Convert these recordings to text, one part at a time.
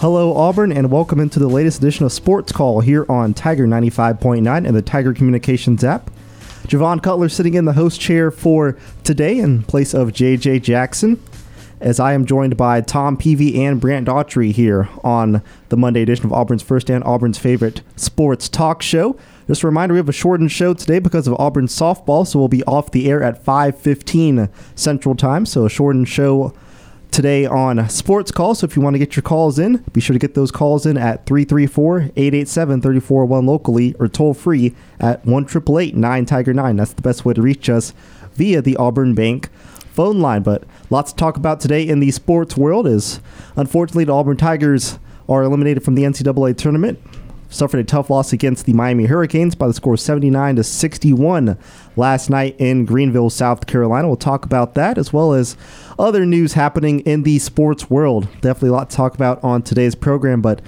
Hello, Auburn, and welcome into the latest edition of Sports Call here on Tiger 95.9 and the Tiger Communications app. Javon Cutler sitting in the host chair for today in place of JJ Jackson, as I am joined by Tom Peavy and Brant Daughtry here on the Monday edition of Auburn's first and Auburn's favorite sports talk show. Just a reminder, we have a shortened show today because of Auburn softball, so we'll be off the air at 5.15 Central Time, so a shortened show today on Sports Call. So if you want to get your calls in, be sure to get those calls in at 334-887-3401 locally or toll free at 1 9 Tiger 9. That's the best way to reach us via the Auburn Bank phone line. But lots to talk about today in the sports world is unfortunately the Auburn Tigers are eliminated from the NCAA tournament suffered a tough loss against the Miami Hurricanes by the score of 79 to 61 last night in Greenville, South Carolina. We'll talk about that as well as other news happening in the sports world. Definitely a lot to talk about on today's program, but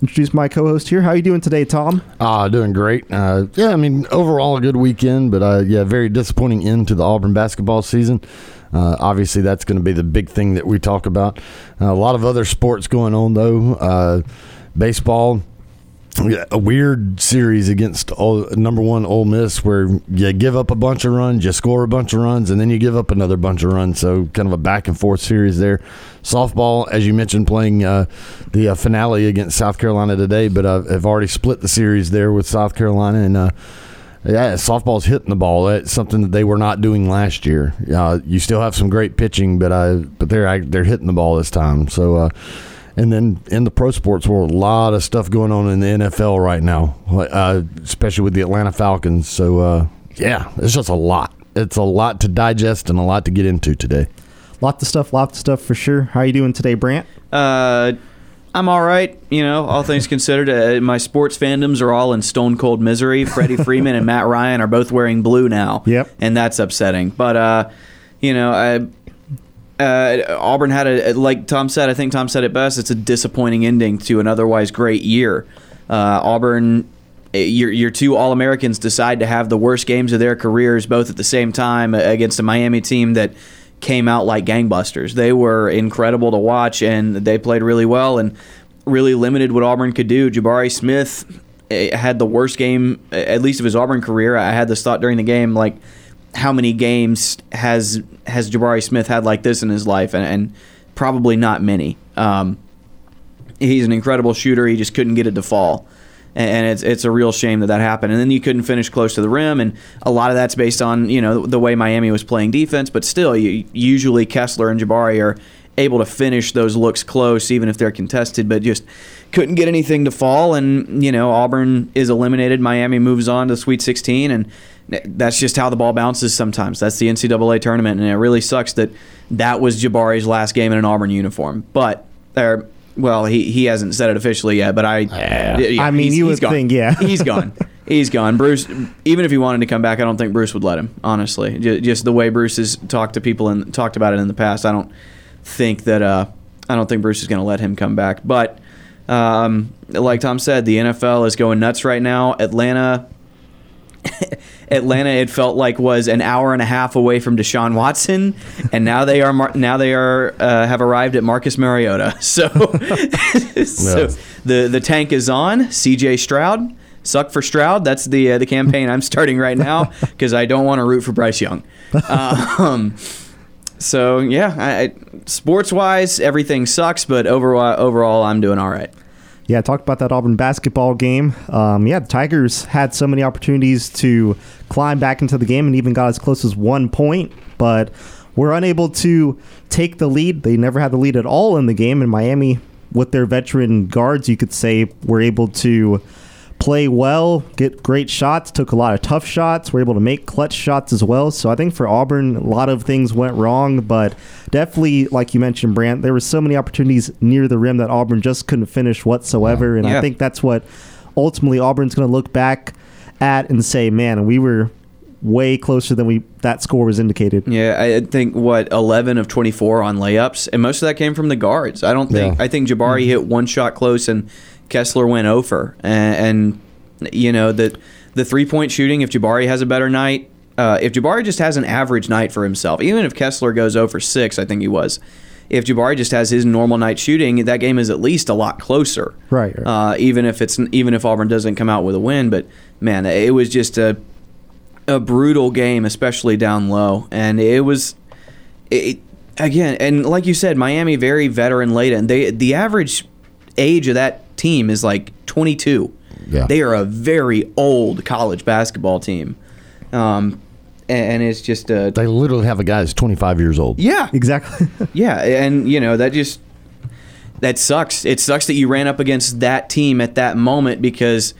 introduce my co-host here. How are you doing today, Tom? Ah, uh, doing great. Uh, yeah, I mean, overall a good weekend, but uh, yeah, very disappointing end to the Auburn basketball season. Uh, obviously, that's going to be the big thing that we talk about. Uh, a lot of other sports going on though. Uh, baseball, a weird series against all, number one Ole Miss, where you give up a bunch of runs, you score a bunch of runs, and then you give up another bunch of runs. So kind of a back and forth series there. Softball, as you mentioned, playing uh, the uh, finale against South Carolina today, but uh, have already split the series there with South Carolina and. Uh, yeah, softball's hitting the ball. That's something that they were not doing last year. Uh, you still have some great pitching, but uh, but they're they're hitting the ball this time. So uh, and then in the pro sports world, a lot of stuff going on in the NFL right now, uh, especially with the Atlanta Falcons. So, uh, yeah, it's just a lot. It's a lot to digest and a lot to get into today. Lots of stuff, lots of stuff for sure. How are you doing today, Brant? Uh, I'm all right. You know, all things considered, uh, my sports fandoms are all in stone cold misery. Freddie Freeman and Matt Ryan are both wearing blue now. Yep. And that's upsetting. But, uh, you know, I uh, Auburn had a like Tom said. I think Tom said it best. It's a disappointing ending to an otherwise great year. Uh, Auburn, eh, your your two All Americans decide to have the worst games of their careers both at the same time against a Miami team that came out like gangbusters. They were incredible to watch and they played really well and really limited what Auburn could do. Jabari Smith eh, had the worst game, at least of his Auburn career. I had this thought during the game, like how many games has has Jabari Smith had like this in his life, and, and probably not many. Um, he's an incredible shooter. He just couldn't get it to fall, and it's it's a real shame that that happened. And then you couldn't finish close to the rim, and a lot of that's based on you know the way Miami was playing defense. But still, you, usually Kessler and Jabari are able to finish those looks close, even if they're contested, but just couldn't get anything to fall. And, you know, Auburn is eliminated. Miami moves on to the Sweet 16. And that's just how the ball bounces sometimes. That's the NCAA tournament, and it really sucks that that was Jabari's last game in an Auburn uniform. But there, well, he he hasn't said it officially yet. But I, yeah. Yeah, I mean, you would gone. think, yeah, he's gone. He's gone. Bruce, even if he wanted to come back, I don't think Bruce would let him. Honestly, just the way Bruce has talked to people and talked about it in the past, I don't think that. Uh, I don't think Bruce is going to let him come back. But um, like Tom said, the NFL is going nuts right now. Atlanta Atlanta, it felt like was an hour and a half away from Deshaun Watson, and now they are now they are uh, have arrived at Marcus Mariota. So, so the the tank is on. C.J. Stroud, suck for Stroud. That's the uh, the campaign I'm starting right now because I don't want to root for Bryce Young. Um, so yeah, I, sports wise, everything sucks, but overall, overall, I'm doing all right. Yeah, talk about that Auburn basketball game. Um, yeah, the Tigers had so many opportunities to climb back into the game and even got as close as one point, but were unable to take the lead. They never had the lead at all in the game, and Miami, with their veteran guards, you could say, were able to play well, get great shots, took a lot of tough shots, were able to make clutch shots as well. So I think for Auburn, a lot of things went wrong, but definitely, like you mentioned, Brant, there were so many opportunities near the rim that Auburn just couldn't finish whatsoever. And Yeah. I think that's what ultimately Auburn's going to look back at and say, man, we were way closer than we that score was indicated. Yeah, I think what eleven of twenty four on layups, and most of that came from the guards. I don't think Yeah. I think Jabari mm-hmm. hit one shot close, and Kessler went over. And, and you know the the three point shooting. If Jabari has a better night, uh, if Jabari just has an average night for himself, even if Kessler goes over six, I think he was. If Jabari just has his normal night shooting, that game is at least a lot closer. Right, right. Uh, even if it's even if Auburn doesn't come out with a win, but man, it was just a a brutal game, especially down low, and it was it, again, and like you said, Miami very veteran laden. They the average age of that team is like 22. Yeah. they are a very old college basketball team, um, and, and it's just a They literally have a guy that's 25 years old. yeah, Exactly. yeah, and you know that just that sucks. It sucks that you ran up against that team at that moment because,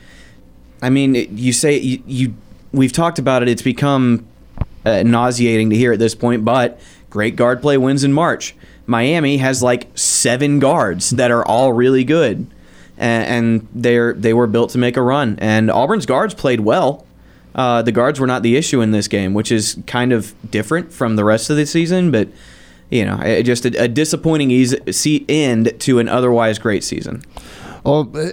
I mean, you say you, you we've talked about it. It's become uh, nauseating to hear at this point, but great guard play wins in March. Miami has like seven guards that are all really good, and, they're they were built to make a run. And Auburn's guards played well. Uh, the guards were not the issue in this game, which is kind of different from the rest of the season, but you know, just a, a disappointing eas- see end to an otherwise great season. Oh, uh,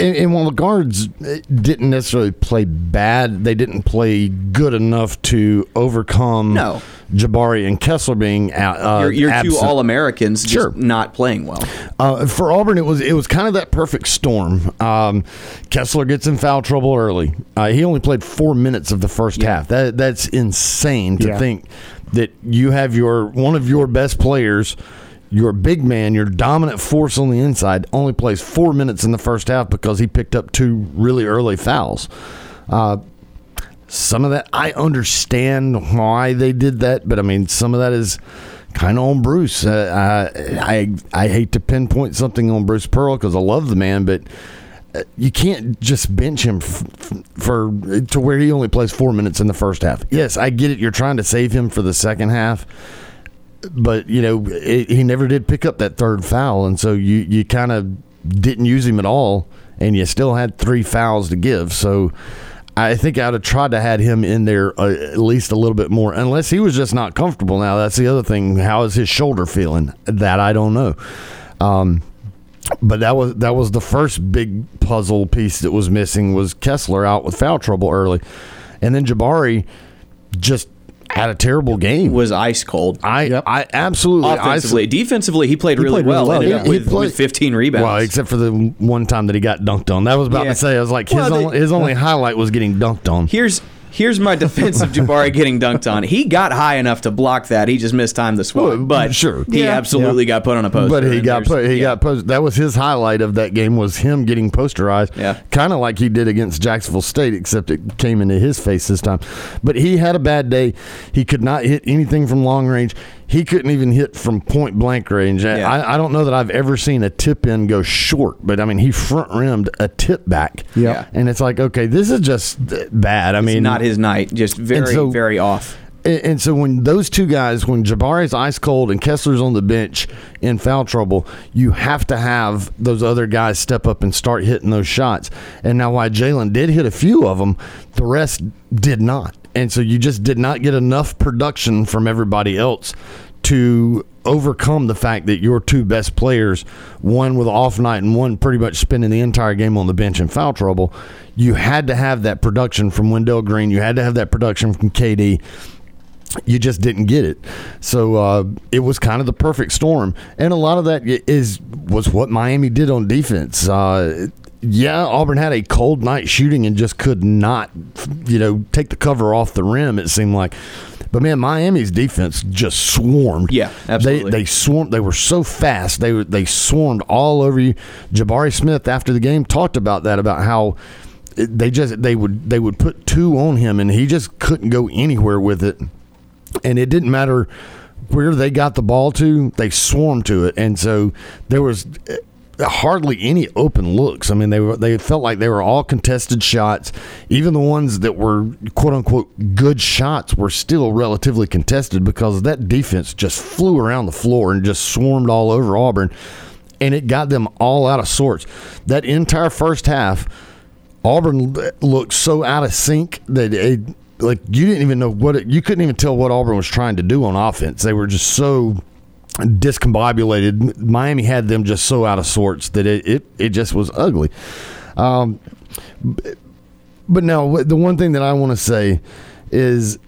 and, and while the guards uh, didn't necessarily play bad, they didn't play good enough to overcome No. Jabari and Kessler being out. Uh, You're, you're two. All Americans just Sure. not playing well. Uh, for Auburn, it was it was kind of that perfect storm. Um, Kessler gets in foul trouble early. Uh, he only played four minutes of the first half. That that's insane to Yeah. think that you have your one of your best players, your big man, your dominant force on the inside, only plays four minutes in the first half because he picked up two really early fouls. Uh, some of that I understand why they did that, but I mean some of that is kind of on Bruce. Uh, I, I I hate to pinpoint something on Bruce Pearl because I love the man, but uh, you can't just bench him f- for to where he only plays four minutes in the first half. Yes, I get it. You're trying to save him for the second half, but you know it, he never did pick up that third foul, and so you you kind of didn't use him at all, and you still had three fouls to give. So. I think I would have tried to had him in there uh, at least a little bit more, unless he was just not comfortable. Now that's the other thing. How is his shoulder feeling? That I don't know. Um, but that was that was the first big puzzle piece that was missing was Kessler out with foul trouble early, and then Jabari just had a terrible game. Was ice cold. I Yep. I absolutely I- Offensively, defensively, he played He really played really well. well, Ended yeah. He with, played- with 15 rebounds. Well, except for the one time that he got dunked on. That was about Yeah. to say. I was like, his, Well, they- only, his only highlight was getting dunked on. Here's here's my defense of Jabari getting dunked on. He got high enough to block that. He just missed time the Well. But sure. he Yeah. absolutely got put on a poster. But he got put. He yeah. got posted. That was his highlight of that game was him getting posterized. Yeah. kind of like he did against Jacksonville State, except it came into his face this time. But he had a bad day. He could not hit anything from long range. He couldn't even hit from point blank range. Yeah. I, I don't know that I've ever seen a tip in go short, but I mean he front rimmed a tip back. Yeah. and it's like okay, this is just bad. I mean, not his night. Just very so- very off. and, and so when those two guys, when Jabari's ice cold and Kessler's on the bench in foul trouble, you have to have those other guys step up and start hitting those shots. And now, while Jalen did hit a few of them, the rest did not. And so you just did not get enough production from everybody else to overcome the fact that your two best players, one with off night and one pretty much spending the entire game on the bench in foul trouble, you had to have that production from Wendell Green. You had to have that production from KD you just didn't get it. So uh, it was kind of the perfect storm, and a lot of that is was what Miami did on defense. Uh, yeah, Auburn had a cold night shooting and just could not, you know, take the cover off the rim. It seemed like, but man, Miami's defense just swarmed. Yeah, absolutely. They they swarmed. They were so fast. They they swarmed all over you. Jabari Smith after the game talked about that about how they just they would they would put two on him and he just couldn't go anywhere with it. And it didn't matter where they got the ball to, they swarmed to it, and so there was hardly any open looks. I mean, they were they felt like they were all contested shots. Even the ones that were quote unquote good shots were still relatively contested because that defense just flew around the floor and just swarmed all over Auburn, and it got them all out of sorts. That entire first half. Auburn looked so out of sync that it, like you didn't even know what it, you couldn't even tell what Auburn was trying to do on offense. They were just so discombobulated. Miami had them just so out of sorts that it it, it just was ugly. Um, but now the one thing that I want to say is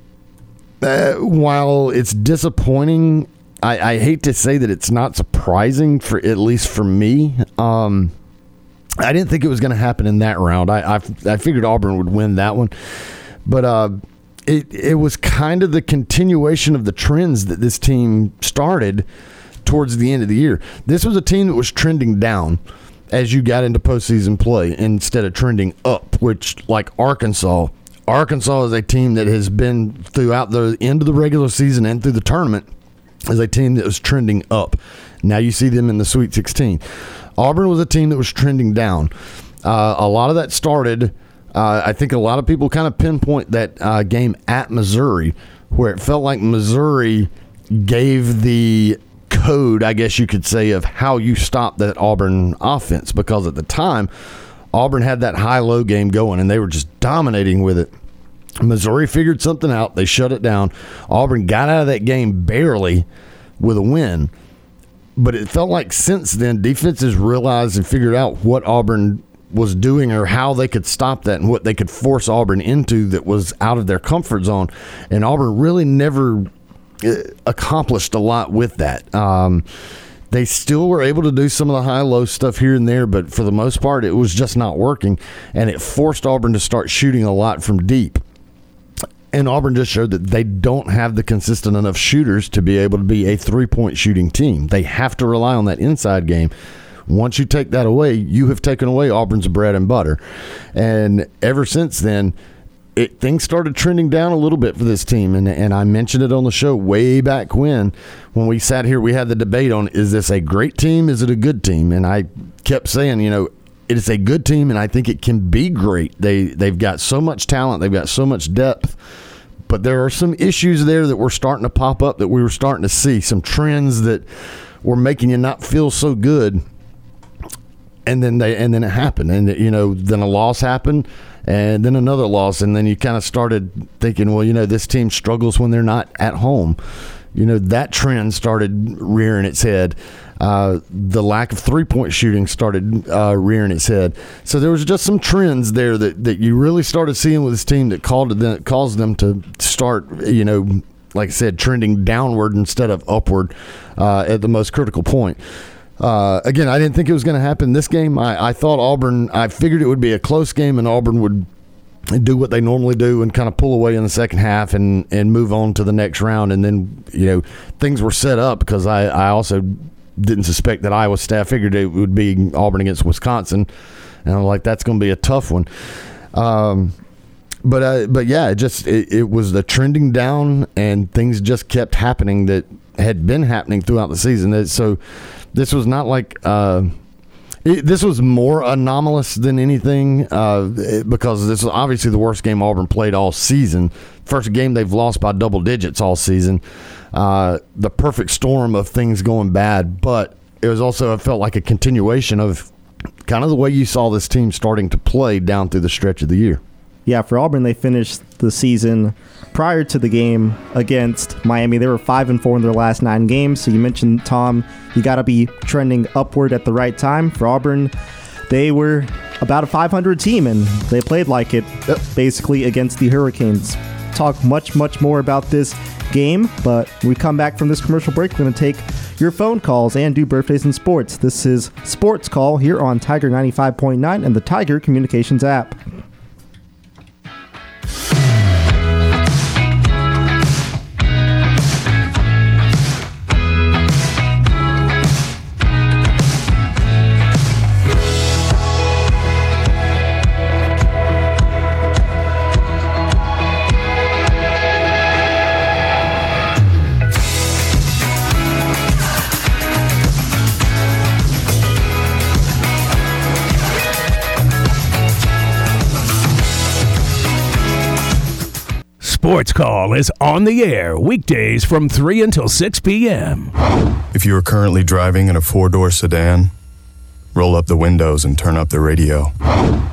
uh, while it's disappointing, I, I hate to say that it's not surprising for at least for me. Um, I didn't think it was going to happen in that round. I, I I figured Auburn would win that one, but uh, it it was kind of the continuation of the trends that this team started towards the end of the year. This was a team that was trending down as you got into postseason play instead of trending up, which like Arkansas. Arkansas is a team that has been throughout the end of the regular season and through the tournament as a team that was trending up. Now you see them in the Sweet 16. Auburn was a team that was trending down. Uh, a lot of that started. Uh, I think a lot of people kind of pinpoint that uh, game at Missouri, where it felt like Missouri gave the code, I guess you could say, of how you stop that Auburn offense. Because at the time, Auburn had that high low game going and they were just dominating with it. Missouri figured something out. They shut it down. Auburn got out of that game barely with a win. But it felt like since then, defenses realized and figured out what Auburn was doing or how they could stop that and what they could force Auburn into that was out of their comfort zone. And Auburn really never uh, accomplished a lot with that. Um, they still were able to do some of the high low stuff here and there, but for the most part, it was just not working. And it forced Auburn to start shooting a lot from deep. And Auburn just showed that they don't have the consistent enough shooters to be able to be a three point shooting team. They have to rely on that inside game. Once you take that away, you have taken away Auburn's bread and butter. And ever since then, it things started trending down a little bit for this team. And and I mentioned it on the show way back when when we sat here we had the debate on is this a great team? Is it a good team? And I kept saying you know it is a good team and I think it can be great. They they've got so much talent. They've got so much depth. But there are some issues there that were starting to pop up that we were starting to see some trends that were making you not feel so good and then they and then it happened. And you know then a loss happened and then another loss and then you kind of started thinking well you know this team struggles when they're not at home. You know that trend started rearing its head. Uh, the lack of three point shooting started uh, rearing its head. So there was just some trends there that, that you really started seeing with this team that called them, caused them to start you know like I said, trending downward instead of upward uh, at the most critical point. Uh, again, I didn't think it was going to happen this game. I, I thought Auburn, I figured it would be a close game and Auburn would do what they normally do and kind of pull away in the second half and, and move on to the next round. And then, you know, things were set up because I, I also didn't suspect that Iowa State figured it would be Auburn against Wisconsin. And I'm like, that's going to be a tough one. Um, but uh, but yeah, it just it, it was the trending down, and things just kept happening that had been happening throughout the season. So this was not like uh, it, this was more anomalous than anything uh, it- because this was obviously the worst game Auburn played all season. First game they've lost by double digits all season. Uh, the perfect storm of things going bad, but it was also it felt like a continuation of kind of the way you saw this team starting to play down through the stretch of the year. Yeah, for Auburn, they finished the season prior to the game against Miami. They were five and four in their last nine games. So you mentioned Tom, you got to be trending upward at the right time. For Auburn, they were about a 500 team, and they played like it basically against the Hurricanes. Talk much, much more about this game, but when we come back from this commercial break, we're going to take your phone calls, and do birthdays in sports. This is Sports Call here on Tiger 95.9 and the Tiger Communications app. Sports Call is on the air weekdays from 3 until 6 p.m. If you are currently driving in a four door sedan, roll up the windows and turn up the radio.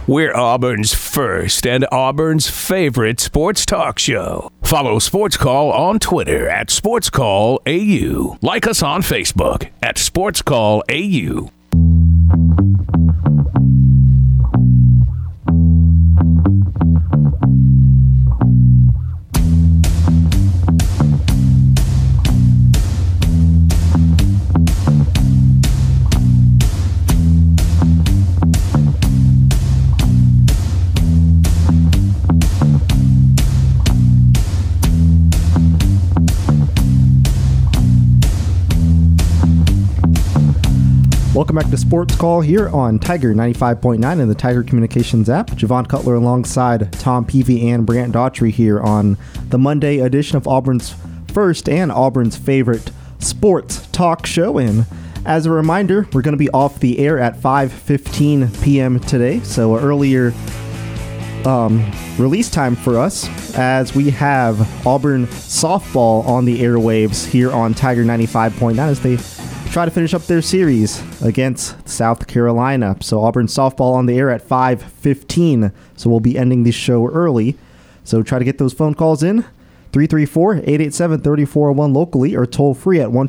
We're Auburn's first and Auburn's favorite sports talk show. Follow Sports Call on Twitter at Sports Call AU. Like us on Facebook at Sports Call AU. Welcome back to Sports Call here on Tiger 95.9 and the Tiger Communications app. Javon Cutler alongside Tom Peavy and Brant Daughtry here on the Monday edition of Auburn's first and Auburn's favorite sports talk show. And as a reminder, we're going to be off the air at 5:15 p.m. today, so earlier um, release time for us as we have Auburn softball on the airwaves here on Tiger 95.9 as they try to finish up their series against South Carolina. So Auburn softball on the air at 5:15. So we'll be ending the show early. So try to get those phone calls in. 334-887-3401 locally or toll free at 1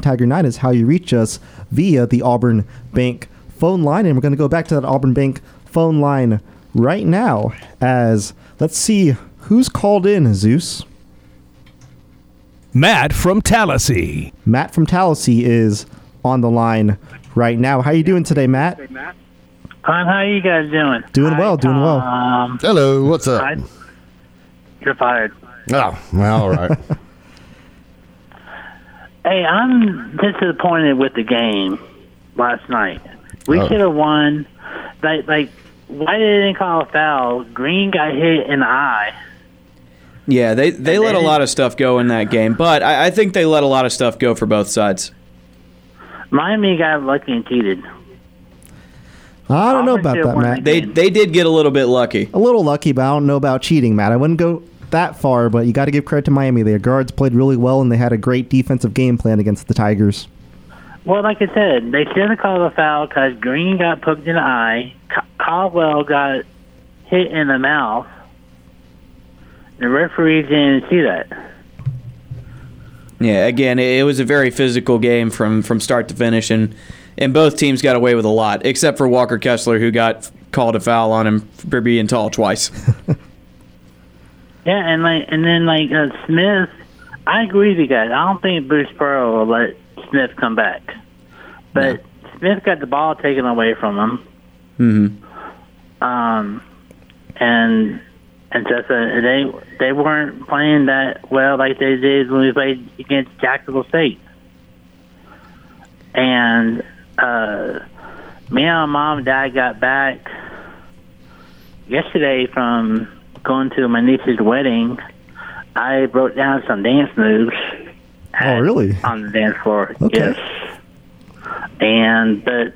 Tiger 9 is how you reach us via the Auburn Bank phone line. And we're going to go back to that Auburn Bank phone line right now as let's see who's called in, Zeus. Matt from Tallahassee. Matt from Tallahassee is on the line right now. How you doing today, Matt? Fine. How are you guys doing? Doing well, doing well. Um, Hello, what's up? I, you're fired. Oh, well, all right. Hey, I'm disappointed with the game last night. We Oh. should have won. Like, like, why did they didn't call a foul? Green got hit in the eye. Yeah, they, they let a lot of stuff go in that game, but I, I think they let a lot of stuff go for both sides. Miami got lucky and cheated. I don't know about that, Matt. They they did get a little bit lucky. A little lucky, but I don't know about cheating, Matt. I wouldn't go that far, but you got to give credit to Miami. Their guards played really well, and they had a great defensive game plan against the Tigers. Well, like I said, they should have called a foul because Green got poked in the eye. Caldwell got hit in the mouth. The referee didn't see that. Yeah, again, it, was a very physical game from, from start to finish, and and both teams got away with a lot, except for Walker Kessler, who got called a foul on him for being tall twice. Yeah, and like, and then like uh, Smith, I agree with you guys. I don't think Bruce Pearl will let Smith come back, but Smith got the ball taken away from him. hmm Um, and and just uh, they they weren't playing that well like they did when we played against Jacksonville State. And uh, me and my mom and dad got back yesterday from going to my niece's wedding. I wrote down some dance moves. Oh, really? On the dance floor. Okay. Yes. And but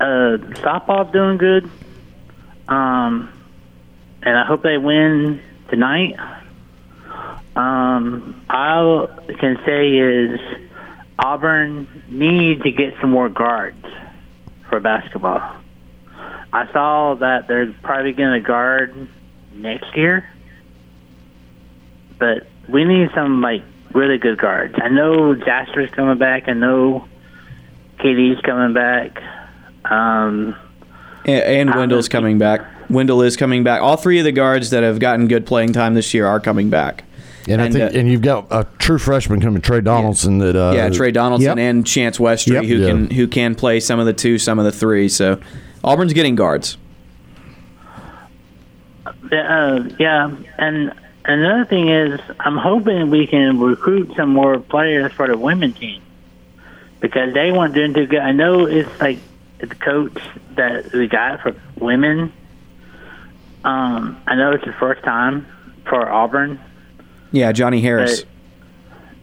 uh, softball's doing good. Um, and I hope they win tonight. Um, I can say is Auburn need to get some more guards for basketball. I saw that they're probably going to guard next year, but we need some like really good guards. I know Jasper's coming back. I know KD's coming back. Um, And, and How Wendell's coming back. Wendell is coming back. All three of the guards that have gotten good playing time this year are coming back. And, I think, uh, and you've got a true freshman coming, Tre Donaldson. That uh, yeah, Tre Donaldson Yep. and Chance Westry Yep. who Yeah. can who can play some of the two, some of the three. So Auburn's getting guards. Uh, yeah, and another thing is, I'm hoping we can recruit some more players for the women team because they want to do good. I know it's like the coach that we got for women. Um, I know it's the first time for Auburn. Yeah, Johnnie Harris. But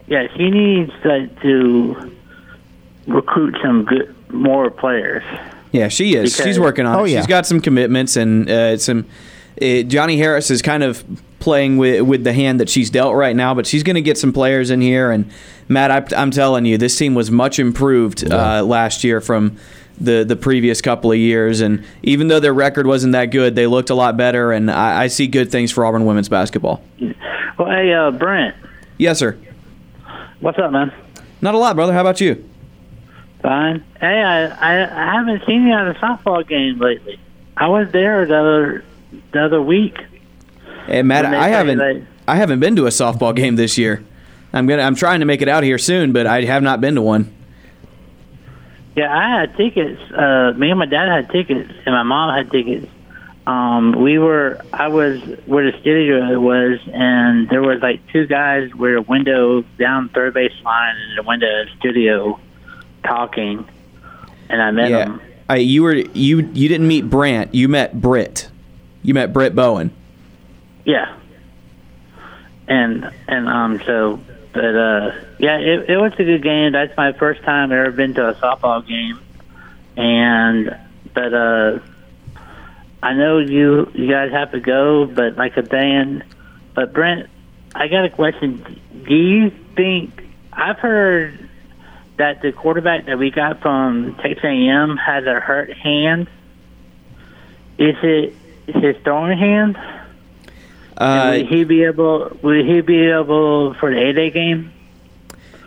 yeah, she needs like, to recruit some good more players. Yeah, she is. Because- She's working on Oh, it. yeah. She's got some commitments and uh, some. Uh, Johnnie Harris is kind of playing with with the hand that she's dealt right now, but she's going to get some players in here. And Matt, I, I'm telling you, this team was much improved uh, last year from the the previous couple of years. And even though their record wasn't that good, they looked a lot better. And I, I see good things for Auburn women's basketball. Well, hey, uh, Brent, Yes, sir. what's up, man? Not a lot, brother. How about you? Fine. Hey, I, I I haven't seen you at a softball game lately. I was there the other the other week. Hey, Matt, I haven't I haven't been to a softball game this year. I'm gonna I'm trying to make it out here soon, but I have not been to one. Yeah, I had tickets. Uh, me and my dad had tickets, and my mom had tickets. Um, we were, I was where the studio was, and there was like two guys with a window down third base line and the window of the studio talking, and I met Yeah, them. I, you were you you didn't meet Brant. You met Britt. You met Britt Bowen. Yeah. And and um so but uh yeah, it it was a good game. That's my first time ever been to a softball game. And but uh I know you you guys have to go, but like a band but Brent, I got a question. Do you think I've heard that the quarterback that we got from Texas A&M has a hurt hand? Is it is his throwing hand? Uh, And would he be able? Would he be able for the eight day game?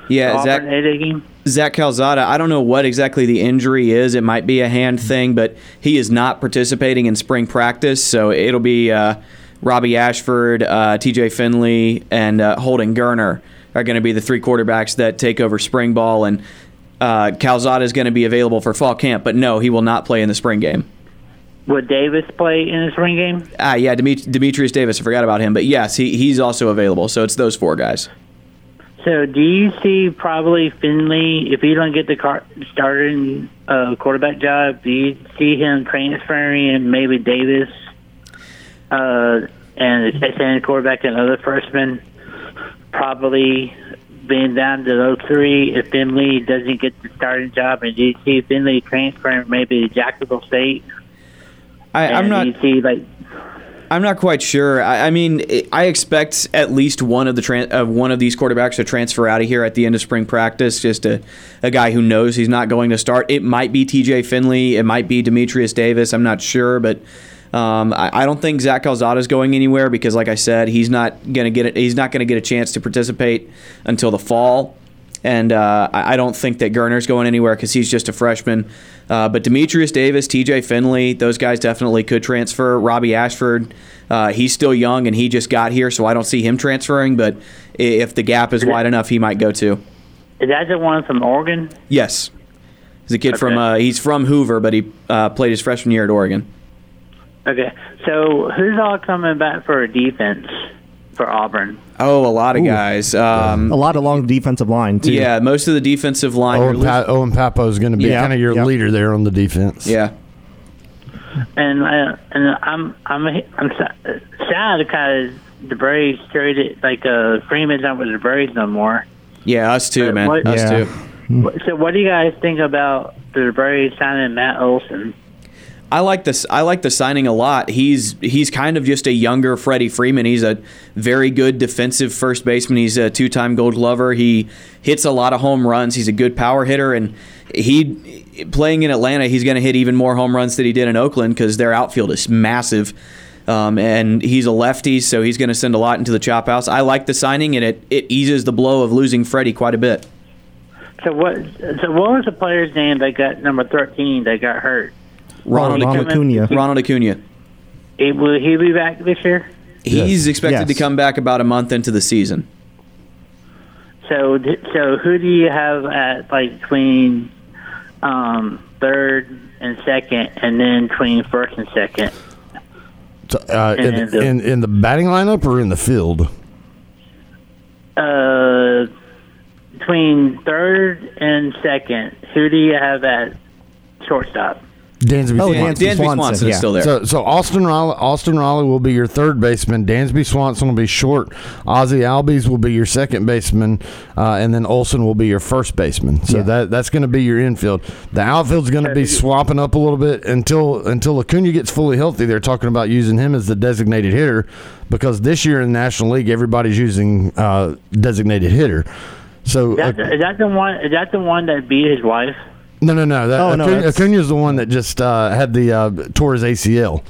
Yeah, Auburn Zach. Zach Calzada. I don't know what exactly the injury is. It might be a hand thing, but he is not participating in spring practice, so it'll be uh, Robby Ashford, uh, T.J. Finley, and uh, Holden Geriner are going to be the three quarterbacks that take over spring ball, and uh, Calzada is going to be available for fall camp. But no, he will not play in the spring game. Would Davis play in the spring game? Ah, yeah, Demet- Dematrius Davis. I forgot about him, but yes, he, he's also available. So it's those four guys. So do you see probably Finley if he don't get the car- starting uh, quarterback job? Do you see him transferring and maybe Davis uh, and the second quarterback and other freshmen probably being down to those three if Finley doesn't get the starting job? And do you see Finley transferring maybe to Jacksonville State? I, I'm And not. Do you see like I'm not quite sure. I, I mean, I expect at least one of the of one of these quarterbacks to transfer out of here at the end of spring practice. Just a, a guy who knows he's not going to start. It might be T.J. Finley. It might be Dematrius Davis. I'm not sure, but um, I, I don't think Zach Calzada is going anywhere because, like I said, he's not to get it. He's not to get a chance to participate until the fall. And uh, I I don't think that Geriner's going anywhere because he's just a freshman. Uh, but Dematrius Davis, TJ Finley, those guys definitely could transfer. Robby Ashford, uh, he's still young and he just got here, so I don't see him transferring. But if the gap is wide enough, he might go too. is that the one from Oregon? Yes. He's a kid from, uh, he's from Hoover, but he uh, played his freshman year at Oregon. Okay, so who's all coming back for defense for Auburn? Oh, a lot of guys. Um, A lot along the defensive line too. yeah, most of the defensive line. Owen, lo- pa- Owen Pappoe is going to be Yeah, kind of your yeah. leader there on the defense. yeah. And uh, and I'm I'm I'm sa- sad because the Braves traded like uh, Freeman's not with the Braves no more. Yeah, us too, But man. what- Us Yeah. too. So what do you guys think about the Braves signing Matt Olson? I like this. I like the signing a lot. He's he's kind of just a younger Freddie Freeman. He's a very good defensive first baseman. He's a two-time Gold Glover. He hits a lot of home runs. He's a good power hitter, and he playing in Atlanta, he's going to hit even more home runs than he did in Oakland because their outfield is massive. Um, and he's a lefty, so he's going to send a lot into the chop house. I like the signing, and it, it eases the blow of losing Freddie quite a bit. So what? So what was the player's name that got number thirteen that got hurt? Ronald, Ronald Acuna. Acuna. Ronald Acuna. He, will he be back this year? He's Yes. expected to come back about a month into the season. So, so who do you have at like between um, third and second, and then between first and second? So, uh, in, the- in in the batting lineup or in the field? Uh, between third and second, who do you have at shortstop? Dansby Oh, Swanson. Dansby Dansby Swanson, Swanson, yeah. is still there. So, so Austin Riley, Austin Riley will be your third baseman. Dansby Swanson will be short. Ozzie Albies will be your second baseman, uh, and then Olson will be your first baseman. So Yeah. that that's going to be your infield. The outfield's going to be swapping up a little bit until until Acuna gets fully healthy. They're talking about using him as the designated hitter because this year in the National League, everybody's using uh, designated hitter. So Is that, uh, is that the one? Is that the one that beat his wife? No, no, no. That, Oh, no, Acuna, that's- Acuna's the one that just uh, had the uh, tore his ACL.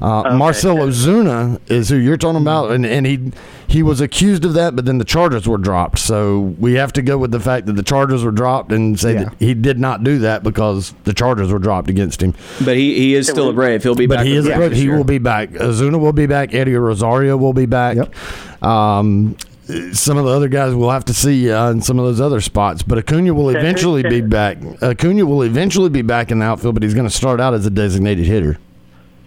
Uh, Marcelo Ozuna is who you're talking about, and, and he he was accused of that, but then the charges were dropped. So we have to go with the fact that the charges were dropped and say Yeah. that he did not do that because the charges were dropped against him. but he, he is still a Brave. He'll be But back. he is a Braves Brit. this He year. will be back. Ozuna will be back. Eddie Rosario will be back. Yep. Um, some of the other guys we'll have to see uh, in some of those other spots, but Acuna will eventually be back. Acuna will eventually be back in the outfield, but he's going to start out as a designated hitter.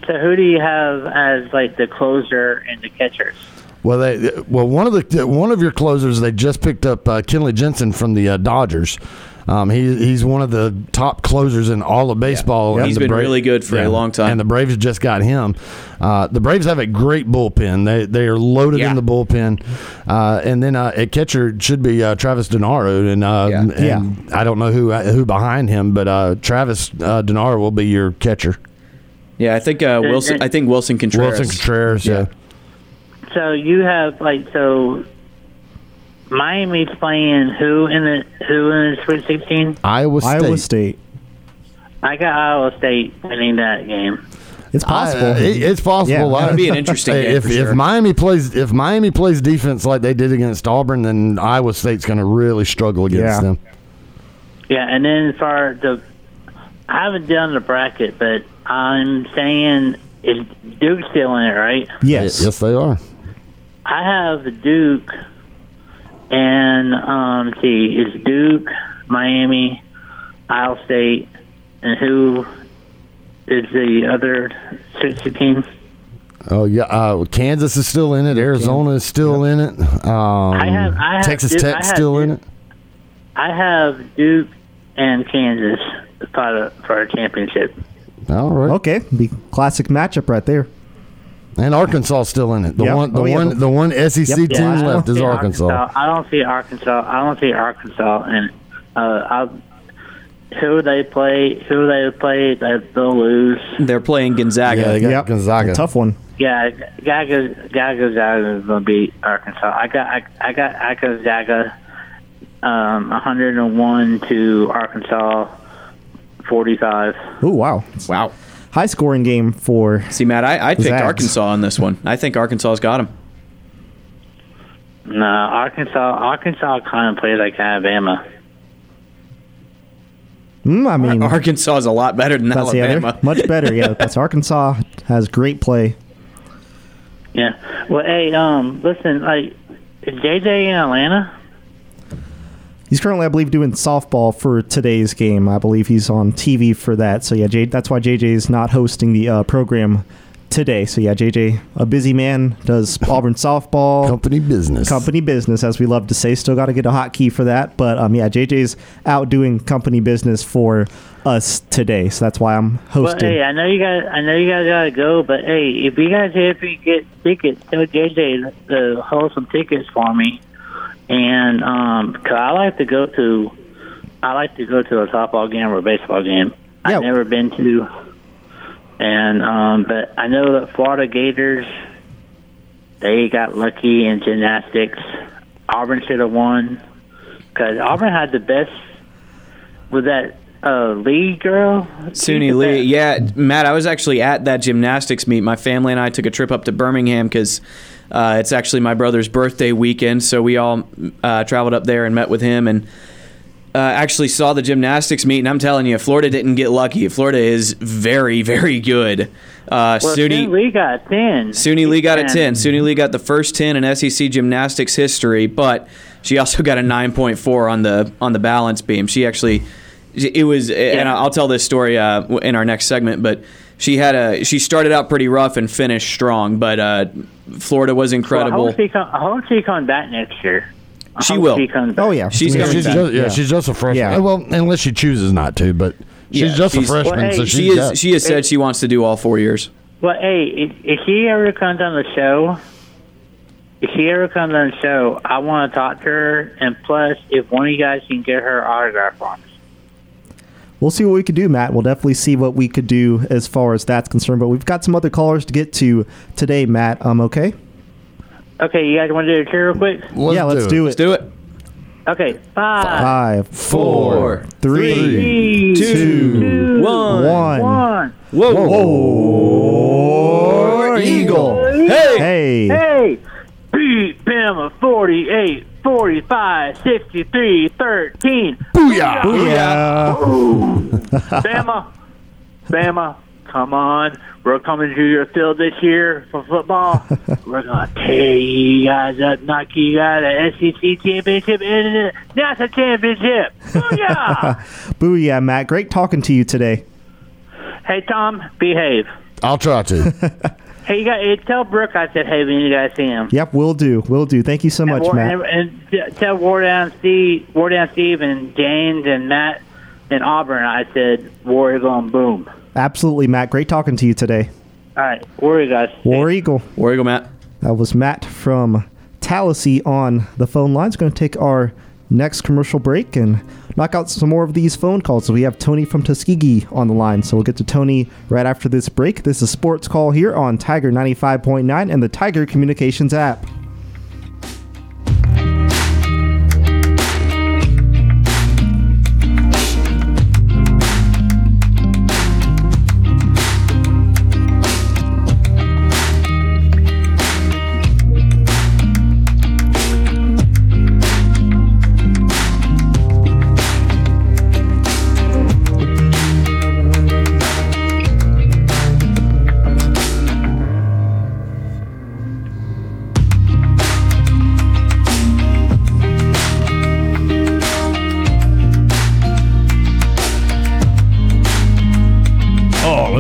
So who do you have as like the closer and the catchers? Well, they well one of the one of your closers they just picked up uh, Kenley Jansen from the uh, Dodgers. Um, he he's one of the top closers in all of baseball. and He's the been really good for a long time. And the Braves just got him. Uh, the Braves have a great bullpen. They they are loaded Yeah. in the bullpen. Uh, and then uh, at catcher should be uh, Travis d'Arnaud, and, uh, Yeah. and I don't know who who behind him, but uh, Travis uh, d'Arnaud will be your catcher. Yeah, I think uh, Wilson. I think Wilson Contreras. Wilson Contreras, yeah. So you have like so. Miami's playing who in the who in the Sweet 16? Iowa State. Iowa State. I got Iowa State winning that game. It's possible. I- it- it's possible. Yeah. I- That'd be an interesting game if, for if. Miami plays if Miami plays defense like they did against Auburn, then Iowa State's going to really struggle against Yeah. them. Yeah, and then as for the, I haven't done the bracket, but I'm saying is Duke still in it, right? yes. Yes, they are. I have Duke, and um, let's see, is Duke, Miami, Iowa State, and who is the other 60 team? Oh yeah, uh, Kansas is still in it. Arizona is still in it. Um, I have- I have Texas Duke- I Tech's have still in it. I have Duke and Kansas for the, for a championship. All right, Okay. the classic matchup right there. And Arkansas is still in it. The Yep. one, the Oh, yeah. one, the one SEC Yep. team Yeah, I left is see Arkansas. I don't see Arkansas. I don't see Arkansas, and uh, I, who they play, who they play, they, they'll lose. They're playing Gonzaga. Yeah, they got Yep. Gonzaga. A tough one. Yeah, Gaga, Gaga, Zaga is going to beat Arkansas. I got, I, I got, I got Zaga, um, 101 to Arkansas, 45. Oh wow. Wow. High scoring game for See, Matt, I, I picked Zags. Arkansas on this one. I think Arkansas's got him. No, Arkansas, Arkansas kind of plays like Alabama. Mm, I mean Arkansas is a lot better than that's Alabama. much better. Yeah, that's Arkansas has great play. Yeah. Well, hey, um, listen, like, is JJ in Atlanta? He's currently, I believe, doing softball for today's game. I believe he's on TV for that. So yeah, J- that's why JJ is not hosting the uh, program today. So yeah, JJ, a busy man, does Auburn softball. Company business. company business, as we love to say. Still got to get a hotkey for that, but um, yeah, JJ's out doing company business for us today, so that's why I'm Well, hosting. hey, I know you guys, I know you guys gotta go, but hey, if you guys if you get tickets, tell JJ to hold some tickets for me, and um, cause I like to go to, I like to go to a softball game or a baseball game. Yeah. I've never been to, and um, but I know that Florida Gators, they got lucky in gymnastics. Auburn should have won, cause Auburn had the best. Was that uh, Lee girl? Suni Lee. Yeah, Matt, I was actually at that gymnastics meet. My family and I took a trip up to Birmingham because uh, it's actually my brother's birthday weekend. So we all uh, traveled up there and met with him. And uh, actually saw the gymnastics meet, and I'm telling you, Florida didn't get lucky. Florida is very, very good. Uh, Well, Suni, Lee got 10. Suni Lee got a 10. Suni Lee got the first 10 in SEC gymnastics history, but she also got a 9.4 on the on the balance beam. She actually, it was, and I'll tell this story uh, in our next segment, but she had a she started out pretty rough and finished strong, but uh, Florida was Well, I incredible. hope she come, I hope she comes back next year. I She will. She comes back. Oh yeah, She's Yeah. She's just, yeah, Yeah. she's just a freshman. Yeah. Well, unless she chooses not to, but she's Yeah, just she's- a freshman, Well, hey, so she she's she is got- she has said she wants to do all four years. Well, hey, if, if she ever comes on the show, if she ever comes on the show, I want to talk to her. And plus, if one of you guys can get her autograph on us. We'll see what we could do, Matt. We'll definitely see what we could do as far as that's concerned. But we've got some other callers to get to today, Matt. Um, okay? Okay, you guys want to do a cheer real quick? Let's yeah, let's do it. Let's do it. Okay, five, Five, Four, three, three, two, one. one. one. War Eagle. Hey, Hey. Hey, beat Bama 48, 45, 63, 13. Booyah! Booyah. Bama, Bama, come on. We're coming to your field this year for football. We're going to tear you guys up, knock you guys the SEC championship and the national championship. Booyah! Booyah, Matt. Great talking to you today. hey, Tom, behave. I'll try to. Hey, you got, tell Brooke I said hey when you guys see him. Yep, we'll do. We'll do. Thank you so much, War- Matt. And, and tell War Down Steve, War Down Steve, and James and Matt and Auburn. I said War Eagle and boom. Absolutely, Matt. Great talking to you today. All right, War you guys. War Eagle. War Eagle Matt. That was Matt from Tallahassee on the phone lines. Going to take our next commercial break and knock out some more of these phone calls. So we have Tony from Tuskegee on the line. So we'll get to Tony right after this break. This is Sports Call here on Tiger 95.9 and the Tiger Communications app.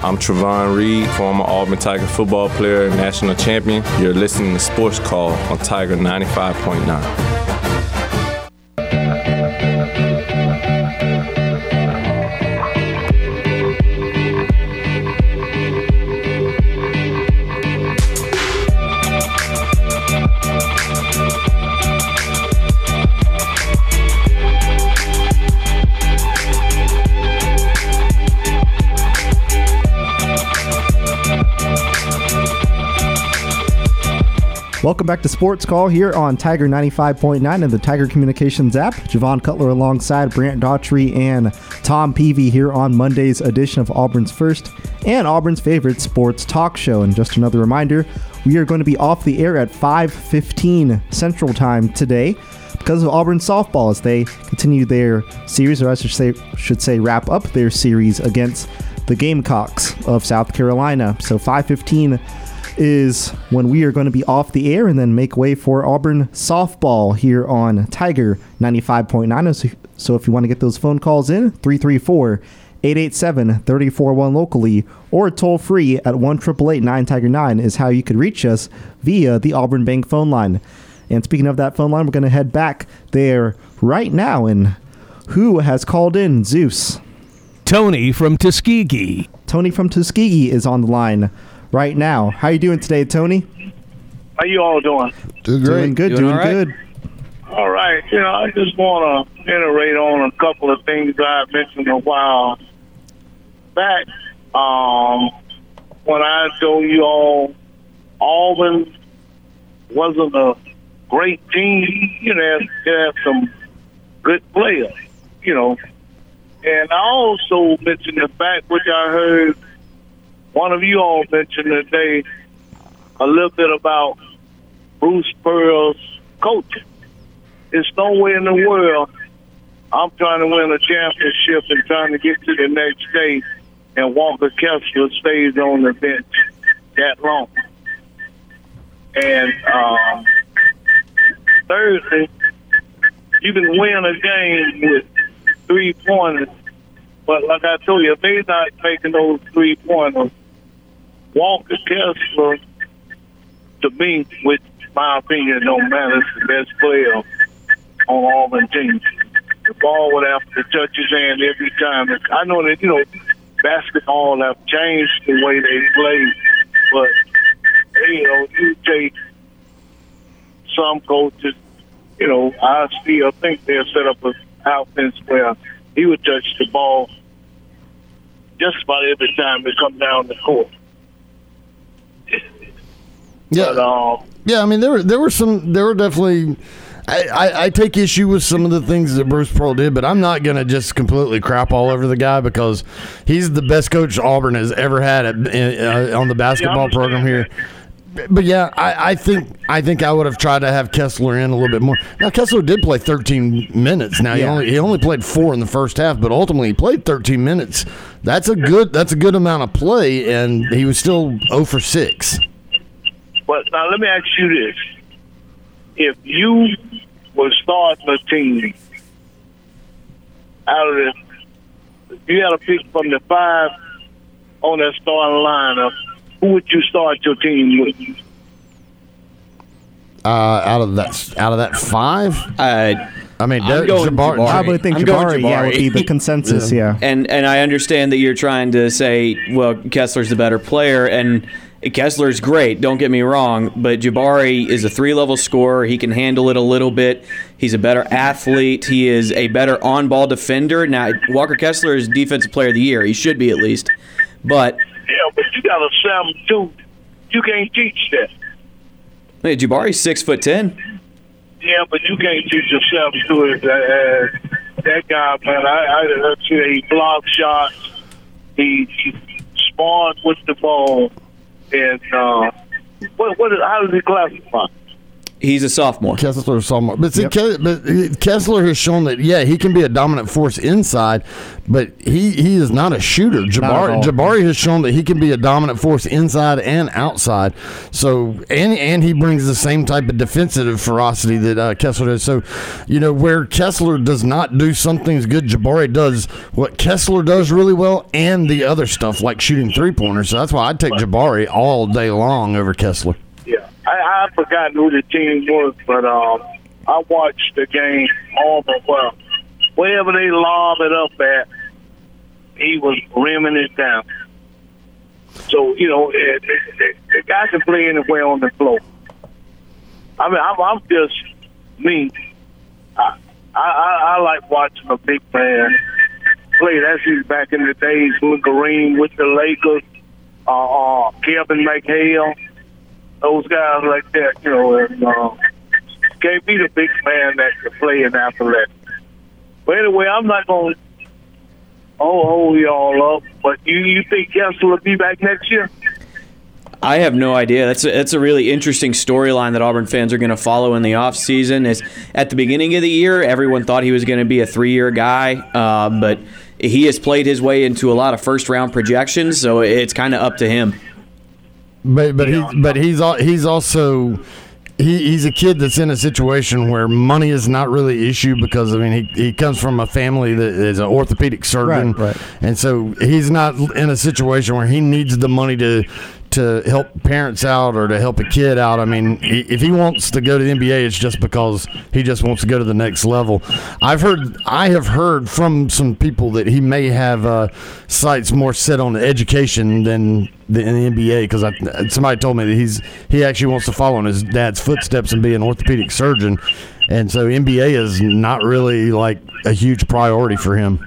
I'm Trevon Reed, former Auburn Tiger football player, national champion. You're listening to Sports Call on Tiger 95.9. Welcome back to Sports Call here on Tiger 95.9 and the Tiger Communications app. Javon Cutler alongside Brant Daughtry and Tom Peavy here on Monday's edition of Auburn's first and Auburn's favorite sports talk show. And just another reminder, we are going to be off the air at 5:15 Central Time today because of Auburn softball as they continue their series, or I should say, should say, wrap up their series against the Gamecocks of South Carolina. So 5:15 is when we are going to be off the air and then make way for Auburn softball here on Tiger 95.9. So- if you want to get those phone calls in, 334 887 341 locally or toll free at 1 9 Tiger 9 is how you could reach us via the Auburn Bank phone line. And speaking of that phone line, we're going to head back there right now. And who has called in? Zeus. Tony from Tuskegee. Tony from Tuskegee is on the line right now. How you doing today, Tony? How you all doing? Doing great. good, Doing doing, all right? good. All right. you know, I just want to iterate on a couple of things I mentioned a while back. Um, when I told you all Auburn wasn't a great team, you know, they have some good players, you know. And I also mentioned the fact, which I heard one of you all mentioned today, a little bit about Bruce Pearl's coaching. It's no way in the world I'm trying to win a championship and trying to get to the next day, and Walker Kessler stays on the bench that long. And um, Thursday, you can win a game with three pointers, but like I told you, if they're not making those three pointers, Walker Kessler, to me, with my opinion, no matter, is the best player on Auburn team. The ball would have to touch his hand every time. I know that, you know, basketball have changed the way they play, but, you know, you take some coaches, you know, I still think they'll set up an offense where he would touch the ball just about every time they come down the court. Yeah, But, um, yeah. I mean, there were there were some. There were definitely. I, I, I take issue with some of the things that Bruce Pearl did, but I'm not going to just completely crap all over the guy because he's the best coach Auburn has ever had at, uh, on the basketball program here. But yeah, I, I think I think I would have tried to have Kessler in a little bit more. Now Kessler did play 13 minutes. Now he only he only played four in the first half, but ultimately he played 13 minutes. That's a good that's a good amount of play, and he was still 0 for six. But now let me ask you this: If you were starting a team out of the, if you had a pick from the five on that starting lineup, who would you start your team with? Uh, out of that out of that five, Uh, I mean, I'm going Jabbar- Jabari. I would think I'm going Jabari, yeah, would be Jabari. the consensus. yeah. and and I understand that you're trying to say, well, Kessler's the better player, and Kessler's great. Don't get me wrong, but Jabari is a three-level scorer. He can handle it a little bit. He's a better athlete. He is a better on-ball defender. Now, Walker Kessler is Defensive Player of the Year. He should be at least, but Yeah, but you got a seven two. You can't teach that. hey, Jabari's six foot ten. Yeah, but you can't teach a seven two. Uh, uh, that guy, man, I, I heard you. He blocks shots. He, he smart with the ball. And uh, what, what? How does he classify? He's a sophomore. Kessler sophomore. But see, Ke- but Kessler has shown that yeah, he can be a dominant force inside, but he he is not a shooter. Jabari. Jabari has shown that he can be a dominant force inside and outside. So and and he brings the same type of defensive ferocity that uh, Kessler does. So you know where Kessler does not do some things good, Jabari does what Kessler does really well, and the other stuff like shooting three pointers. So that's why I'd take Jabari all day long over Kessler. I, I forgot who the team was, but um, I watched the game all but well. Wherever they lob it up at, he was rimming it down. So you know, it, it, it, the guy can play anywhere on the floor. I mean, I'm, I'm just me. I, I I I like watching a big man play. That's his back in the days when Kareem with the Lakers, uh, uh, Kevin McHale those guys like that, you know, and uh, can't be the big man that can play in athletics. But anyway, I'm not going to oh, hold y'all up. But you, you think Kessler will be back next year? I have no idea. That's a, that's a really interesting storyline that Auburn fans are going to follow in the offseason. Is at the beginning of the year, everyone thought he was going to be a three-year guy, uh, but he has played his way into a lot of first-round projections, so it's kind of up to him. But but he but he's he's also he, he's a kid that's in a situation where money is not really the issue because I mean he, he comes from a family that is an orthopedic surgeon, Right, right. and so he's not in a situation where he needs the money to to help parents out or to help a kid out. I mean, if he wants to go to the NBA, it's just because he just wants to go to the next level. I've heard I have heard from some people that he may have uh, sights more set on education than the, in the NBA because somebody told me that he's he actually wants to follow in his dad's footsteps and be an orthopedic surgeon. and so NBA is not really like a huge priority for him.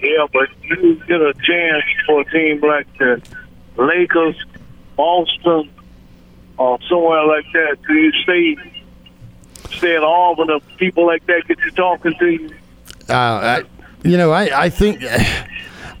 Yeah, but you get a chance for a team like the Lakers, Boston, or somewhere like that. Do you stay stay at Auburn? If people like that get you talking to you. Uh, I, you know, I, I think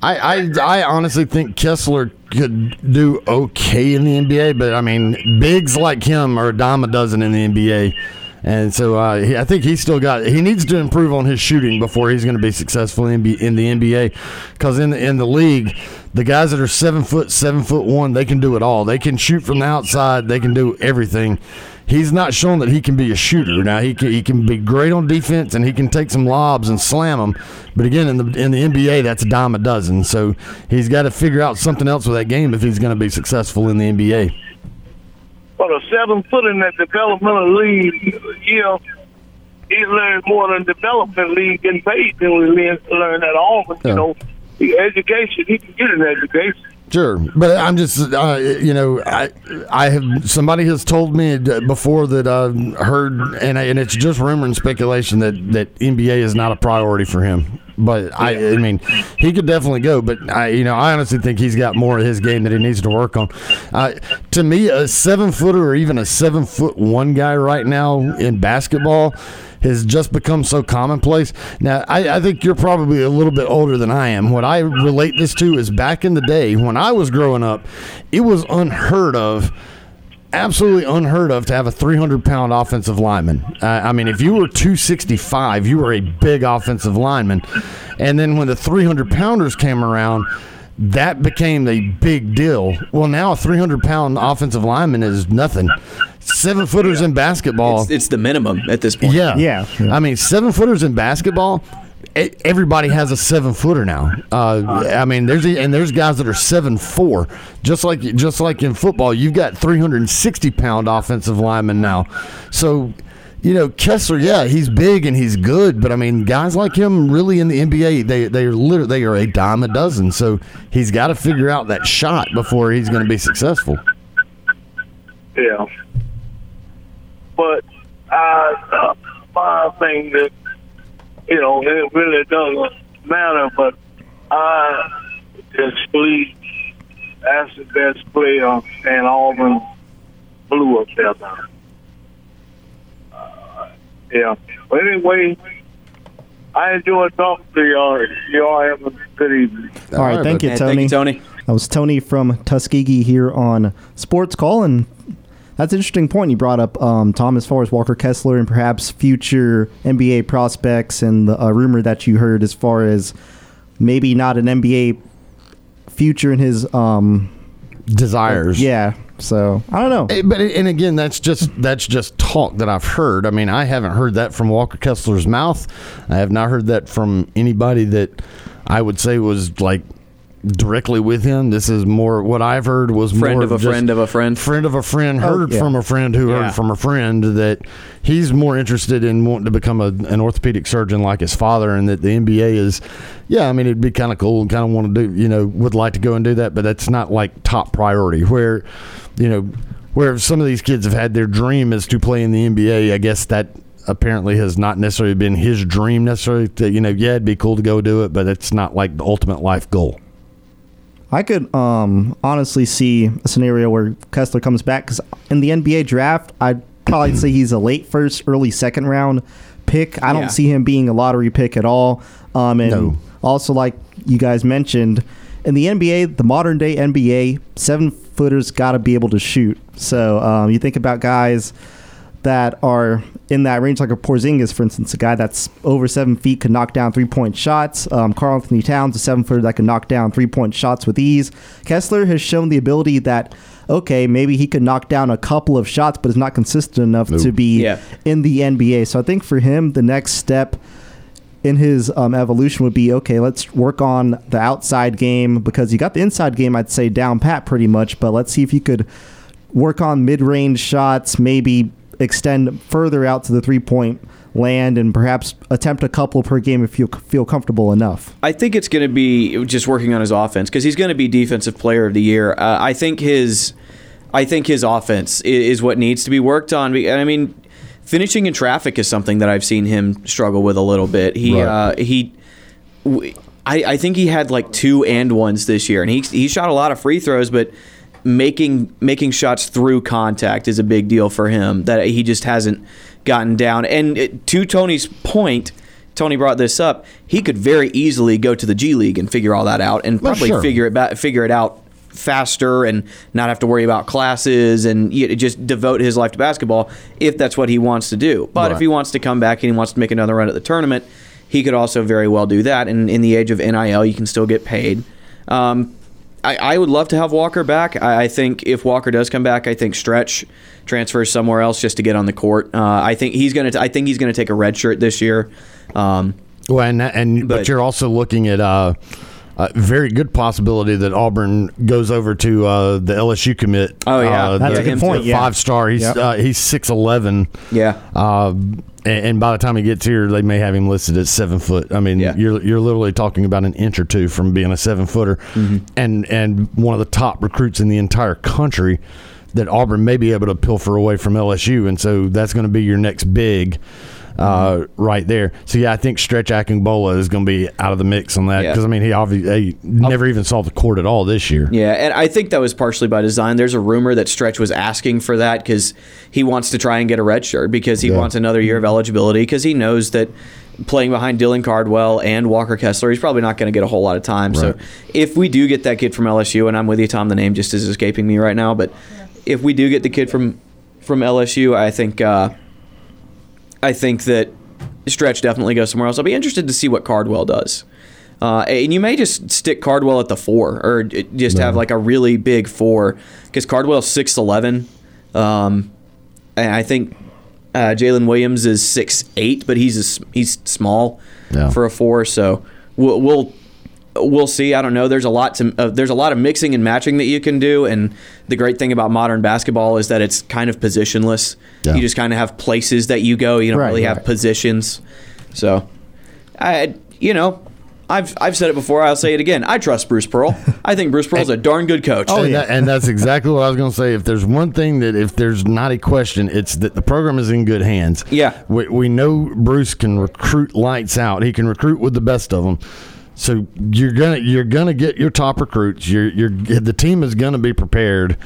I, I I honestly think Kessler could do okay in the NBA, but I mean, bigs like him are a dime a dozen in the NBA. And so uh, he, I think he's still got. He needs to improve on his shooting before he's going to be successful in, in the NBA. Because in the, in the league, the guys that are seven foot, seven foot one, they can do it all. They can shoot from the outside. They can do everything. He's not shown that he can be a shooter. Now he can, he can be great on defense and he can take some lobs and slam them. But again, in the in the NBA, that's a dime a dozen. So he's got to figure out something else with that game if he's going to be successful in the NBA. But a seven foot in that developmental league, you know, he learned more than development league getting paid than we learn learn at Auburn. Yeah. You know, the education he can get an education. Sure, but I'm just, uh, you know, I, I have somebody has told me before that I've heard, and and it's just rumor and speculation that that NBA is not a priority for him. But I, I mean, he could definitely go. But I, you know, I honestly think he's got more of his game that he needs to work on. Uh, to me, a seven footer or even a seven foot one guy right now in basketball has just become so commonplace. Now, I, I think you're probably a little bit older than I am. What I relate this to is back in the day when I was growing up, it was unheard of absolutely unheard of to have a 300 pound offensive lineman. Uh, I mean, if you were 265, you were a big offensive lineman. And then when the 300 pounders came around, that became a big deal. Well, now a 300 pound offensive lineman is nothing. Seven footers in basketball. It's, it's the minimum at this point. Yeah. Yeah, yeah. I mean, seven footers in basketball. Everybody has a seven footer now. Uh, I mean, there's and there's guys that are seven four. Just like just like in football, you've got 360 pound offensive linemen now. So, you know, Kessler, yeah, he's big and he's good, but I mean, guys like him really in the NBA, they they are literally they are a dime a dozen. So he's got to figure out that shot before he's going to be successful. Yeah. But uh, my thing that, you know, it really doesn't matter, but I just believe that's the best player in Auburn blue up there now. Uh, yeah. But anyway, I enjoyed talking to y'all. Y'all have a good evening. All right, thank you, Tony. Thank you, Tony. That was Tony from Tuskegee here on Sports Call, and that's an interesting point you brought up, um, Tom, as far as Walker Kessler and perhaps future NBA prospects, and the uh, rumor that you heard as far as maybe not an NBA future in his um, Desires. yeah. So I don't know. Eh, But and again, that's just that's just talk that I've heard. I mean, I haven't heard that from Walker Kessler's mouth. I have not heard that from anybody that I would say was like directly with him. This is more what I've heard was Friend more of a just friend of a friend. friend of a friend Oh, heard yeah. from a friend who Yeah. heard from a friend that he's more interested in wanting to become a, an orthopedic surgeon like his father, and that the NBA is, yeah, I mean, it'd be kind of cool and kind of want to do, you know, would like to go and do that, but that's not like top priority. Where, you know, where some of these kids have had their dream is to play in the NBA, I guess that apparently has not necessarily been his dream necessarily. To, you know, yeah, it'd be cool to go do it, but it's not like the ultimate life goal. I could um, honestly see a scenario where Kessler comes back because in the NBA draft, I'd probably say he's a late first, early second round pick. I don't Yeah. see him being a lottery pick at all. Um, and No. also, like you guys mentioned, in the NBA, the modern day NBA, seven footers got to be able to shoot. So um, you think about guys that are in that range, like a Porzingis, for instance, a guy that's over seven feet can knock down three point shots. Um, Karl Anthony Towns, a seven footer that can knock down three point shots with ease. Kessler has shown the ability that, okay, maybe he could knock down a couple of shots, but is not consistent enough to be Yeah. in the NBA. So I think for him, the next step in his um, evolution would be okay, let's work on the outside game because you got the inside game, I'd say, down pat pretty much, but let's see if you could work on mid range shots, maybe extend further out to the three point land, and perhaps attempt a couple per game if you feel comfortable enough. I think it's going to be just working on his offense because he's going to be defensive player of the year. Uh, I think his, I think his offense is, is what needs to be worked on. And I mean, finishing in traffic is something that I've seen him struggle with a little bit. He Right. uh, he. I, I think he had like two and ones this year, and he he shot a lot of free throws, but making making shots through contact is a big deal for him that he just hasn't gotten down. And it, to Tony's point, Tony brought this up. He could very easily go to the G League and figure all that out, and Well, probably sure. figure it figure it out faster and not have to worry about classes and just devote his life to basketball if that's what he wants to do. But if he wants to come back and he wants to make another run at the tournament, he could also very well do that. And in the age of NIL, you can still get paid. Um, I, I would love to have Walker back. I, I think if Walker does come back, I think Stretch transfers somewhere else just to get on the court. Uh, I think he's gonna. I think he's gonna take a red shirt this year. Um, Well, and and but, But- you're also looking at uh, a very good possibility that Auburn goes over to uh, the LSU commit. Oh, yeah. uh, That's the, a good point, yeah. Five star. He's Yep. uh, he's six eleven. yeah. Uh, and, and by the time he gets here, they may have him listed at seven foot. I mean, Yeah. you're you're literally talking about an inch or two from being a seven footer, Mm-hmm. and and one of the top recruits in the entire country that Auburn may be able to pilfer away from LSU, and so that's going to be your next big. Uh, right there. So yeah, I think Stretch Akingbola is going to be out of the mix on that Yeah. because I mean he obviously he never even saw the court at all this year. Yeah, and I think that was partially by design. There's a rumor that Stretch was asking for that because he wants to try and get a red shirt because he Yeah. wants another year of eligibility because he knows that playing behind Dylan Cardwell and Walker Kessler, he's probably not going to get a whole lot of time. So if we do get that kid from LSU, and I'm with you, Tom, the name just is escaping me right now, but if we do get the kid from from LSU, I think uh, I think that Stretch definitely goes somewhere else. I'll be interested to see what Cardwell does. Uh, and you may just stick Cardwell at the four, or just have like a really big four, because Cardwell's six eleven, um, and I think uh, Jaylin Williams is six eight, but he's a he's small Yeah. for a four. So we'll, we'll we'll see. I don't know. There's a lot to uh, there's a lot of mixing and matching that you can do, and the great thing about modern basketball is that it's kind of positionless. Yeah. You just kind of have places that you go. You don't Right, really have positions. So, I you know. I've, I've said it before. I'll say it again. I trust Bruce Pearl. I think Bruce Pearl's a darn good coach. and, that- and that's exactly what I was going to say. If there's one thing that, if there's not a question, it's that the program is in good hands. Yeah. we, we know Bruce can recruit lights out. He can recruit with the best of them. So you're gonna you're gonna get your top recruits. You're you're the team is gonna be prepared.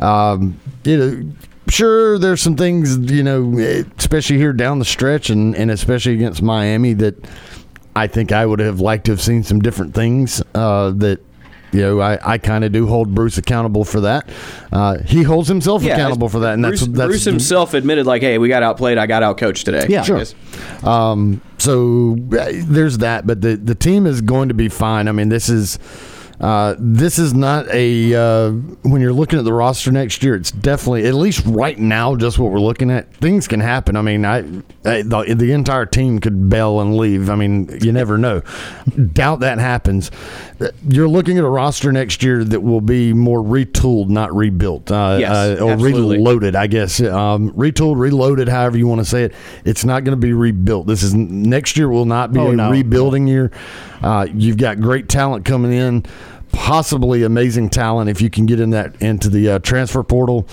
Um, you know. Sure, there's some things, you know, especially here down the stretch and, and especially against Miami that I think I would have liked to have seen some different things uh, that you know I, I kind of do hold Bruce accountable for that. Uh, he holds himself Yeah, accountable for that, and Bruce, that's that's Bruce himself admitted, like, "Hey, we got outplayed. I got outcoached today." Yeah. Sure. Um, so uh, there's that, but the the team is going to be fine. I mean, this is. Uh, this is not a uh, when you're looking at the roster next year. It's definitely at least right now, just what we're looking at. Things can happen. I mean, I, I the, the entire team could bail and leave. I mean, you never know. Doubt that happens. You're looking at a roster next year that will be more retooled, not rebuilt, uh, Yes, uh, or absolutely. reloaded. I guess um, retooled, reloaded, however you want to say it. It's not going to be rebuilt. This is next year will not be Oh, a no. rebuilding year. Uh, you've got great talent coming in, possibly amazing talent if you can get in that into the uh, transfer portal,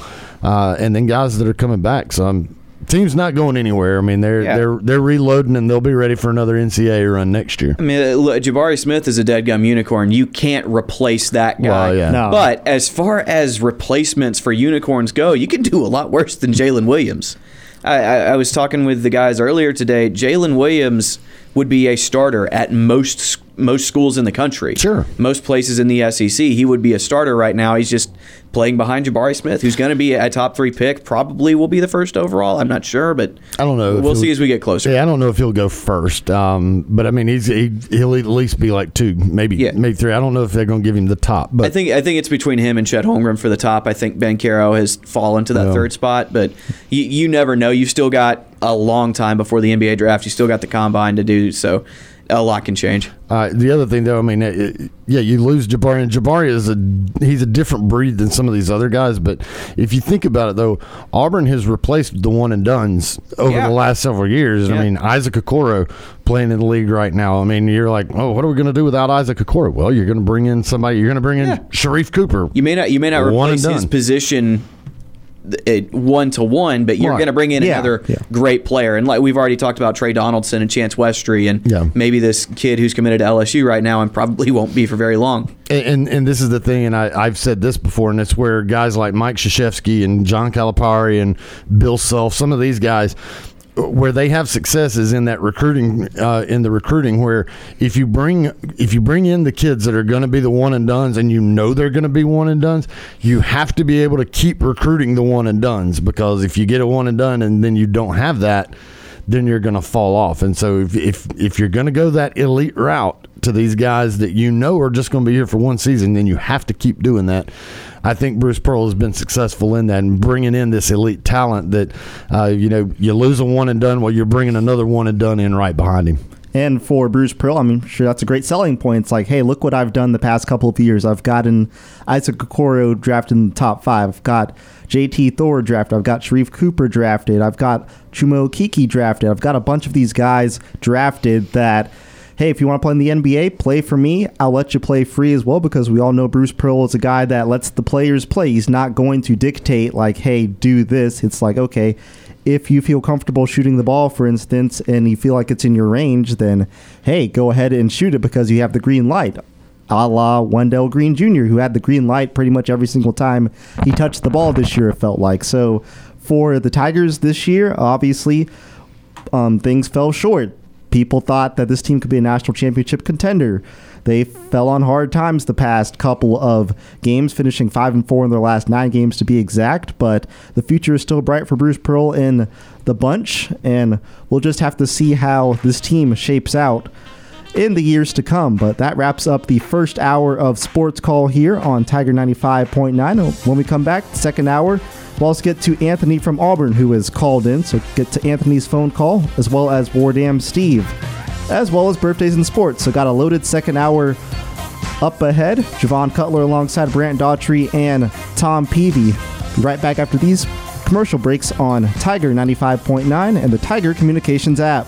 uh, and then guys that are coming back. So um, team's not going anywhere. I mean they're Yeah. they're they're reloading and they'll be ready for another NCAA run next year. I mean, uh, look, Jabari Smith is a dead gum unicorn. You can't replace that guy. Well, yeah. No. But as far as replacements for unicorns go, you can do a lot worse than Jaylin Williams. I, I, I was talking with the guys earlier today. Jaylin Williams would be a starter at most most schools in the country. Sure. Most places in the SEC, he would be a starter right now. He's just playing behind Jabari Smith, who's going to be a top three pick. Probably will be the first overall. I'm not sure, but I don't know. We'll see as we get closer. Yeah, I don't know if he'll go first, um, but I mean he's he, he'll at least be like two, maybe Yeah. maybe three. I don't know if they're going to give him the top, but I think I think it's between him and Chet Holmgren for the top. I think Banchero has fallen to that Yeah. third spot, but you, you never know. You've still got a long time before the NBA draft. You still got the combine to do, so a lot can change. Uh, the other thing, though, I mean, it, it- yeah, you lose Jabari, and Jabari is a he's a different breed than some of these other guys. But if you think about it, though, Auburn has replaced the one and duns over Yeah. the last several years. Yeah. I mean, Isaac Okoro playing in the league right now. I mean, you're like, oh, what are we going to do without Isaac Okoro? Well, you're going to bring in somebody. You're going to bring in Yeah. Sharife Cooper. You may not you may not One replace his done. position one to one, but you're Right. going to bring in Yeah, another yeah. great player. And like we've already talked about Tre Donaldson and Chance Westry, and Yeah. maybe this kid who's committed to LSU right now and probably won't be for very long. And, and and this is the thing, and I, I've said this before, and it's where guys like Mike Krzyzewski and John Calipari and Bill Self, some of these guys, where they have success is in that recruiting, uh, in the recruiting, where if you bring if you bring in the kids that are going to be the one and duns, and you know they're going to be one and duns, you have to be able to keep recruiting the one and duns because if you get a one and done and then you don't have that, then you're going to fall off. And so if if, if you're going to go that elite route to these guys that you know are just going to be here for one season, then you have to keep doing that. I think Bruce Pearl has been successful in that and bringing in this elite talent that, uh, you know, you lose a one and done while you're bringing another one and done in right behind him. And for Bruce Pearl, I'm sure, that's a great selling point. It's like, hey, look what I've done the past couple of years. I've gotten Isaac Okoro drafted in the top five. I've got JT Thor drafted. I've got Sharife Cooper drafted. I've got Chuma Okeke drafted. I've got a bunch of these guys drafted that, hey, if you want to play in the NBA, play for me. I'll let you play free as well because we all know Bruce Pearl is a guy that lets the players play. He's not going to dictate, like, hey, do this. It's like, okay, if you feel comfortable shooting the ball, for instance, and you feel like it's in your range, then hey, go ahead and shoot it because you have the green light. A la Wendell Green Jr., who had the green light pretty much every single time he touched the ball this year, it felt like. So for the Tigers this year, obviously, um, things fell short. People thought that this team could be a national championship contender. They fell on hard times the past couple of games, finishing five and four in their last nine games to be exact. But the future is still bright for Bruce Pearl in the bunch, and we'll just have to see how this team shapes out in the years to come. But that wraps up the first hour of Sports Call here on Tiger 95.9. When we come back, second hour, we'll also get to Anthony from Auburn, who is called in. So get to Anthony's phone call, as well as Wardam Steve, as well as birthdays in sports. So got a loaded second hour up ahead. Javon Cutler alongside Brant Daughtry and Tom Peavy. Right back after these commercial breaks on Tiger 95.9 and the Tiger Communications app.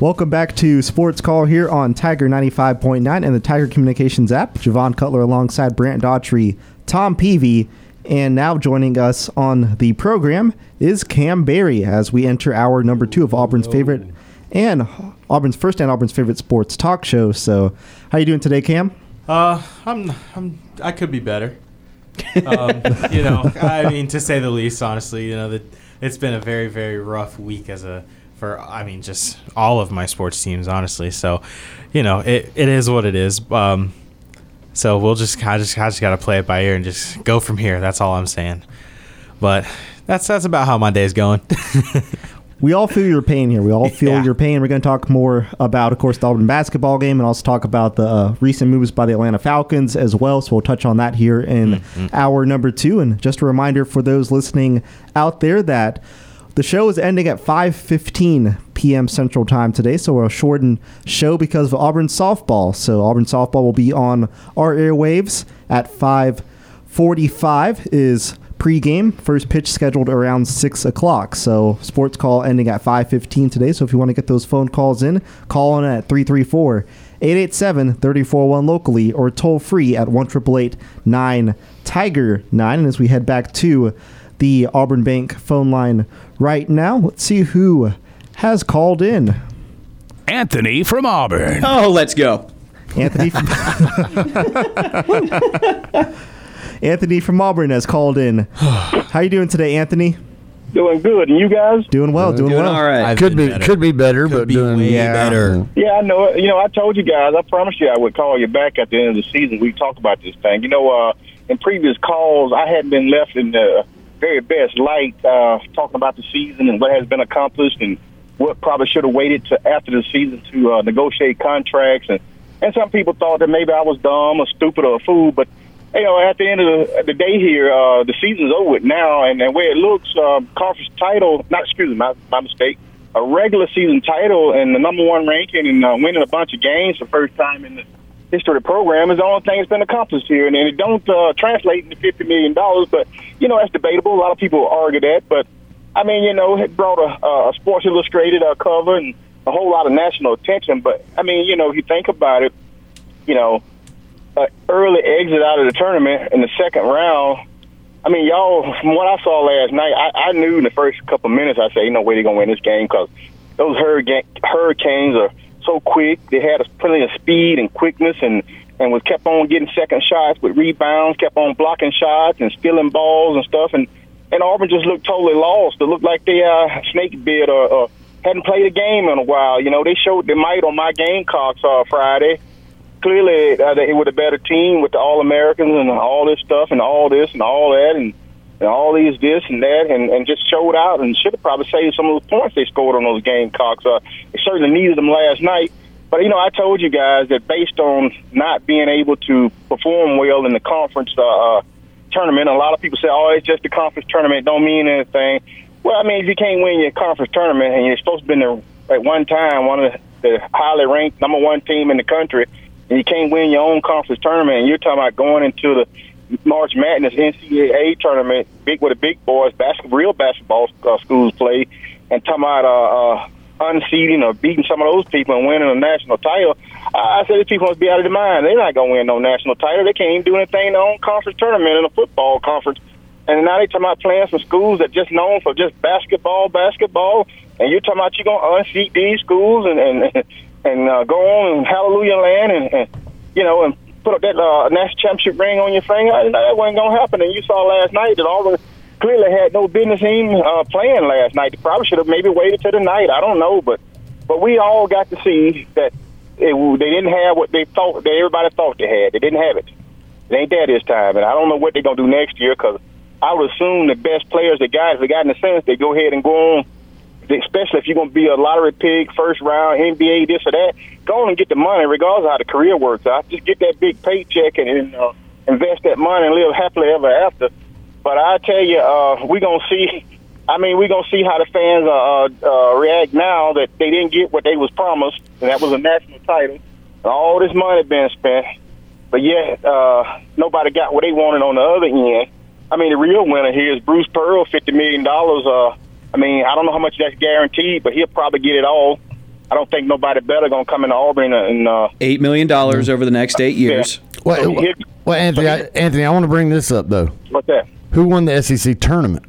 Welcome back to Sports Call here on Tiger 95.9 and the Tiger Communications app. Javon Cutler alongside Brant Daughtry, Tom Peavy, and now joining us on the program is Cam Barry as we enter hour number two of Auburn's favorite and Auburn's first and Auburn's favorite sports talk show. So, how you doing today, Cam? Uh, I'm, I'm, I could be better. Um, you know, I mean, to say the least, honestly, you know, that it's been a very, very rough week as a, for, I mean, just all of my sports teams, honestly. So, you know, it, it is what it is. Um, so we'll just, I just, I just got to play it by ear and just go from here. That's all I'm saying. But that's, that's about how my day's going. We all feel your pain here. We all feel Yeah. your pain. We're going to talk more about, of course, the Auburn basketball game and also talk about the uh, recent moves by the Atlanta Falcons as well. So we'll touch on that here in hour number two. And just a reminder for those listening out there that The show is ending at 5:15 p.m. Central Time today, so a shortened show because of Auburn softball. So Auburn softball will be on our airwaves at 5:45 is pregame. First pitch scheduled around six o'clock. So sports call ending at 5:15 today. So if you want to get those phone calls in, call in at 334 887 341 locally or toll free at 1 9 Tiger 9. And as we head back to the Auburn Bank phone line right now, let's see who has called in. Anthony from Auburn. Oh, let's go. Anthony from, Anthony from Auburn has called in. How you doing today, Anthony? Doing good, and you guys? Doing well, doing, Doing well. all right. could be could be better, but be doing way Yeah. better. Yeah, I know. it. You know, I told you guys. I promised you I would call you back at the end of the season. We talked about this thing. You know, uh, in previous calls, I hadn't been left in the very best light uh, talking about the season and what has been accomplished and what probably should have waited to after the season to uh, negotiate contracts. And and some people thought that maybe I was dumb or stupid or a fool, but you know, at the end of the, the day here, uh, the season's over now, and, and where it looks, um, conference title, not excuse me, my, my mistake, a regular season title and the number one ranking and uh, winning a bunch of games the first time in the history of the program is the only thing that's been accomplished here. And, and it don't uh, translate into $50 million, but, you know, that's debatable. A lot of people argue that, but, I mean, you know, it brought a, a Sports Illustrated uh, cover and a whole lot of national attention. But, I mean, you know, if you think about it, you know, uh, early exit out of the tournament in the second round. I mean, y'all, from what I saw last night, I, I knew in the first couple minutes, I said, ain't no way they're going to win this game because those hurricane, hurricanes are so quick. They had a plenty of speed and quickness and, and was kept on getting second shots with rebounds, kept on blocking shots and stealing balls and stuff. And, and Auburn just looked totally lost. It looked like they uh, snake bit or, or hadn't played a game in a while. You know, they showed their might on my Gamecocks uh, Friday clearly uh, they were the better team with the All Americans and all this stuff and all this and all that and, and all these this and that and, and just showed out and should have probably saved some of those points they scored on those Gamecocks. Uh, they certainly needed them last night. But you know, I told you guys that based on not being able to perform well in the conference uh, uh, tournament, a lot of people say, "Oh, it's just a conference tournament; don't mean anything." Well, I mean, if you can't win your conference tournament and you're supposed to be there at one time one of the, the highly ranked number one team in the country, and you can't win your own conference tournament, and you're talking about going into the March Madness NCAA tournament, big with the big boys, basketball, real basketball uh, schools play, and talking about uh, uh, unseating or beating some of those people and winning a national title. I said these people must be out of their mind. They're not to win no national title. They can't even do anything in their own conference tournament in a football conference. And now they talking about playing some schools that just known for just basketball, basketball, and you're talking about you're to unseat these schools and and and uh, go on and hallelujah land and, and you know and put up that uh, national championship ring on your finger. That wasn't to happen. And you saw last night that Auburn clearly had no business even uh, playing last night. They probably should have maybe waited till the night. I don't know, but but we all got to see that it, they didn't have what they thought. That everybody thought they had. They didn't have it. It ain't there this time, and I don't know what they're gonna do next year because I would assume the best players, the guys that got in the sense, they go ahead and go on. Especially if you're going to be a lottery pick, first round, NBA, this or that, go and get the money, regardless of how the career works out. Just get that big paycheck and, and uh, invest that money and live happily ever after. But I tell you, uh, we're gonna see. I mean, we're gonna see how the fans uh, uh, react now that they didn't get what they was promised, and that was a national title, and all this money being spent. But yet, uh, nobody got what they wanted on the other end. I mean, the real winner here is Bruce Pearl, fifty million dollars. Uh, I mean, I don't know how much that's guaranteed, but he'll probably get it all. I don't think nobody better gonna come into Auburn and uh, Eight million dollars over the next eight years. Well, So here- well, Anthony, I, Anthony, I want to bring this up though. what's that? Who won the SEC tournament?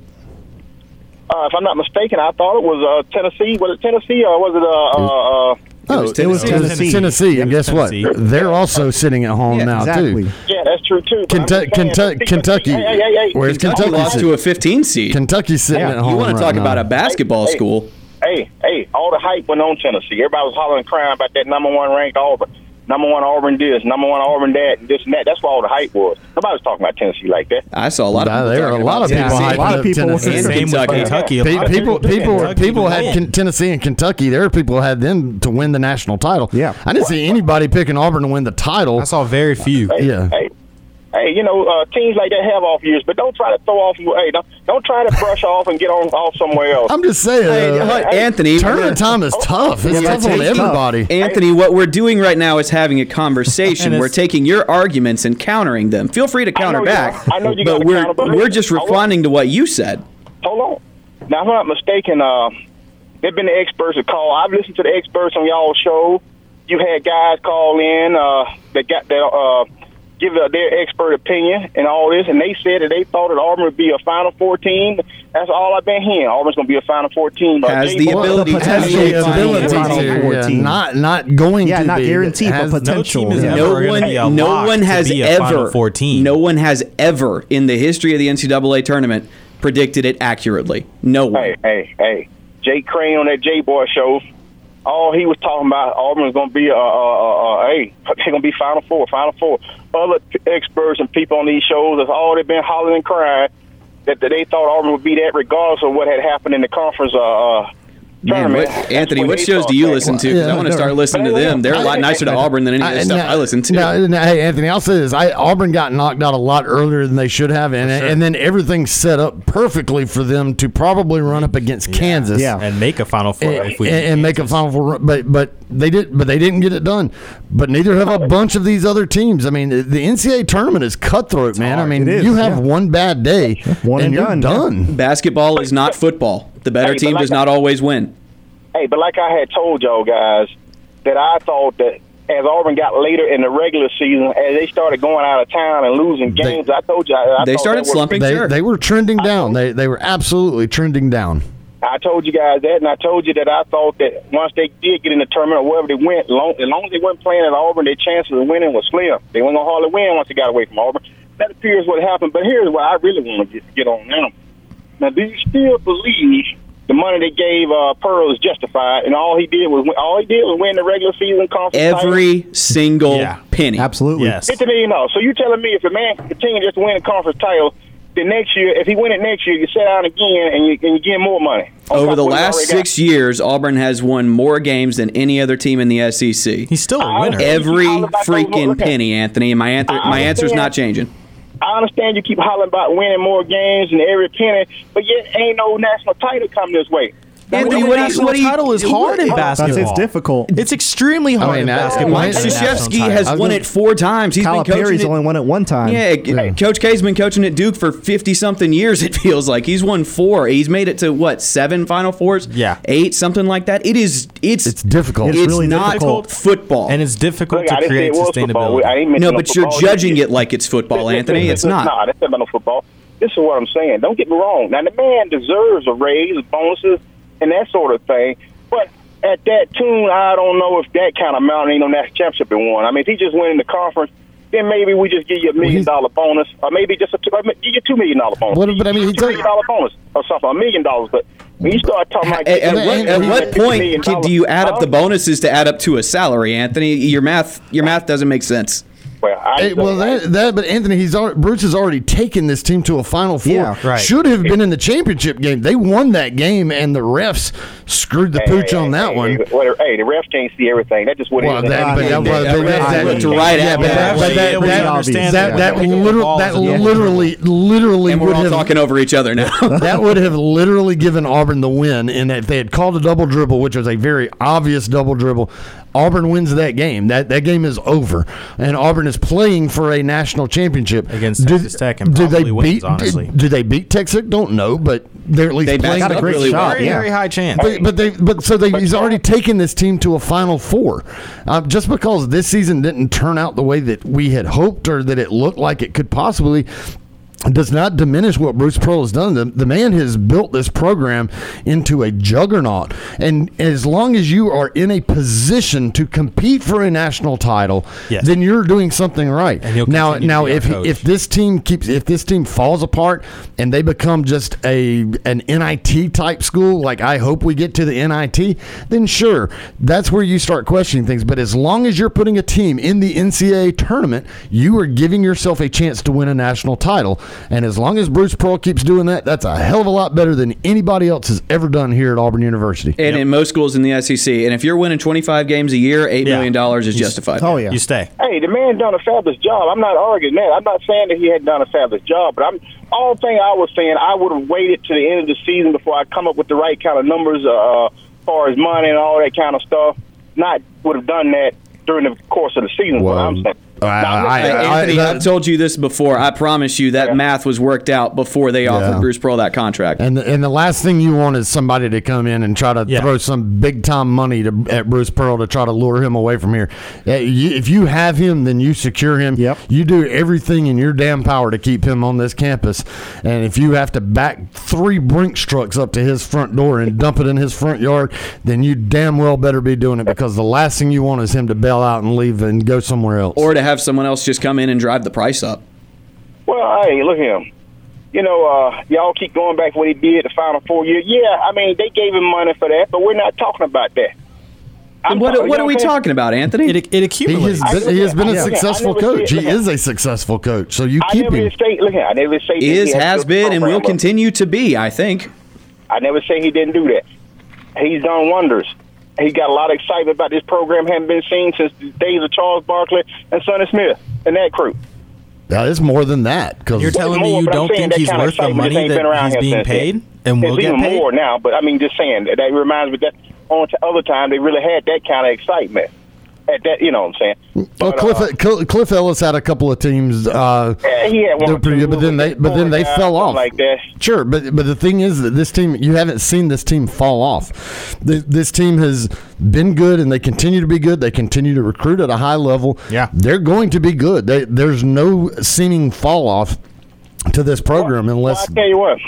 Uh, if I'm not mistaken, I thought it was uh, Tennessee. Was it Tennessee or was it uh, uh, uh, Oh, it was Tennessee. Tennessee, and guess Tennessee. what? They're also sitting at home Yeah, now exactly. too. Yeah, that's true too. But I'm Kentucky, just Kentucky, Kentucky. Hey, hey, hey, hey. Where's Kentucky Kentucky? lost to a 15 seed. Kentucky's sitting Yeah, at you home. you want to right talk now. about a basketball Hey, hey. school? Hey, hey, all the hype went on Tennessee. Everybody was hollering, crying about that number one ranked Auburn, number one Auburn this, number one Auburn that, and this and that. That's why all the hype was. Nobody was talking about Tennessee like that. I saw a lot of people there are a lot of people Tennessee. hyping hyping lot of people Tennessee. were And Same with Kentucky. Kentucky. A Pe- lot of People, did. people, Kentucky people had win. Tennessee and Kentucky. There are people who had them to win the national title. Yeah. I didn't see anybody picking Auburn to win the title. I saw very few. Hey, Yeah. Hey, hey, you know, uh, teams like that have off years, but don't try to throw off. Hey, don't don't try to brush off and get on off somewhere else. I'm just saying, Hey, uh, hey, Anthony, tournament time is tough. It's Yeah, tough on it's tough. everybody. Anthony, what we're doing right now is having a conversation. We're taking your arguments and countering them. Feel free to counter you back. are. I know you but gotta we're counter, but we're just responding to what you said. Hold on. Now, if I'm not mistaken, uh, they've been the experts that call. I've listened to the experts on y'all show. You had guys call in uh, that got that uh, give uh, their expert opinion and all this, and they said that they thought that Auburn would be a Final Four team. That's all I've been hearing. Auburn's going to be a Final Four team. Uh, Has the Boy- ability to potential be a to Final be a Four Final team. Four Yeah, team. not not going Yeah, to not be. guaranteed, but Has- potential. No Yeah. no one, a no one has Final ever, Four team. no one has ever in the history of the NCAA tournament predicted it accurately. No one. Hey, hey, hey. Jake Crane on that J Boy show. All he was talking about, Auburn's going to be, uh, uh, uh, uh, hey, they're going to be Final Four, Final Four. Other experts and people on these shows have already been hollering and crying that, that they thought Auburn would be that regardless of what had happened in the conference uh, uh, Man, what, Anthony, what what shows do you back listen then. to? 'Cause I Yeah, want to start listening to them. They're a lot nicer to Auburn than any of the stuff I listen to. Now, now, hey, Anthony, I'll say this: I, Auburn got knocked out a lot earlier than they should have, and and then everything set up perfectly for them to probably run up against Kansas. Yeah. and make a Final Four And, if we and- and make a final four, but but they did, but they didn't get it done. But neither have a bunch of these other teams. I mean, the the NCAA tournament is cutthroat, man. I mean, you have yeah. one bad day, One and and you're done, yeah. done. Basketball is not football. The better Hey, team like does I- not always win. Hey, but like I had told y'all guys, that I thought that as Auburn got later in the regular season, as they started going out of town and losing games, I told you I, I They thought started slumping. They, Sure. they were trending down. They they were absolutely trending down. I told you guys that, and I told you that I thought that once they did get in the tournament or wherever they went, long, as long as they weren't playing at Auburn, their chances of winning was slim. They weren't gonna hardly win once they got away from Auburn. That appears what happened. But here's what I really want to get, get on now. Now, do you still believe the money they gave uh, Pearl is justified, and all he did was win, all he did was win the regular season conference title? Every single Yeah. penny. Absolutely. Yes. Fifty million dollars. So you telling me if a man continue just to win a conference title, the next year, if he win it next year, you sit down again and you and you get more money. on Over the last already got. six years, Auburn has won more games than any other team in the SEC. He's still a winner. Every All about those- freaking penny, Anthony. And my answer, I my answer's understand. not changing. I understand you keep hollering about winning more games and every penny, but yet ain't no national title coming this way. Anthony, Winning what do you- national what do you- title is hard in That's basketball. it's difficult. It's extremely hard I mean, in uh, basketball. Mike to win a national Krzyzewski has won it four times. He's been coaching Calipari's it. only won it one time. Yeah, Coach K's been coaching at Duke for fifty something years. It feels like he's won four. He's made it to what seven Final Fours? Yeah. eight something like that. It is. It's It's difficult. It's It's really not difficult. football. and it's difficult Look, to create it was football. sustainability. I ain't no, no but you're judging it like it's football, Listen, Anthony. listen, It's not. No, that's not no football. This is what I'm saying. Don't get me wrong. Now the man deserves a raise, bonuses, and that sort of thing. But at that tune, I don't know if that kind of amount ain't no national championship in one. I mean, if he just winning the conference, then maybe we just give you a million he's- dollar bonus, or maybe just a two, give you two million dollar bonus. What- but I mean, Give you he's two million dollar bonus or something, a million dollars. But when you start talking about At, at what, at what point do you add up the bonuses to add up to a salary, Anthony? Your math, your math doesn't make sense. Well, I, Hey, well, that, that, but Anthony, he's already, Bruce has already taken this team to a Final Four. Yeah. Right. Should have been in the championship game. They won that game, and the refs screwed the pooch Hey, on that hey, one. Hey, whatever. hey, the refs can't see everything. That just what Well, it is. that, but that, Yeah, was- yeah, that- that- looked right yeah, at but me. that, but that, that, that, that, that. liter- that in the end. literally, literally And we're would all have talking over each other now. that would have literally given Auburn the win. And if they had called a double dribble, which was a very obvious double dribble, Auburn wins that game. That that game is over, and Auburn is playing for a national championship Against Texas Tech and do they wins, beat? honestly. Do, they beat Texas? Don't know, but they're at least They playing. got a great really shot, well. very, yeah. very high chance. But, but they but so they, he's already taken this team to a Final Four. Um, just because this season didn't turn out the way that we had hoped or that it looked like it could possibly. Does not diminish what Bruce Pearl has done. The, the man has built this program into a juggernaut. And as long as you are in a position to compete for a national title, Yes. then you're doing something right. Now, now if coach. if this team keeps if this team falls apart and they become just a an NIT type school like I hope we get to the NIT then sure that's where you start questioning things but as long as you're putting a team in the NCAA tournament you are giving yourself a chance to win a national title And as long as Bruce Pearl keeps doing that, that's a hell of a lot better than anybody else has ever done here at Auburn University. And in most schools in the SEC. And if you're winning 25 games a year, $8 million is justified. Oh yeah. You stay. Hey, the man done a fabulous job. I'm not arguing that. I'm not saying that he hadn't done a fabulous job, but I'm all thing I was saying. I would have waited to the end of the season before I come up with the right kind of numbers, uh, as far as money and all that kind of stuff. Not would have done that during the course of the season. Well, I'm saying. Hey, Anthony, I, have told you this before. I promise you that math was worked out before they offered Yeah. Bruce Pearl that contract. And the, and the last thing you want is somebody to come in and try to Yeah. throw some big time money to, at Bruce Pearl to try to lure him away from here. Uh, If you have him, then you secure him. Yep. You do everything in your damn power to keep him on this campus. And if you have to back three Brinks trucks up to his front door and dump it in his front yard, then you damn well better be doing it because the last thing you want is him to bail out and leave and go somewhere else. Or to have someone else just come in and drive the price up. Well, hey, look at him. You know, uh, y'all keep going back what he did the final four years. Yeah, I mean they gave him money for that, but we're not talking about that. I'm what talking- what are we talking about, Anthony? It, it he accumulates. has been, he has been a successful I coach. He is a successful coach. So you I keep never him. say. Look, I never say that he is, has been, and will continue to be, I think. I never say he didn't do that. He's done wonders. He got a lot of excitement about this program. Hadn't been seen since the days of Charles Barkley and Sonny Smith and that crew. Yeah, it's more than that. Because You're telling me you don't think he's worth the money ain't been that he's being since then. paid and will it's get even paid? more now. But I mean, just saying that that reminds me that on to other time they really had that kind of excitement. At that, you know what I'm saying? Well, But, Cliff, uh, Cl- Cliff Ellis had a couple of teams. Uh, yeah, he had one or pretty two, good, but then they but then they guys, fell off. like that. Sure, but but the thing is that this team you haven't seen this team fall off. This, this team has been good and they continue to be good. They continue to recruit at a high level. Yeah. they're going to be good. They, there's no seeming fall off to this program unless Well, I tell you what.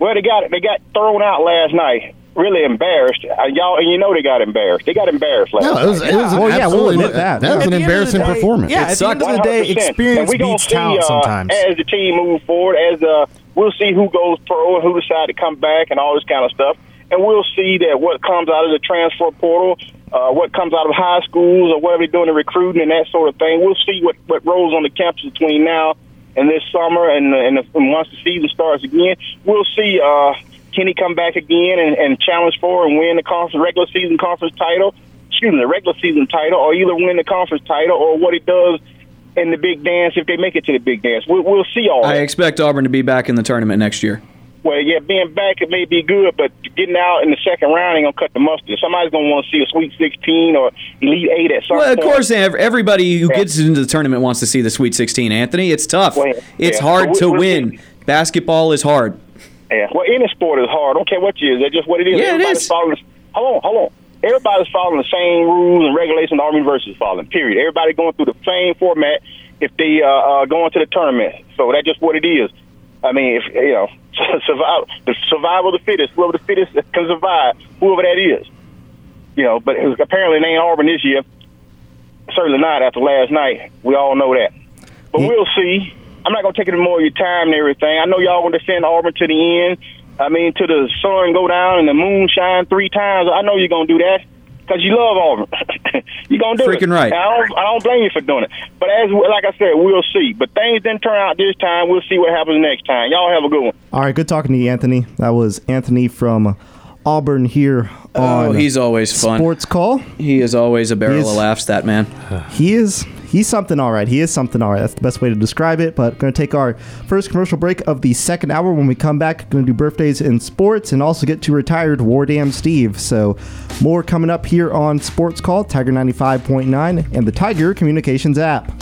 Well, they got it. they got thrown out last night. Really embarrassed, uh, y'all, and you know they got embarrassed. They got embarrassed last no, night. it was, it was an Well, yeah, we'll absolutely admit that. that was At an the end of the embarrassing day- performance. Yeah, at the end of the day, experience And we gonna beats see, talent uh, sometimes. As the team moves forward, as uh, we'll see who goes pro and who decide to come back and all this kind of stuff, and we'll see that what comes out of the transfer portal, uh, what comes out of high schools or whatever they're doing the recruiting and that sort of thing. We'll see what what rolls on the campus between now and this summer, and and, and once the season starts again, we'll see. Uh, can he come back again and, and challenge for and win the conference regular season conference title? Excuse me, the regular season title, or either win the conference title, or what he does in the big dance if they make it to the big dance. We'll, we'll see all I that. expect Auburn to be back in the tournament next year. Well, yeah, being back it may be good, but getting out in the second round ain't gonna cut the mustard. Somebody's gonna want to see a Sweet 16 or Elite Eight at some Well, of point. course, everybody who gets into the tournament wants to see the Sweet 16. Anthony, it's tough. Well, it's yeah. hard But to we- we'll win. see. Basketball is hard. Yeah, well, any sport is hard. I don't care what you is. That's just what it is. Yeah, Everybody's is. Following, hold on, hold on. Everybody's following the same rules and regulations Auburn University is following. Period. Everybody going through the same format if they uh, uh, go into the tournament. So that's just what it is. I mean, if you know, survival, the survival of the fittest. Whoever the fittest can survive, whoever that is. You know, but apparently it ain't Auburn this year. Certainly not after last night. We all know that. But we'll see. I'm not gonna take any more of your time and everything. I know y'all want to send Auburn to the end. I mean, to the sun go down and the moon shine three times. I know you're gonna do that because you love Auburn. you're gonna do it. Freaking right. I don't, I don't blame you for doing it. But as like I said, we'll see. But things didn't turn out this time. We'll see what happens next time. Y'all have a good one. All right, good talking to you, Anthony. That was Anthony from Auburn here on Oh, oh he's always fun. Sports Call. He is always a barrel of laughs, that man. He is he's something all right. He is something all right. That's the best way to describe it. But going to take our first commercial break of the second hour. When we come back, going to do birthdays in sports and also get to retired War Dam Steve. So more coming up here on Sports Call Tiger ninety five point nine and the Tiger Communications app.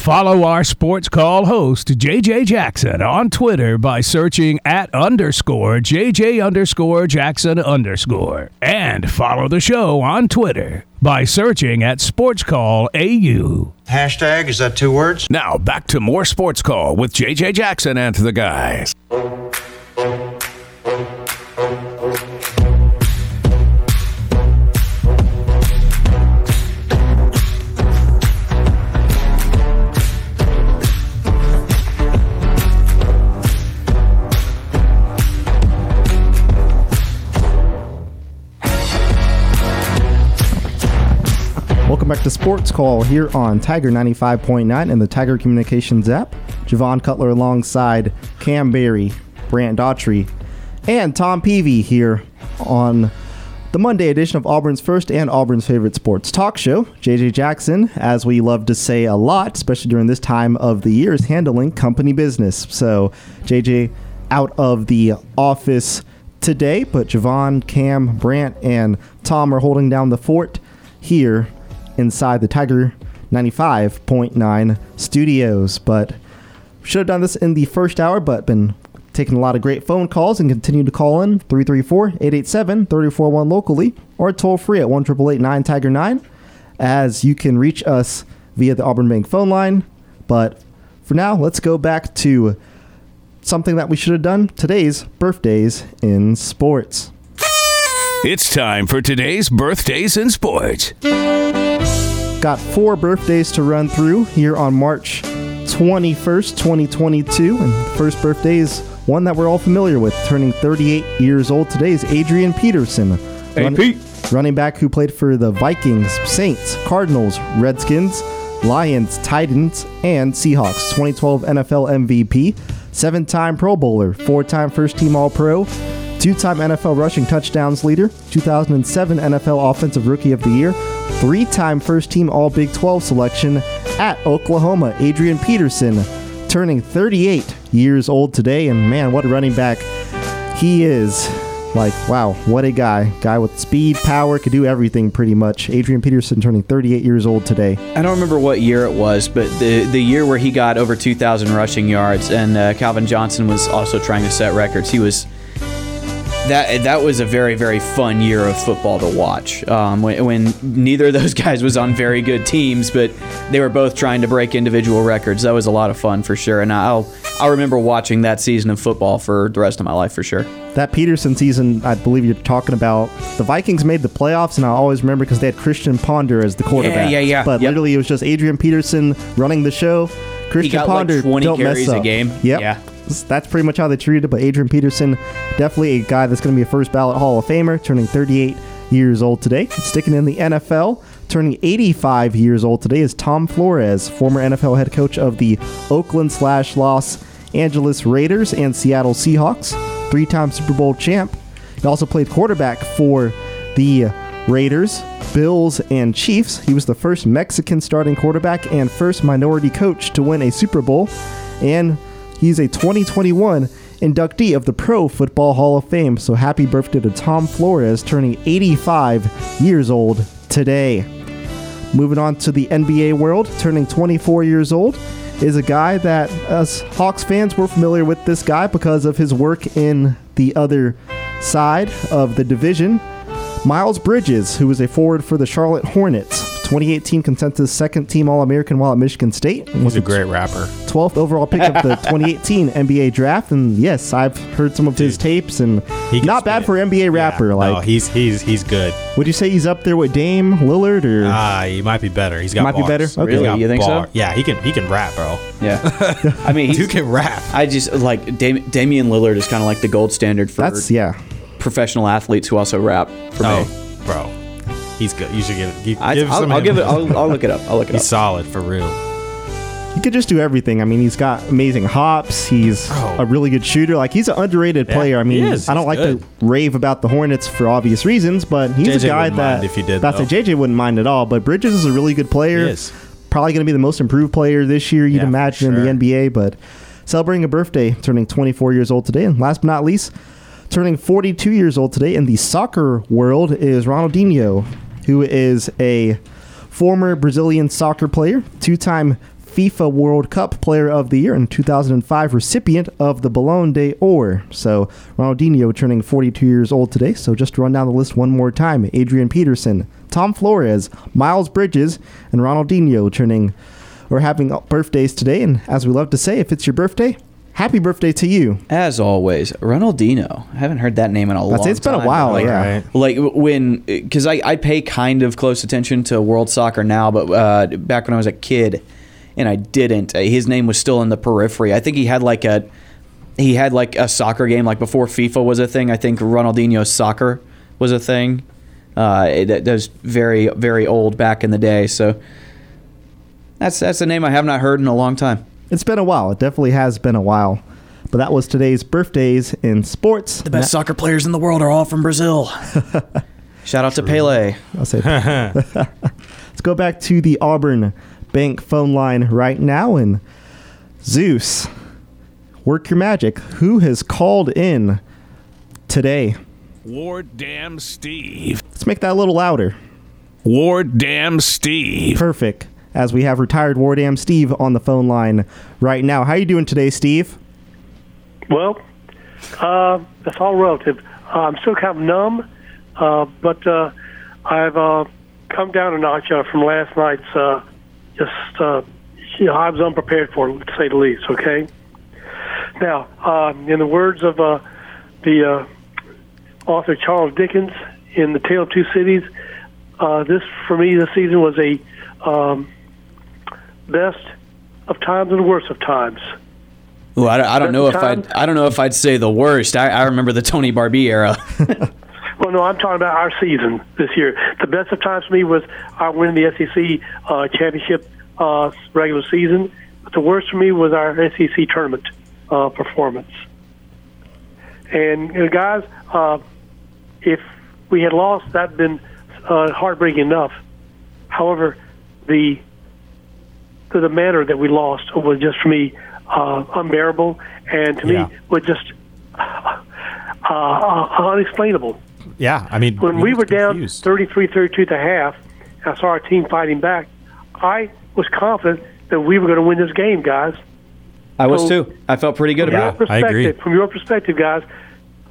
Follow our sports call host, JJ Jackson, on Twitter by searching at underscore JJ underscore Jackson underscore. And follow the show on Twitter by searching at Sports Call AU. Hashtag, is that two words? Now back to more Sports Call with JJ Jackson and the guys. To Sports Call here on Tiger 95.9 and the Tiger Communications app. Javon Cutler alongside Cam Berry, Brant Daughtry, and Tom Peavy here on the Monday edition of Auburn's first and Auburn's favorite sports talk show. JJ Jackson, as we love to say a lot, especially during this time of the year, is handling company business. So JJ out of the office today, but Javon, Cam, Brant, and Tom are holding down the fort here inside the Tiger 95.9 studios. But should have done this in the first hour, but been taking a lot of great phone calls and continue to call in 334-887-341 locally or toll free at 1 Tiger 9 as you can reach us via the Auburn Bank phone line. But for now, let's go back to something that we should have done today's birthdays in sports. It's time for today's birthdays in sports. Got four birthdays to run through here on March 21st, 2022. And the first birthday is one that we're all familiar with. Turning 38 years old today is Adrian Peterson. Hey, Run- Pete. Running back who played for the Vikings, Saints, Cardinals, Redskins, Lions, Titans, and Seahawks. 2012 NFL MVP, seven time Pro Bowler, four time first team All Pro, two time NFL rushing touchdowns leader, 2007 NFL Offensive Rookie of the Year, three time first team All Big 12 selection at Oklahoma. Adrian Peterson turning 38 years old today, and man, what a running back he is. Like, wow, what a guy. Guy with speed, power, could do everything pretty much. Adrian Peterson turning 38 years old today. I don't remember what year it was, but the the year where he got over 2,000 rushing yards, and uh, Calvin Johnson was also trying to set records. He was that that was a very very fun year of football to watch. Um, when, when neither of those guys was on very good teams, but they were both trying to break individual records. That was a lot of fun for sure, and I'll I'll remember watching that season of football for the rest of my life for sure. That Peterson season, I believe you're talking about, the Vikings made the playoffs, and I always remember because they had Christian Ponder as the quarterback. yeah, yeah. yeah. But Yep. literally, it was just Adrian Peterson running the show. Christian like, Ponder 20 don't carries mess a game. Yep. Yeah. That's pretty much how they treated it. But Adrian Peterson, definitely a guy that's going to be a first ballot Hall of Famer, turning 38 years old today. Sticking in the NFL, turning 85 years old today is Tom Flores, former NFL head coach of the Oakland slash Los Angeles Raiders and Seattle Seahawks, three-time Super Bowl champ. He also played quarterback for the Raiders, Bills, and Chiefs. He was the first Mexican starting quarterback and first minority coach to win a Super Bowl. And he's a 2021 inductee of the Pro Football Hall of Fame. So happy birthday to Tom Flores, turning 85 years old today. Moving on to the NBA world, turning 24 years old is a guy that us Hawks fans were familiar with this guy because of his work in the other side of the division. Miles Bridges, who was a forward for the Charlotte Hornets, 2018 consensus second team All American while at Michigan State. He's a great rapper. 12th overall pick of the 2018 NBA draft. And yes, I've heard some of his tapes and He not bad for an NBA rapper. like, no, he's he's he's good. would you say he's up there with Dame Lillard or? Ah, he might be better. He's got Might be better? Okay. Really? You think so? Yeah, he can he can rap, bro. Yeah, I mean, Dude he's, can rap. I just like Dam- Damian Lillard is kind of like the gold standard for That's yeah. professional athletes who also rap. For me, Oh, bro, he's good. You should give it. Give, I, give I'll, some I'll give it. I'll, I'll look it up. I'll look it He's up. He's solid for real. He could just do everything. I mean, he's got amazing hops. He's Oh. a really good shooter. Like he's an underrated Yeah, player. I mean, he is. I don't He's like good. to rave about the Hornets for obvious reasons, but he's JJ a guy that if he did, That's a. JJ wouldn't mind at all. But Bridges is a really good player. He is. Probably going to be the most improved player this year. You'd Yeah, imagine sure. in the NBA. But celebrating a birthday, turning 24 years old today, and last but not least, turning 42 years old today in the soccer world is Ronaldinho, who is a former Brazilian soccer player, two-time FIFA World Cup Player of the Year, and 2005 recipient of the Ballon d'Or. So Ronaldinho turning 42 years old today. So just to run down the list one more time: Adrian Peterson, Tom Flores, Miles Bridges, and Ronaldinho turning or having birthdays today. And as we love to say, if it's your birthday, happy birthday to you. As always, Ronaldinho. I haven't heard that name in a long time. it's been a while, Like, yeah. Like when because I, I pay kind of close attention to world soccer now but uh, back when i was a kid and i didn't uh, his name was still in the periphery i think he had like a he had like a soccer game like before fifa was a thing i think ronaldinho soccer was a thing Uh, it, that was very very old back in the day. So that's that's a name I have not heard in a long time. It's been a while. It definitely has been a while. But that was today's birthdays in sports. The best soccer players in the world are all from Brazil. Shout out to Pele. I'll say. Let's go back to the Auburn Bank phone line right now. And Zeus, work your magic. Who has called in today? Ward Damn Steve. Let's make that a little louder. Ward Damn Steve. Perfect. As we have retired Wardam Steve on the phone line right now. How are you doing today, Steve? Well, uh, that's all relative. Uh, I'm still kind of numb, uh, but uh, I've uh, come down a notch uh, from last night's. Uh, just, uh, you know, I was unprepared for to say the least. Okay. Now, uh, in the words of uh, the uh, author Charles Dickens in *The Tale of Two Cities*, uh, this for me this season was a um, best of times and worst of times. Ooh, I, don't- I don't know if I'd I don't know if I'd say the worst. I, I remember the Tony Barbee era. Well, no, I'm talking about our season this year. The best of times for me was our winning the SEC uh, championship uh, regular season. But the worst for me was our SEC tournament uh, performance. And you know, guys, uh, if we had lost, that'd been uh, heartbreaking enough. However, the the, the manner that we lost was just for me uh, unbearable, and to Yeah. me was just uh, uh, unexplainable Yeah, I mean, when we were down 33 32 at the half, and I saw our team fighting back, I was confident that we were going to win this game, guys. I was So- too. I felt pretty good from about your it. perspective, From your perspective, guys,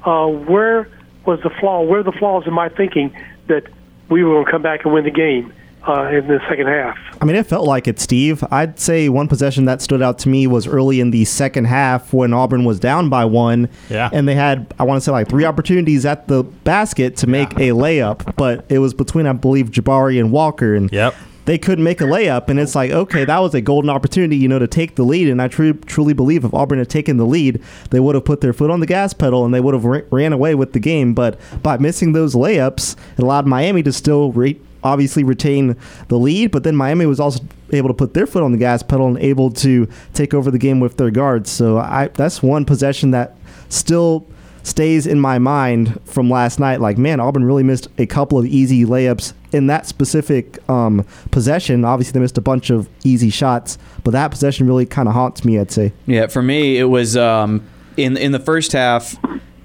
uh, where was the flaw? Where are the flaws in my thinking that we were going to come back and win the game uh, in the second half? I mean, it felt like it, Steve. I'd say one possession that stood out to me was early in the second half when Auburn was down by one. Yeah. And they had, I want to say, like three opportunities at the basket to make a layup, but it was between, I believe, Jabari and Walker. And yep. they couldn't make a layup. And it's like, okay, that was a golden opportunity, you know, to take the lead. And I tru- truly believe if Auburn had taken the lead, they would have put their foot on the gas pedal and they would have ra- ran away with the game. But by missing those layups, it allowed Miami to still re- obviously retain the lead. But then Miami was also able to put their foot on the gas pedal and able to take over the game with their guards. So I that's one possession that still stays in my mind from last night. Like, man, Auburn really missed a couple of easy layups in that specific um, possession. Obviously, they missed a bunch of easy shots, but that possession really kind of haunts me. I'd say. Yeah, for me, it was um, in in the first half.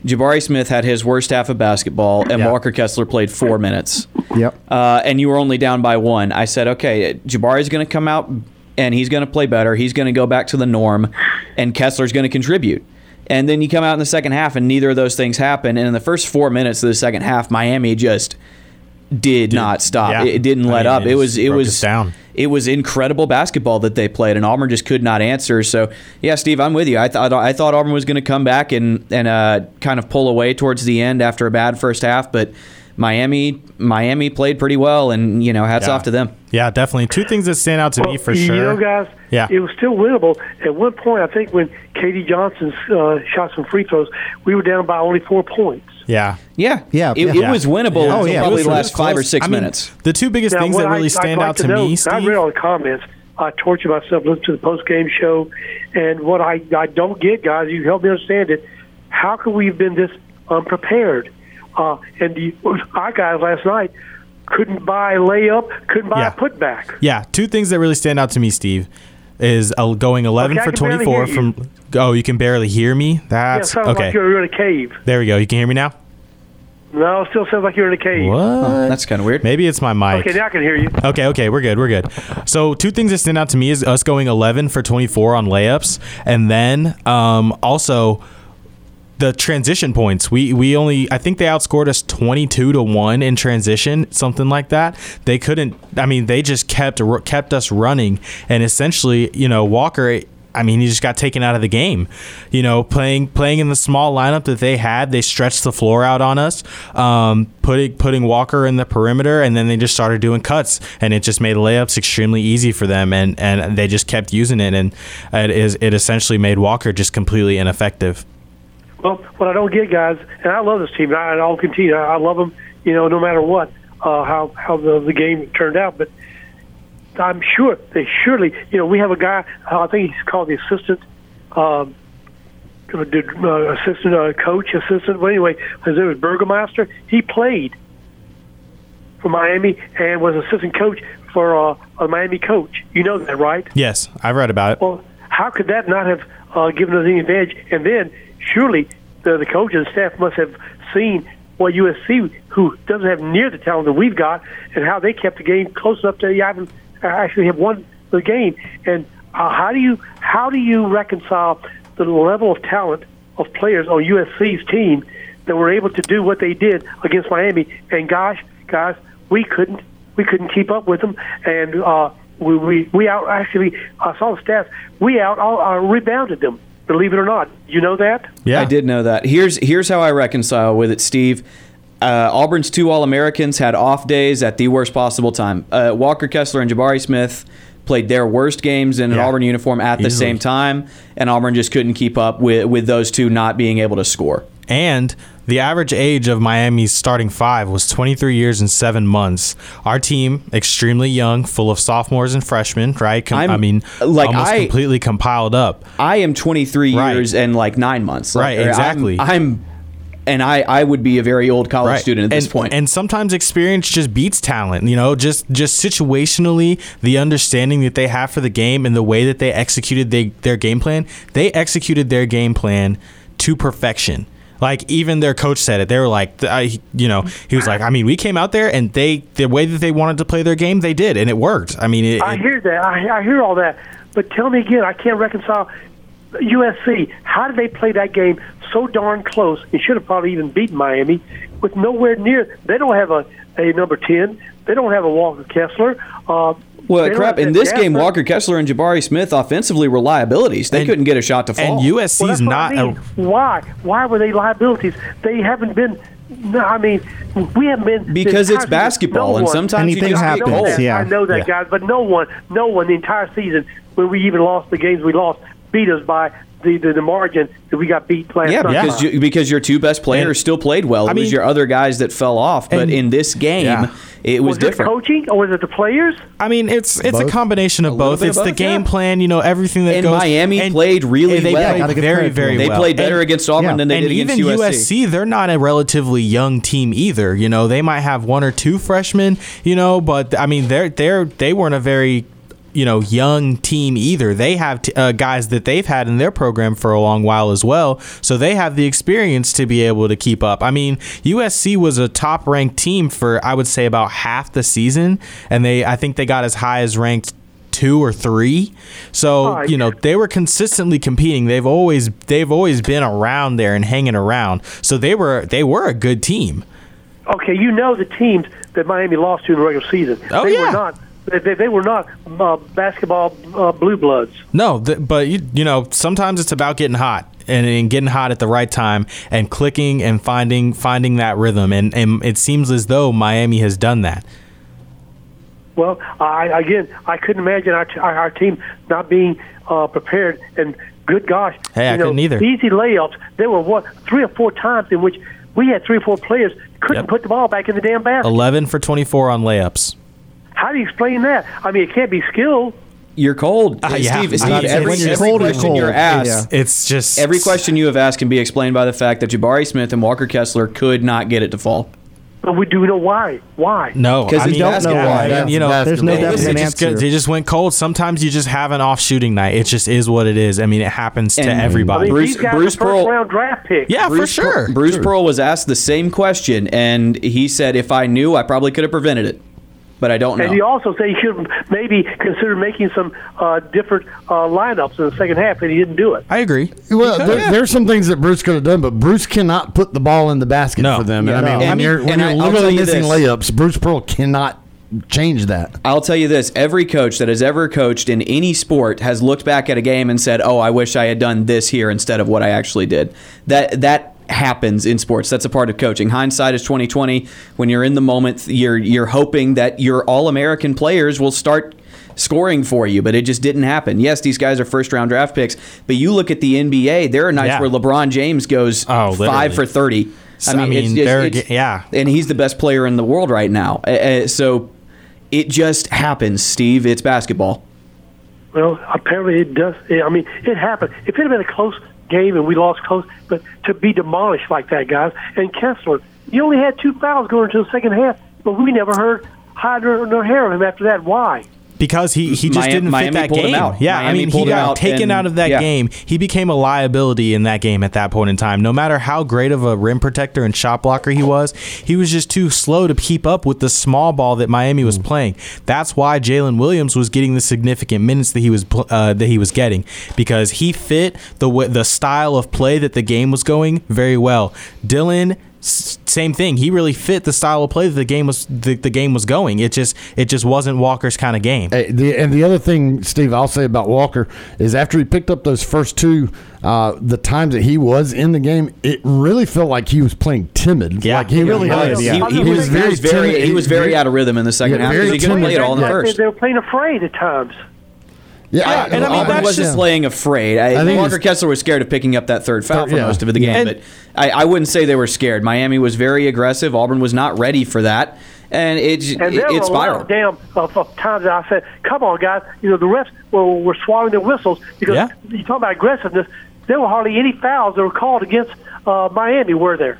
Jabari Smith had his worst half of basketball, and Walker Kessler played four minutes. Yep. Uh, and you were only down by one. I said, okay, Jabari's going to come out and he's going to play better. He's going to go back to the norm, and Kessler's going to contribute. And then you come out in the second half, and neither of those things happen. And in the first four minutes of the second half, Miami just did not stop. yeah. It, it didn't I let mean, up. it It was it was down. It was incredible basketball that they played, and Auburn just could not answer. So yeah, Steve, I'm with you. I thought I thought Auburn was going to come back and and uh, kind of pull away towards the end after a bad first half, but Miami Miami played pretty well, and you know hats Yeah. off to them. Yeah, definitely. Two things that stand out to me for you sure. know, guys, Yeah. it was still winnable. At one point, I think when K.D. Johnson uh, shot some free throws, we were down by only four points. Yeah. Yeah. Yeah. It, it was winnable Oh, until yeah. probably the last it was five or six I mean, minutes. The two biggest Now, things that really I, stand like out to, know, me, 'cause I read all the comments. I tortured myself listening to the post game show, and what I I don't get, guys, you help me understand it. How could we have been this unprepared? Uh, and the, our guys last night couldn't buy a layup, couldn't buy Yeah. a putback. Yeah, two things that really stand out to me, Steve, is going 11 Okay, for 24 from. Oh, you can barely hear me. That's sounds okay. like you're in a cave. There we go. You can hear me now. No, it still sounds like you're in a cave. What? that's kind of weird. Maybe it's my mic. Okay, now I can hear you. Okay, okay, we're good, we're good. So two things that stand out to me is us going 11 for 24 on layups, and then um, also the transition points. We we only I think they outscored us 22 to one in transition, something like that. They couldn't. I mean, they just kept kept us running, and essentially, you know, Walker. I mean, he just got taken out of the game. You know, playing playing in the small lineup that they had, they stretched the floor out on us, um, putting putting Walker in the perimeter, and then they just started doing cuts, and it just made layups extremely easy for them, and and they just kept using it, and it is it essentially made Walker just completely ineffective. Well, what I don't get, guys, and I love this team, and I- and I'll continue. I I love them, you know, no matter what. uh, how how the, the game turned out, but I'm sure they surely, you know, we have a guy. uh, I think he's called the assistant, um, uh, uh, assistant uh, coach, assistant. Well, anyway, his name was Burgermeister. He played for Miami and was assistant coach for uh, a Miami coach. You know that, right? Yes, I've read about it. Well, how could that not have uh, given us any advantage? And then surely the, the coach and staff must have seen what USC, who doesn't have near the talent that we've got, and how they kept the game close enough to even uh, actually have won the game. And uh, how do you how do you reconcile the level of talent of players on USC's team that were able to do what they did against Miami? And gosh, guys, we couldn't we couldn't keep up with them, and uh, we, we we out actually I saw the stats. We out uh, rebounded them. Believe it or not, you know that. Yeah, I did know that. Here's here's how I reconcile with it, Steve. Uh, Auburn's two All Americans had off days at the worst possible time. Uh, Walker Kessler and Jabari Smith played their worst games in an Yeah. Auburn uniform at the Easily. same time, and Auburn just couldn't keep up with with those two not being able to score. And the average age of Miami's starting five was 23 years and seven months. Our team, extremely young, full of sophomores and freshmen, right? Com- I'm- I mean, like, almost I- completely compiled up. I am 23 Right. years and like nine months. Like, Right, I'm- exactly. I'm, and I I would be a very old college student at this and, point. And sometimes experience just beats talent. You know, just just situationally, the understanding that they have for the game and the way that they executed they, their game plan, they executed their game plan to perfection. Like even their coach said it. They were like, I, you know, he was like, I mean, we came out there and they the way that they wanted to play their game, they did, and it worked. I mean, it, I hear that. I, I hear all that. But tell me again, I can't reconcile USC. How did they play that game so darn close? It should have probably even beaten Miami with nowhere near. They don't have a, a number 10. They don't have a Walker Kessler. Uh, well, they crap! In this game, Gafford. Walker Kessler and Jabari Smith offensively were liabilities. They couldn't get a shot to fall. and USC's Well, that's what not I mean. Why? Why were they liabilities? They haven't been. No, I mean, we haven't been Because it's basketball, no and sometimes you Anything just get I know that, Yeah. I know that, Yeah. guys. But no one, no one, the entire season, when we even lost the games we lost, beat us by the the, the margin that we got beat last Yeah, night. because you, because your two best players still played well. It I was your other guys that fell off. But and- in this game, Yeah. it was, was it coaching or was it the players? I mean, it's it's a combination of little both. bit It's of the both, game yeah. plan, you know, everything that And goes. Miami and- played really and they well. Played very, very them. They played better against Auburn than they and did against even USC. they're not a relatively young team either. You know, they might have one or two freshmen. You know, but I mean, they're they're they weren't a very you know young team either. They have t- uh, guys that they've had in their program for a long while as well, so they have the experience to be able to keep up. I mean, USC was a top ranked team for I would say about half the season, and they I think they got as high as ranked two or three. So you know they were consistently competing. They've always they've always been around there and hanging around. So they were they were a good team. Okay, you know the teams that Miami lost to in the regular season. Oh, they yeah. were not. They, they, they were not uh, basketball uh, blue bloods. No, th- but you, you know sometimes it's about getting hot and, and getting hot at the right time and clicking and finding finding that rhythm. And and it seems as though Miami has done that. Well, I again, I couldn't imagine our, our, our team not being uh, prepared. And good gosh, Hey, I know, couldn't either. Easy layups. There were what three or four times in which we had three or four players couldn't Yep. put the ball back in the damn basket. Eleven for twenty four on layups. How do you explain that? I mean, it can't be skill. You're cold, Uh, yeah. Steve. Steve mean, every, when you're every cold, you're question cold. you're asked, It's just every question you have asked can be explained by the fact that Jabari Smith and Walker Kessler could not get it to fall. But we do know why. Why? No, because I it's mean, basketball. yeah, and, you know, There's no they, definite they just, answer. they just went cold. Sometimes you just have an off shooting night. It just is what it is. I mean, it happens to everybody. I mean, Bruce- Bruce Pearl- round draft picks. yeah, for Bruce sure. Bruce Pearl was asked the same question, and he said, "If I knew, I probably could have prevented it, but I don't know." And he also said he should maybe consider making some uh, different uh, lineups in the second half, and he didn't do it. I agree. Well, there, there's some things that Bruce could have done, but Bruce cannot put the ball in the basket No. for them. Yeah, and I no. mean, when you're, when and you're I- I'll tell literally you missing this. layups, Bruce Pearl cannot change that. I'll tell you this: every coach that has ever coached in any sport has looked back at a game and said, "Oh, I wish I had done this here instead of what I actually did." That that happens in sports. That's a part of coaching. Hindsight is twenty twenty. When you're in the moment, you're you're hoping that your All American players will start scoring for you, but it just didn't happen. Yes, these guys are first round draft picks, but you look at the NBA. There are nights Yeah. where LeBron James goes Oh, five for thirty. I mean, they're ge- yeah. and he's the best player in the world right now. Uh, so it just happens, Steve. It's basketball. Well, apparently it does. I mean, it happened. If it had been a close game and we lost close, but to be demolished like that, guys, and Kessler, he only had two fouls going into the second half, but we never heard hide nor hair of him after that. Why? Because he, he just Miami- didn't Miami fit that pulled him game. out. Yeah, I mean, he got out taken and- out of that yeah. game. He became a liability in that game at that point in time. No matter how great of a rim protector and shot blocker he was, he was just too slow to keep up with the small ball that Miami was playing. That's why Jaylin Williams was getting the significant minutes that he was uh, that he was getting because he fit the the style of play that the game was going very well. Dylan s- same thing. He really fit the style of play that the game was the, the game was going. It just it just wasn't Walker's kind of game. Hey, the, and the other thing, Steve, I'll say about Walker is after he picked up those first two, uh, the times that he was in the game, it really felt like he was playing timid. Yeah. like he, He really really was. did, He, yeah. he was, he was very he was very out of rhythm in the second Yeah, half very because he couldn't play it all in the first. They were playing afraid at times. Yeah, Yeah, and I mean, Auburn that's wasn't just- playing afraid. I, I think Walker Kessler was scared of picking up that third foul Third- for yeah. most of the game, And- but I, I wouldn't say they were scared. Miami was very aggressive. Auburn was not ready for that, and it j- And it, there were it a lot spiraled. of damn of, of times that I said, "Come on, guys!" You know the refs were, were swallowing their whistles because Yeah. you talk about aggressiveness. There were hardly any fouls that were called against uh, Miami, were there?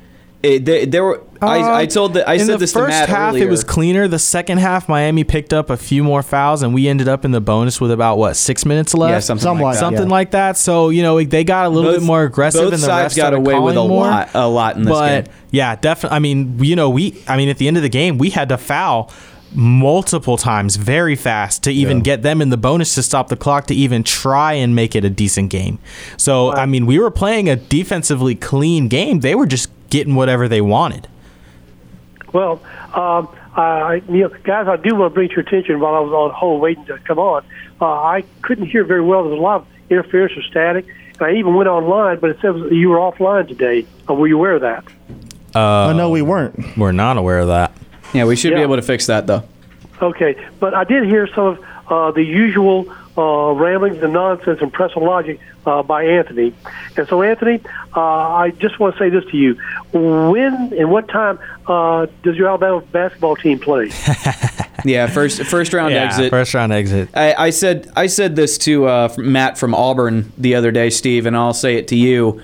It, they, there were. I, I told the, I Uh, said the this first to Matt half, earlier. it was cleaner. The second half, Miami picked up a few more fouls, and we ended up in the bonus with about what six minutes left, Yeah, something Something like like that. that. something yeah. like that. So you know they got a little Both- bit more aggressive, both and the sides refs got away with a more. lot, a lot in this but game. yeah, definitely. I mean, you know, we. I mean, at the end of the game, we had to foul multiple times very fast to even get them in the bonus to stop the clock to even try and make it a decent game. So I mean, we were playing a defensively clean game. They were just getting whatever they wanted. Well, um, I, you know, guys, I do want to bring to your attention while I was on hold waiting to come on. Uh, I couldn't hear very well. There was a lot of interference or static. And I even went online, but it says you were offline today. Uh, were you aware of that? Uh, oh, no, we weren't. We're not aware of that. yeah, we should be able to fix that though. Okay, but I did hear some of uh, the usual uh, ramblings and nonsense and press logic uh, by Anthony. And so, Anthony, uh, I just want to say this to you: When and what time uh, does your Alabama basketball team play? Yeah, first first round Yeah, exit. first round exit. I, I said I said this to uh, Matt from Auburn the other day, Steve, and I'll say it to you.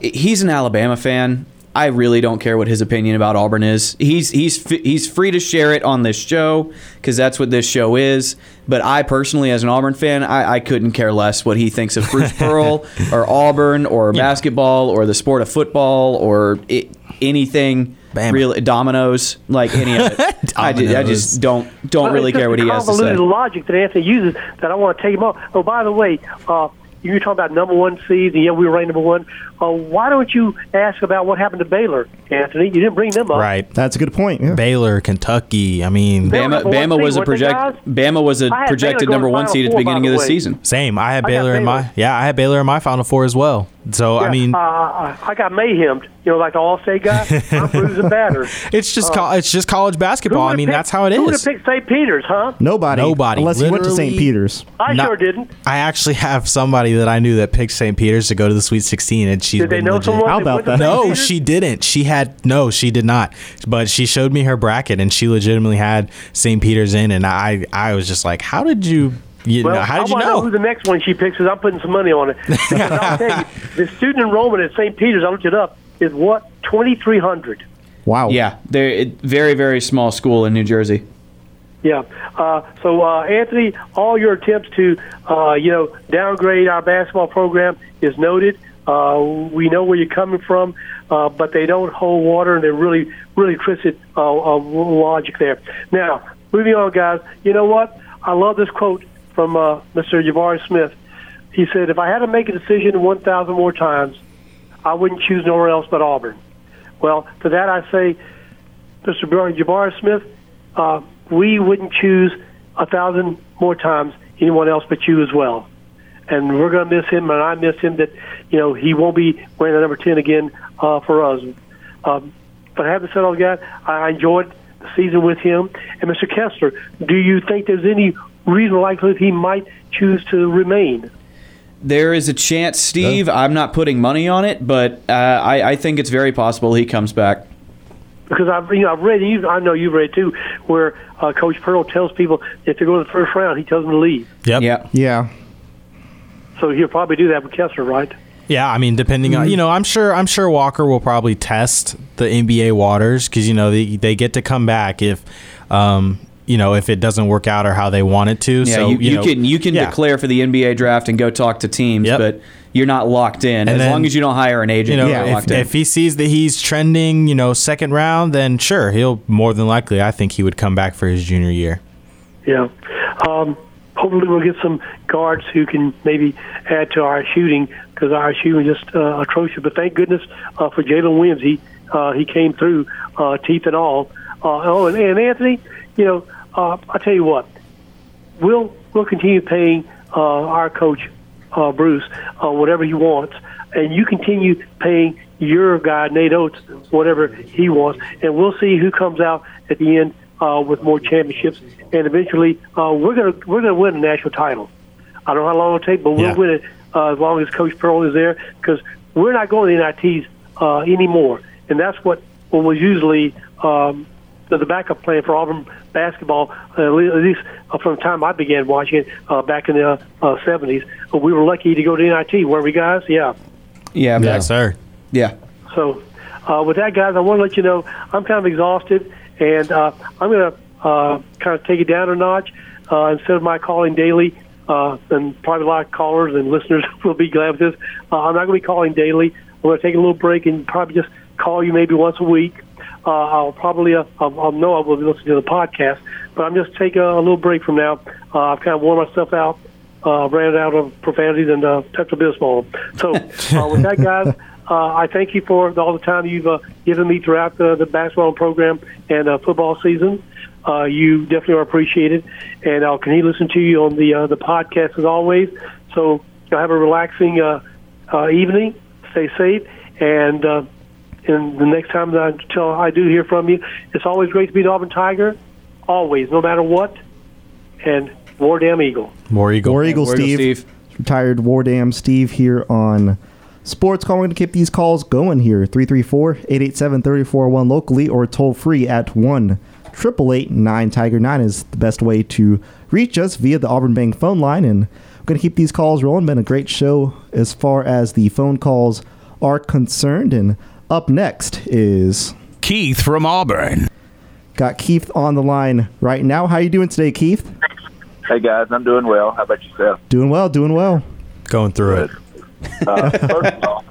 He's an Alabama fan. I really don't care what his opinion about Auburn is. He's he's he's free to share it on this show because that's what this show is. But I personally, as an Auburn fan, I, I couldn't care less what he thinks of Bruce Pearl or Auburn or basketball or the sport of football or i anything. Bama. Real dominoes, like any of it. I, ju- I just don't don't Well, really care what the he has to say. Convoluted logic that Anthony uses that I want to take him off. Oh, by the way, uh, you were talking about number one seeds, and yeah, we were ranked number one. Uh, why don't you ask about what happened to Baylor, Anthony? You didn't bring them up. Right. That's a good point. Yeah. Baylor, Kentucky. I mean, Baylor Bama, number one Bama was a project. Bama was a I had projected Baylor number one seed at the beginning by of the the season. same. I had I Baylor in my yeah. I had Baylor in my Final Four as well. So Yeah, I mean, uh, I I got mayhemmed. You know, like the All-State guy. I'm bruised and it's just uh, col- it's just college basketball. I mean, picked- that's how it Who would have picked St. Peter's, huh? Nobody. Nobody. Unless you went to St. Peter's. I No. sure didn't. I actually have somebody that I knew that picked St. Peter's to go to the Sweet 16, and she did they been know legit. someone How that about went to that? No, she didn't. She had no, she did not. But she showed me her bracket, and she legitimately had St. Peter's in, and I, I was just like, how did you, you Well, know, how did I you want to know know? who the next one she picks is. I'm putting some money on it. I'll tell you, the student enrollment at St. Peter's, I looked it up, is what twenty three hundred. Wow. Yeah, they're it, very very small school in New Jersey. Yeah. Uh, so, uh, Anthony, all your attempts to, uh, you know, downgrade our basketball program is noted. Uh, we know where you're coming from, uh, but they don't hold water, and they're really, really twisted uh, uh, logic there. Now, moving on, guys. You know what? I love this quote from uh, Mr. Jabari Smith. He said, "If I had to make a decision 1,000 more times, I wouldn't choose nowhere else but Auburn." Well, to that I say, Mr. Jabari Smith, uh, we wouldn't choose a thousand more times anyone else but you as well. And we're going to miss him, and I miss him. That you know he won't be wearing the number ten again uh, for us. Um, but having said all that, I enjoyed the season with him. And Mr. Kessler, do you think there's any reasonable likelihood he might choose to remain? There is a chance, Steve. I'm not putting money on it, but uh, I, I think it's very possible he comes back. because I've you know I've read you I know you've read too where uh, Coach Pearl tells people if they go to the first round he tells them to leave. Yep. Yeah. Yeah. So he'll probably do that with Kessler, right? Yeah, I mean, depending on you know, I'm sure I'm sure Walker will probably test the NBA waters because you know they they get to come back if, um, you know, if it doesn't work out or how they want it to. Yeah, so you, you know, can you can yeah. declare for the NBA draft and go talk to teams, but you're not locked in. And as then, long as you don't hire an agent, You know, you're not if, locked in. if he sees that he's trending, you know, second round, then sure, he'll more than likely. I think he would come back for his junior year. Yeah. Um, hopefully we'll get some guards who can maybe add to our shooting because our shooting is just uh, atrocious. But thank goodness uh, for Jaylin Williams. He uh, he came through uh, teeth and all. Uh, oh, and, and Anthony, you know, uh, I tell you what, we'll we'll continue paying uh, our coach uh, Bruce uh, whatever he wants, and you continue paying your guy Nate Oats whatever he wants, and we'll see who comes out at the end uh, with more championships, and eventually uh, we're gonna we're gonna win a national title. I don't know how long it'll take, but we'll Yeah. win it uh, as long as Coach Pearl is there, because we're not going to the NITs uh, anymore, and that's what what was usually um, the, the backup plan for Auburn basketball, uh, at least uh, from the time I began watching it uh, back in the uh, uh, 70s. But we were lucky to go to NIT, weren't we, guys? Yeah. yeah, Yeah, sir. yeah. So, uh, with that, guys, I want to let you know I'm kind of exhausted, and uh, I'm going to uh, kind of take it down a notch. Uh, instead of my calling daily, uh, and probably a lot of callers and listeners will be glad with this, uh, I'm not going to be calling daily. I'm going to take a little break and probably just call you maybe once a week. Uh, I'll probably, uh, I'll, I'll know I will be listening to the podcast, but I'm just taking a, a little break from now. Uh, I've kind of worn myself out uh, ran out of profanities and uh, Pepto Bismol. So, uh, with that, guys, uh, I thank you for all the time you've uh, given me throughout the, the basketball program and uh, football season. Uh, you definitely are appreciated, and I'll continue to listen to you on the uh, the podcast as always. So, have a relaxing uh, uh, evening. Stay safe, and uh, and the next time that I, until I do hear from you, it's always great to be the Auburn Tiger. Always, no matter what. And War Damn Eagle. More eagle. War Eagle War Eagle Steve. Steve. Retired War Dam Steve here on Sports Call. We're going to keep these calls going here 334 887 341 locally or toll free at 1 888 9 Tiger 9 is the best way to reach us via the Auburn Bank phone line. And we're going to keep these calls rolling. Been a great show as far as the phone calls are concerned. And up next is Keith from Auburn. got Keith on the line right now. How you doing today, Keith? Hey guys, I'm doing well. How about yourself? Doing well, doing well. Going through it. Uh, first of all,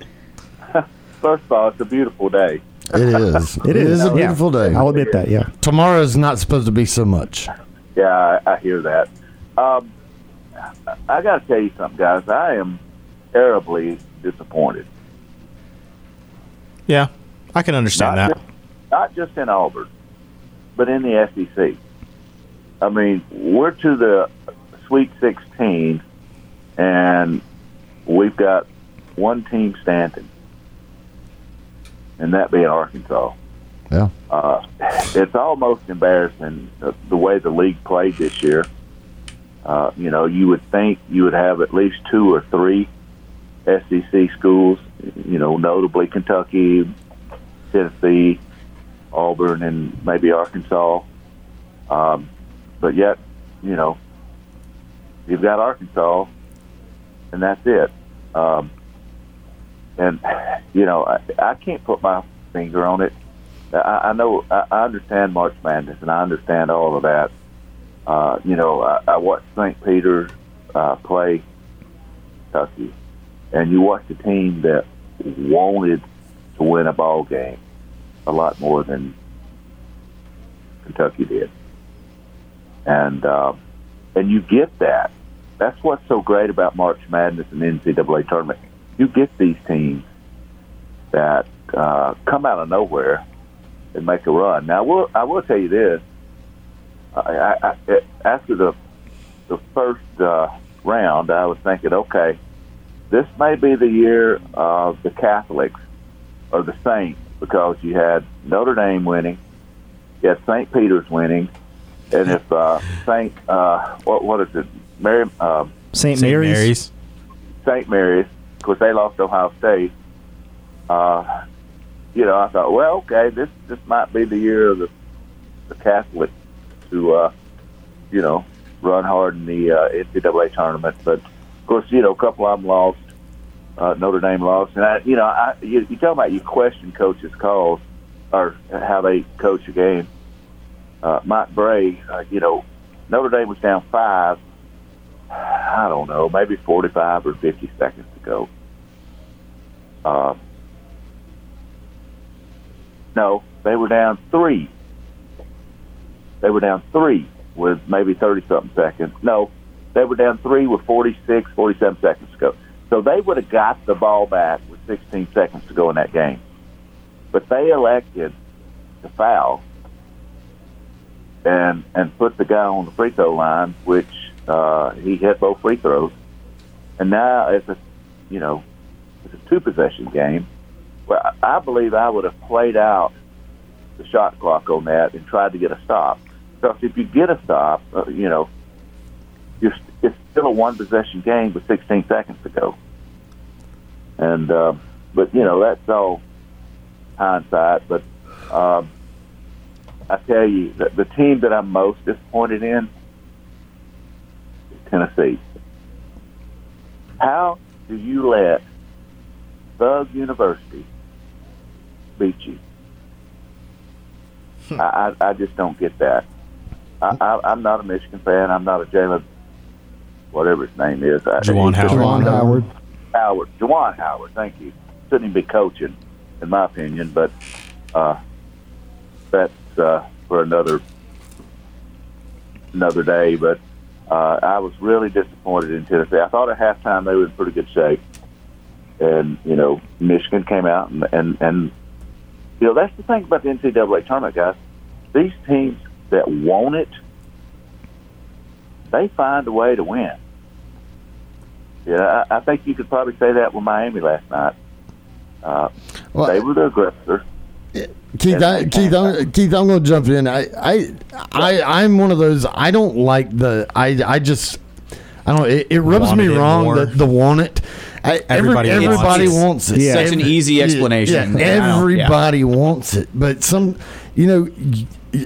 first of all, it's a beautiful day. It is. It is, a yeah. beautiful day. I'll admit that, yeah. Tomorrow's not supposed to be so much. Yeah, I, I hear that. Um, I, I got to tell you something, guys. I am terribly disappointed. Yeah, I can understand not that. Just, not just in Auburn, but in the SEC. I mean, we're to the Sweet 16, and we've got one team standing, and that being Arkansas. Yeah. Uh, it's almost embarrassing the, the way the league played this year. Uh, you know, you would think you would have at least two or three SEC schools, you know, notably Kentucky, Tennessee, Auburn, and maybe Arkansas. Um, but yet, you know, you've got Arkansas, and that's it. Um, and you know, I, I can't put my finger on it. I, I know I, I understand March Madness, and I understand all of that. Uh, you know, I, I watched St. Peter uh, play Kentucky, and you watched a team that wanted to win a ball game a lot more than Kentucky did, and uh, and you get that. That's what's so great about March Madness and NCAA tournament. You get these teams that uh, come out of nowhere and make a run. Now, I will, I will tell you this: I, I, I, after the the first uh, round, I was thinking, okay, this may be the year of the Catholics or the Saints because you had Notre Dame winning, you had St. Peter's winning, and if uh, Saint, uh, what what is it, Mary, uh, St. Mary's. St. Mary's. Of course, they lost to Ohio State. Uh, you know, I thought, well, okay, this this might be the year of the the Catholics to, uh, you know, run hard in the uh, NCAA tournament. But of course, you know, a couple of them lost. Uh, Notre Dame lost, and I, you know, I you, you talk about you question coaches' calls or how they coach a game. Uh, Mike Brey, uh, you know, Notre Dame was down five. I don't know, maybe forty-five or fifty seconds to go. Uh, no, they were down three. They were down three with maybe 30 something seconds. No, they were down three with 46, 47 seconds to go. So they would have got the ball back with 16 seconds to go in that game. But they elected to foul and and put the guy on the free throw line, which uh, he hit both free throws. And now it's a, you know, it's a two possession game. Well, I believe I would have played out the shot clock on that and tried to get a stop. Because if you get a stop, uh, you know, you're, it's still a one possession game with 16 seconds to go. And uh, but you know that's all hindsight. But um, I tell you, the, the team that I'm most disappointed in is Tennessee. How do you let Thug University beat you? I, I I just don't get that. I, I, I'm not a Michigan fan. I'm not a Jalen, whatever his name is. I- Juwan he's- Howard. Juwan Howard. Howard. Juwan Howard. Thank you. Shouldn't even be coaching, in my opinion. But uh, that's uh, for another another day. But uh, I was really disappointed in Tennessee. I thought at halftime they were in pretty good shape, and you know Michigan came out and and, and you know that's the thing about the NCAA tournament, guys. These teams that want it, they find a way to win. Yeah, I, I think you could probably say that with Miami last night. Uh, they were the aggressor. Keith, I, Keith, I'm, Keith, I'm going to jump in. I, I, I, I'm one of those. I don't like the. I, I just. I don't. It, it rubs me Wanted it wrong more. that the want it. I, Everybody everybody, wants everybody it. wants it. Such an easy explanation. Yeah, Yeah, I don't- everybody wants it, but some, you know,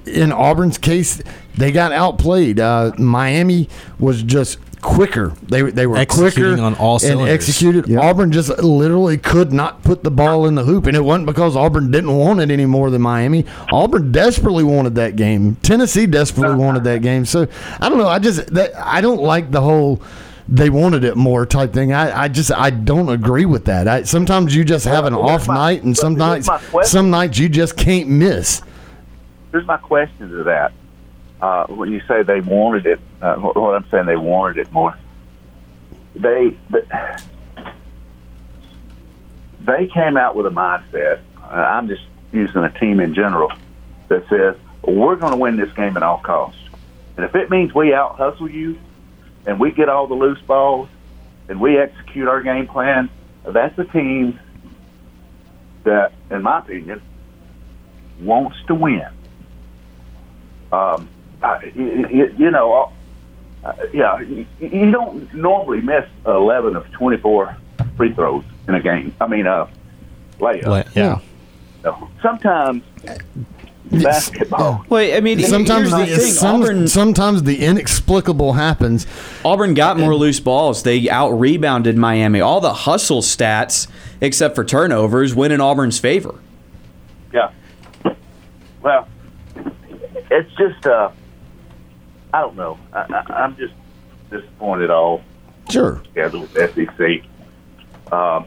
in Auburn's case, they got outplayed. Uh, Miami was just quicker. They they were Executing quicker on all and cylinders. executed. Auburn just literally could not put the ball in the hoop, and it wasn't because Auburn didn't want it any more than Miami. Auburn desperately wanted that game. Tennessee desperately wanted that game. So I don't know. I just that I don't like the whole. They wanted it more type thing. I, I just I don't agree with that. I, sometimes you just have an Well, off my- night, and some here's nights my question. some nights you just can't miss. Here's my question to that. Uh, when you say they wanted it, uh, what I'm saying they wanted it more. They they came out with a mindset. Uh, I'm just using a team in general that says we're going to win this game at all costs, and if it means we out hustle you, and we get all the loose balls, and we execute our game plan, that's a team that, in my opinion, wants to win. Um, I, you, you know, uh, yeah, you, you don't normally miss 11 of 24 free throws in a game. I mean, uh, layups. yeah. No. Sometimes basketball. Wait, I mean, Sometimes the the, some, Auburn, sometimes the inexplicable happens. Auburn got more loose balls. They out rebounded Miami. All the hustle stats, except for turnovers, went in Auburn's favor. Yeah. Well, it's just, uh, I don't know. I, I, I'm just disappointed all Sure. together with SEC. Um,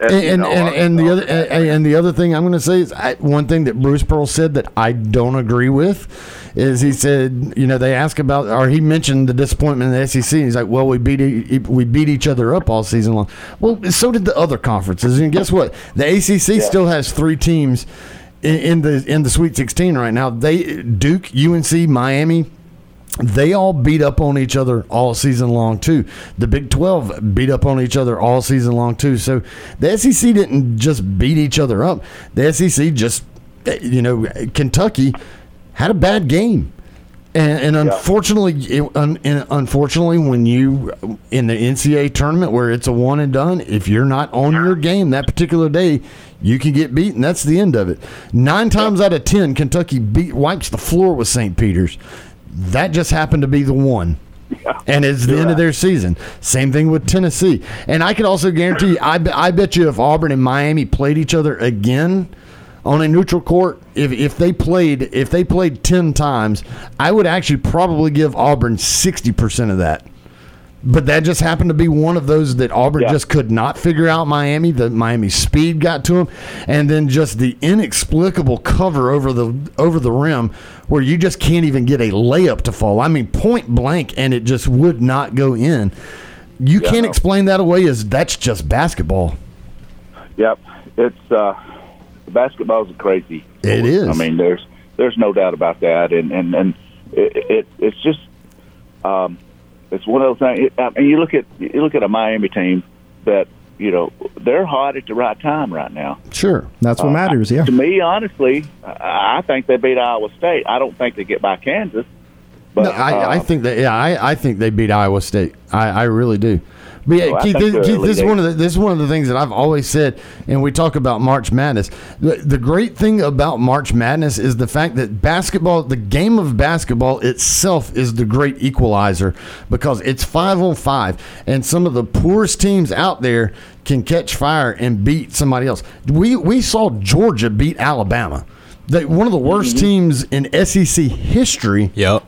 And you and, know, and, and the other and, and the other thing I'm going to say is I, one thing that Bruce Pearl said that I don't agree with is he said you know they asked about or he mentioned the disappointment in the SEC. and He's like, well, we beat we beat each other up all season long. Well, so did the other conferences, and guess what? The ACC still has three teams in, the in the Sweet 16 right now. They Duke, UNC, Miami they all beat up on each other all season long too. The Big 12 beat up on each other all season long too. So the SEC didn't just beat each other up. The SEC just, you know, Kentucky had a bad game. And, and unfortunately, it, un, and unfortunately, when you in the NCAA tournament where it's a one and done, if you're not on your game that particular day, you can get beaten. That's the end of it. Nine times out of ten, Kentucky beat wipes the floor with St. Peter's. That just happened to be the one. And it's the end of their season. Same thing with Tennessee. And I can also guarantee I, I bet you if Auburn and Miami played each other again on a neutral court, if, if they played if they played ten times, I would actually probably give Auburn sixty percent of that. But that just happened to be one of those that Auburn just could not figure out Miami. The Miami speed got to them, and then just the inexplicable cover over the over the rim, where you just can't even get a layup to fall. I mean, point blank, and it just would not go in. You can't explain that away as that's just basketball. Yep, it's uh, basketball's crazy. It is. I mean, there's there's no doubt about that, and and and it, it it's just um, it's one of those things. I mean, you look at you look at a Miami team that you know they're hot at the right time right now. Sure, that's what Uh, matters. Yeah. To me, honestly, I I think they beat Iowa State. I don't think they get by Kansas. But no, I, I uh, think that yeah, I, I think they beat Iowa State. I, I really do. But yeah, Oh, I Keith, this, Keith, this is one of the this is one of the things that I've always said, and we talk about March Madness. The, the great thing about March Madness is the fact that basketball, the game of basketball itself, is the great equalizer because it's five on five, and some of the poorest teams out there can catch fire and beat somebody else. We we saw Georgia beat Alabama. They, one of the worst teams in SEC history. Yep.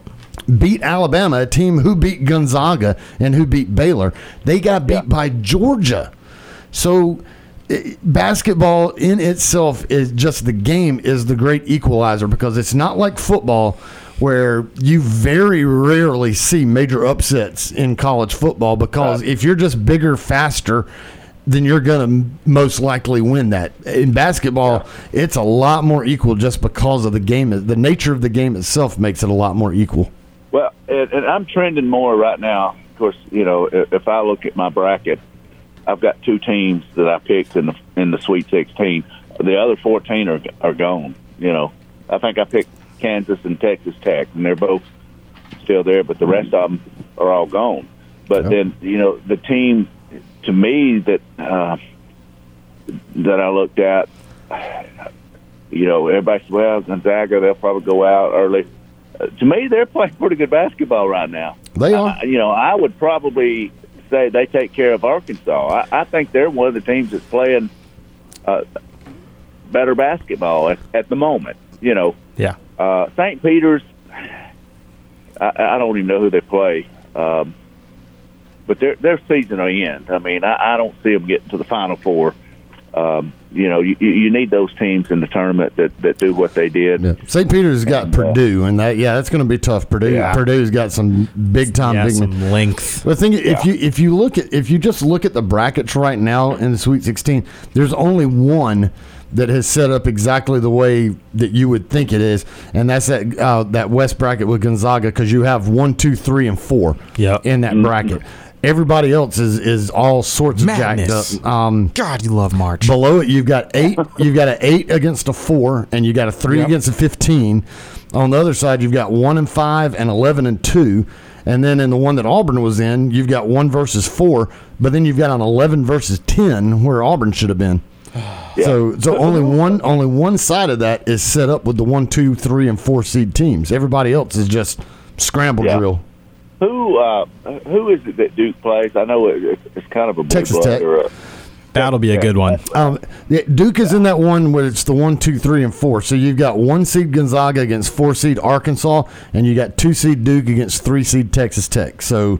Beat Alabama, a team who beat Gonzaga and who beat Baylor. They got beat by Georgia. So i- basketball in itself is just the game is the great equalizer because it's not like football where you very rarely see major upsets in college football because if you're just bigger, faster, then you're going to most likely win that. In basketball, it's a lot more equal just because of the game. The nature of the game itself makes it a lot more equal. Well, and, and I'm trending more right now. Of course, you know, if, if I look at my bracket, I've got two teams that I picked in the in the Sweet 16. The other 14 are are gone. You know, I think I picked Kansas and Texas Tech, and they're both still there, but the rest of them are all gone. But then, you know, the team to me that uh, that I looked at, you know, everybody said, well, Gonzaga, they'll probably go out early. Uh, to me, they're playing pretty good basketball right now. They are. Uh, you know, I would probably say they take care of Arkansas. I, I think they're one of the teams that's playing uh, better basketball at, at the moment. You know, Yeah. uh, St. Peter's, I, I don't even know who they play, um, but their their season will end. I mean, I, I don't see them getting to the Final Four. Um, you know, you, you need those teams in the tournament that, that do what they did. St. Peter's got Purdue, and that yeah, that's going to be tough. Purdue, Yeah. Purdue's got some big time, Yeah, big some length. The thing, if you if you look at if you just look at the brackets right now in the Sweet 16, there's only one that has set up exactly the way that you would think it is, and that's that uh, that West bracket with Gonzaga because you have one, two, three, and four Yep. in that bracket. Everybody else is is all sorts Madness. of jacked up. Um, God, you love March. Below it, you've got eight. You've got an eight against a four, and you got a three Yep. against a fifteen. On the other side, you've got one and five and eleven and two. And then in the one that Auburn was in, you've got one versus four, but then you've got an eleven versus ten where Auburn should have been. So, so only one, only one side of that is set up with the one, two, three, and four seed teams. Everybody else is just scramble Yeah. drill. Who uh, who is it that Duke plays? I know it, it's- it's kind of a Texas blood Tech. a, That'll be a good one. Um, yeah, Duke is in that one where it's the one, two, three, and four. So you've got one seed Gonzaga against four seed Arkansas, and you got two seed Duke against three seed Texas Tech. So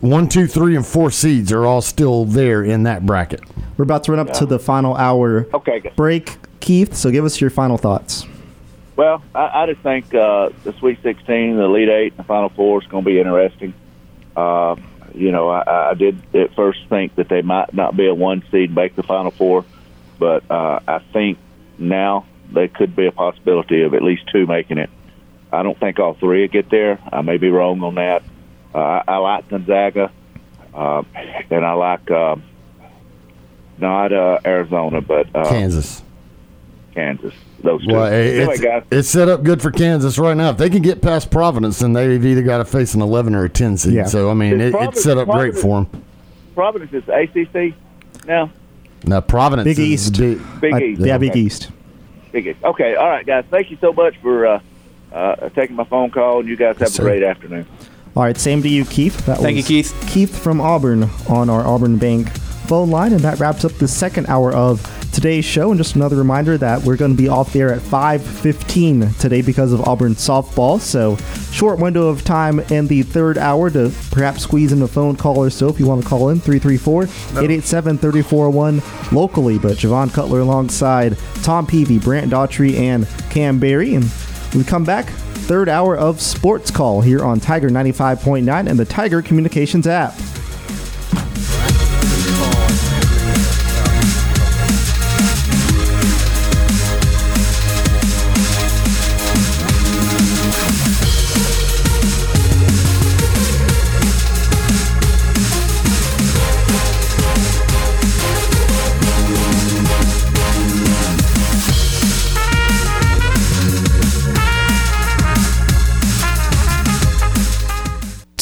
one, two, three, and four seeds are all still there in that bracket. We're about to run up to the final hour Okay, good. break, Keith. So give us your final thoughts. Well, I, I just think uh, the Sweet 16, the Elite Eight, and the Final Four is going to be interesting. Uh, you know, I, I did at first think that they might not be a one seed make the Final Four, but uh, I think now there could be a possibility of at least two making it. I don't think all three will get there. I may be wrong on that. Uh, I, I like Gonzaga, uh, and I like uh, not uh, Arizona, but uh, Kansas. Kansas. Those two. Well, hey, anyway, it's, guys. it's set up good for Kansas right now. If they can get past Providence, then they've either got to face an 11 or a 10 seed. Yeah. So, I mean, it, it's set up great for them. Providence is ACC now. Now, Providence Big is East. Big, Big Uh, East. yeah, Big Okay. East. Big East. Okay, all right, guys. Thank you so much for uh, uh, taking my phone call, and you guys have Yes, a sir. great afternoon. All right, same to you, Keith. That Thank you, Keith. Keith from Auburn on our Auburn Bank phone line, and that wraps up the second hour of today's show. And just another reminder that we're going to be off there at 5:15 today because of Auburn softball. So short window of time in the third hour to perhaps squeeze in a phone call or so if you want to call in 334-887-3401 locally. But Javon Cutler alongside Tom Peavy, Brant Daughtry, and Cam Berry, and we come back. Third hour of Sports Call here on Tiger 95.9 and the Tiger Communications app.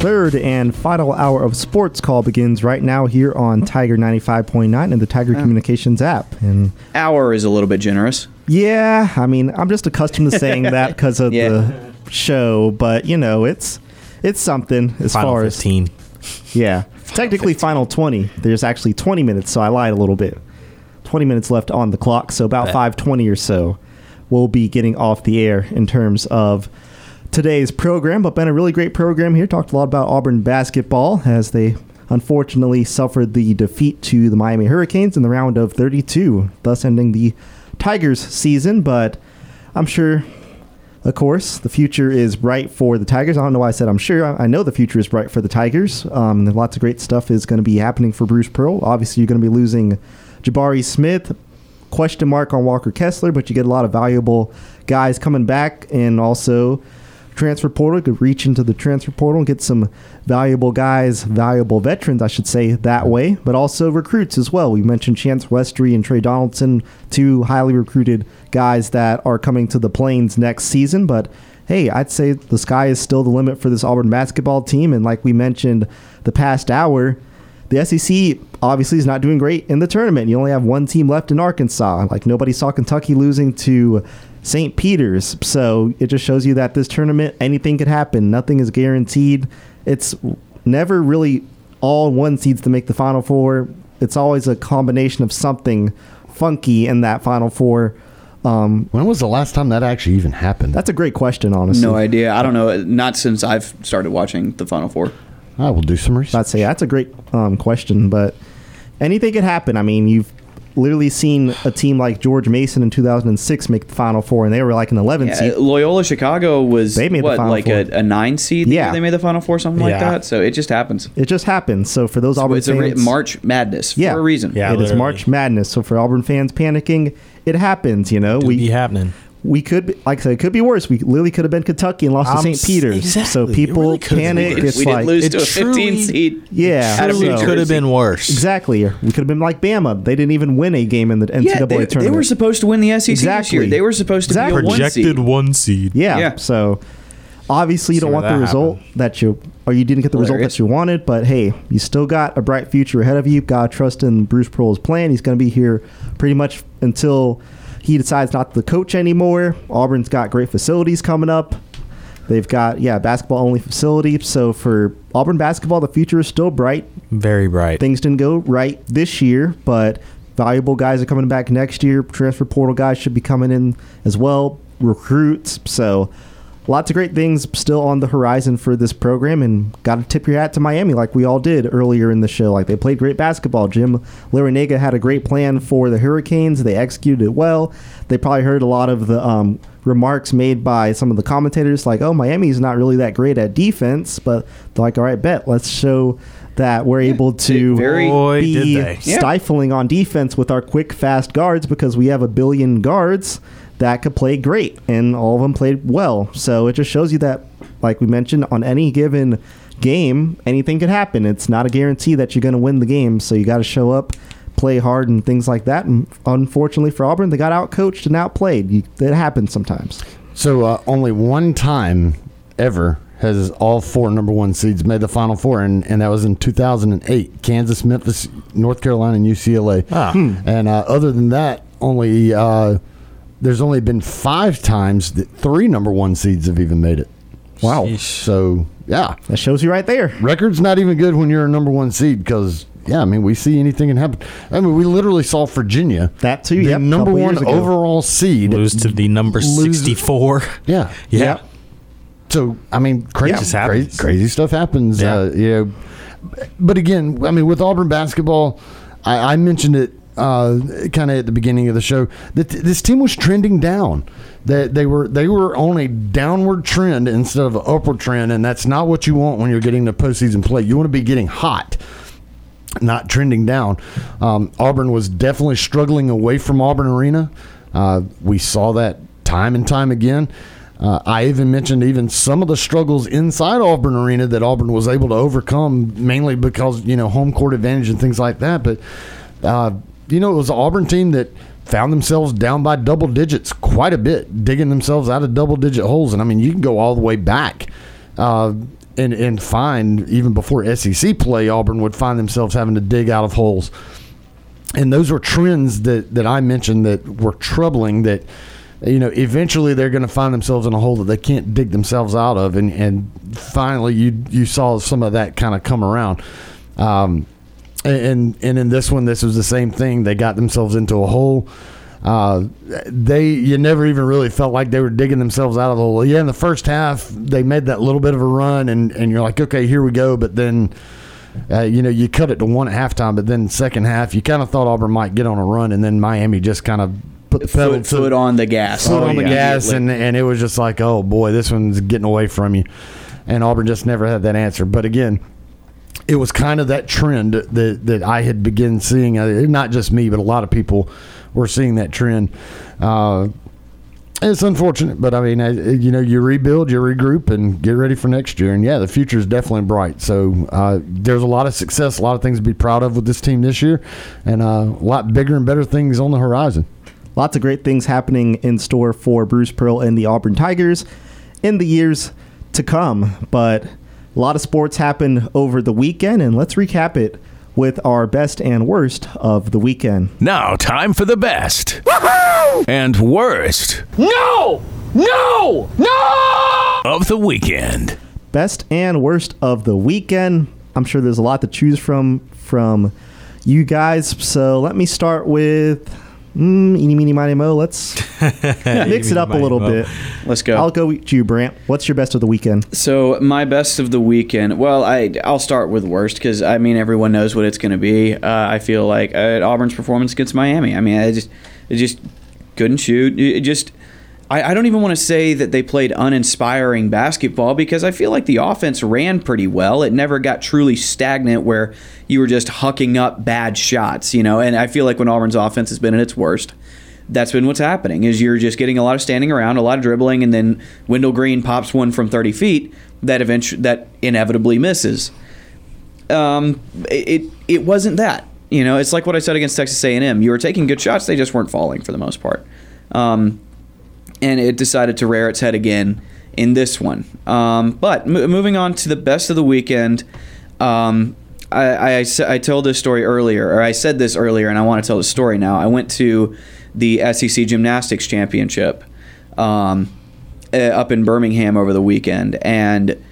Third and final hour of Sports Call begins right now here on Tiger 95.9 and the Tiger Communications app. And Hour is a little bit generous. yeah, I mean, I'm just accustomed to saying that because of Yeah. the show, but you know, it's it's something as Final far 15. as yeah. Technically, final 20. There's actually 20 minutes, so I lied a little bit. 20 minutes left on the clock, so about Bet. 5:20 or so, we'll be getting off the air in terms of today's program. But been a really great program here. Talked a lot about Auburn basketball as they unfortunately suffered the defeat to the Miami Hurricanes in the round of 32, thus ending the Tigers season. But I'm sure of course, the future is bright for the Tigers. I don't know why I said I'm sure. I know the future is bright for the Tigers. Um, lots of great stuff is going to be happening for Bruce Pearl. Obviously, you're going to be losing Jabari Smith. Question mark on Walker Kessler, but you get a lot of valuable guys coming back, and also transfer portal could reach into the transfer portal and get some valuable guys, valuable veterans, I should say that way, but also recruits as well. We mentioned Chance Westry and Tre Donaldson, two highly recruited guys that are coming to the Plains next season. But hey, I'd say the sky is still the limit for this Auburn basketball team, and like we mentioned the past hour. The SEC obviously is not doing great in the tournament. You only have one team left in Arkansas. Like nobody saw Kentucky losing to St. Peter's. So it just shows you that this tournament, anything could happen. Nothing is guaranteed. It's never really all one seeds to make the Final Four. It's always a combination of something funky in that Final Four. Um, when was the last time that actually even happened? That's a great question, honestly. No idea. I don't know. Not since I've started watching the Final Four. I will do some research. I'd say that's a great um, question, but anything could happen. I mean, you've literally seen a team like George Mason in 2006 make the Final Four, and they were like an 11 Yeah, seed. Loyola Chicago was They made the Final like Four. a, a nine seed. Yeah. they made the Final Four, something like that. So it just happens. It just happens. So for those Auburn it's a re- March Madness yeah, for a reason. Yeah, it is March Madness. So for Auburn fans panicking, it happens. You know, we be happening. We could, be, like I said, it could be worse. We literally could have been Kentucky and lost Um, to St. Peters. exactly. So It people really could've panic. It's We did like lose it to a 15 truly- seed. Yeah, out of so- Could have been worse. Exactly. We could have been like Bama. They didn't even win a game in the NCAA Yeah, they, tournament. they were supposed to win the SEC Exactly. this year. They were supposed to Exactly. be a one seed. one seed. Yeah. Yeah. So obviously you See don't want the that result that you or you didn't get the result that you wanted, but hey, you still got a bright future ahead of you. God trust in Bruce Pearl's plan. He's going to be here pretty much until he decides not to coach anymore. Auburn's got great facilities coming up. They've got yeah basketball only facility. So for Auburn basketball, the future is still bright. Very bright. Things didn't go right this year, but valuable guys are coming back next year. Transfer portal guys should be coming in as well. Recruits. So lots of great things still on the horizon for this program and got to tip your hat to Miami like we all did earlier in the show. Like they played great basketball. Jim Larranaga had a great plan for the Hurricanes. They executed it well. They probably heard a lot of the um, remarks made by some of the commentators like, oh, Miami's not really that great at defense, but they're like, all right, bet, let's show that we're able to very- Boy, be did they. Yeah. stifling on defense with our quick, fast guards because we have a billion guards that could play great, and all of them played well. So it just shows you that, like we mentioned, on any given game, anything could happen. It's not a guarantee that you're going to win the game, so you got to show up, play hard, and things like that. And unfortunately for Auburn, they got outcoached and outplayed. You, that happens sometimes. So uh, only one time ever has all four number one seeds made the Final Four, and, and that was in 2008. Kansas, Memphis, North Carolina, and UCLA. Ah. And uh, other than that, only uh, there's only been five times that three number one seeds have even made it. Wow. So yeah, That shows you right there. record's not even good when you're a number one seed because. Yeah, I mean, we see anything can happen. I mean, we literally saw Virginia, That too, the yep, number one ago. overall seed, Lose to the number Lose- 64. Yeah, Yeah. So I mean, crazy, just crazy, crazy stuff happens. Yeah. Uh, you know, but again, I mean, with Auburn basketball, I, I mentioned it uh, kind of at the beginning of the show that this team was trending down. That they were they were on a downward trend instead of an upward trend, and that's not what you want when you're getting to postseason play. You want to be getting hot not trending down. Um, Auburn was definitely struggling away from Auburn Arena. Uh, we saw that time and time again. Uh, I even mentioned even some of the struggles inside Auburn Arena that Auburn was able to overcome, mainly because you know home court advantage and things like that. But uh, you know, it was an Auburn team that found themselves down by double digits quite a bit, digging themselves out of double digit holes. And I mean, you can go all the way back. Uh, and, and find even before SEC play, Auburn would find themselves having to dig out of holes and those were trends that that I mentioned that were troubling. That you know, eventually they're going to find themselves in a hole that they can't dig themselves out of, and and finally you you saw some of that kind of come around. Um, and and in this one, this was the same thing. They got themselves into a hole. Uh, they you never even really felt like they were digging themselves out of the hole. Yeah, in the first half, they made that little bit of a run, and and you're like, okay, here we go. But then uh, you know, you cut it to one at halftime, but then second half, you kind of thought Auburn might get on a run, and then Miami just kind of put the pedal Foot, to foot on the gas. foot Oh, on the gas, and and it was just like, oh boy, this one's getting away from you, and Auburn just never had that answer. But again, it was kind of that trend that that I had begun seeing. Uh, not just me, but a lot of people were seeing that trend. Uh, it's unfortunate, but I mean, you know, you rebuild, you regroup, and get ready for next year. And yeah, the future is definitely bright. So uh, there's a lot of success, a lot of things to be proud of with this team this year, and uh, a lot bigger and better things on the horizon. Lots of great things happening in store for Bruce Pearl and the Auburn Tigers in the years to come. But a lot of sports happened over the weekend, and let's recap it with our best and worst of the weekend. Now, time for the best and worst No! No! No! of the weekend. Best and worst of the weekend. I'm sure there's a lot to choose from from you guys. So let me start with mm, eeny, meeny, miny, mo. Let's mix it up a little bit. Let's go. I'll go to you, Brant. What's your best of the weekend? So my best of the weekend. Well, I I'll start with worst because I mean everyone knows what it's going to be. Uh, I feel like uh, Auburn's performance against Miami. I mean, I just it just couldn't shoot. It just I, I don't even want to say that they played uninspiring basketball because I feel like the offense ran pretty well. It never got truly stagnant where you were just hucking up bad shots, you know. And I feel like when Auburn's offense has been at its worst, that's been what's happening is you're just getting a lot of standing around, a lot of dribbling, and then Wendell Green pops one from 30 feet that eventually that inevitably misses. Um, it it wasn't that. You know, it's like what I said against Texas A&M. You were taking good shots, they just weren't falling for the most part. Um, and it decided to rear its head again in this one. Um, but mo- moving on to the best of the weekend, um, I, I, I told this story earlier, or I said this earlier, and I want to tell the story now. I went to the SEC Gymnastics Championship um, uh, up in Birmingham over the weekend, and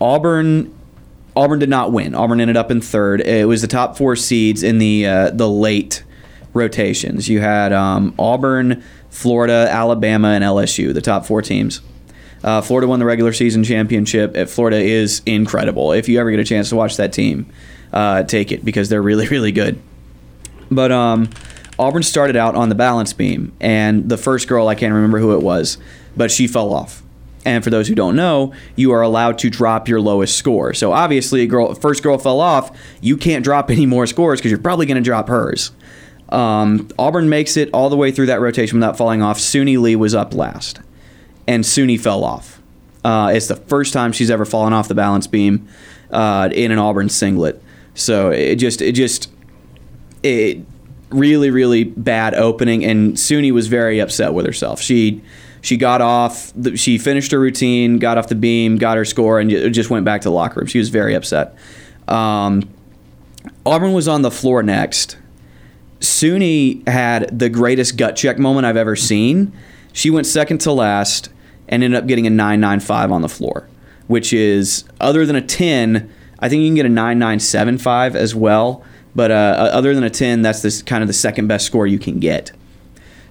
Auburn. Auburn did not win. Auburn ended up in third. It was the top four seeds in the uh, the late rotations. You had um, Auburn, Florida, Alabama, and LSU, the top four teams. Uh, Florida won the regular season championship. Uh, Florida is incredible. If you ever get a chance to watch that team, uh, take it because they're really, really good. But um, Auburn started out on the balance beam, and the first girl, I can't remember who it was, but she fell off. And for those who don't know, you are allowed to drop your lowest score. So obviously, a girl, first girl fell off. You can't drop any more scores because you're probably going to drop hers. Um, Auburn makes it all the way through that rotation without falling off. Suni Lee was up last, and Suni fell off. Uh, it's the first time she's ever fallen off the balance beam uh, in an Auburn singlet. So it just, it just, it really, really bad opening, and Suni was very upset with herself. She she got off, she finished her routine, got off the beam, got her score, and just went back to the locker room. She was very upset. Um, Auburn was on the floor next. Suni had the greatest gut check moment I've ever seen. She went second to last and ended up getting a 995 on the floor, which is other than a 10, I think you can get a 9975 as well. But uh, other than a 10, that's this kind of the second best score you can get.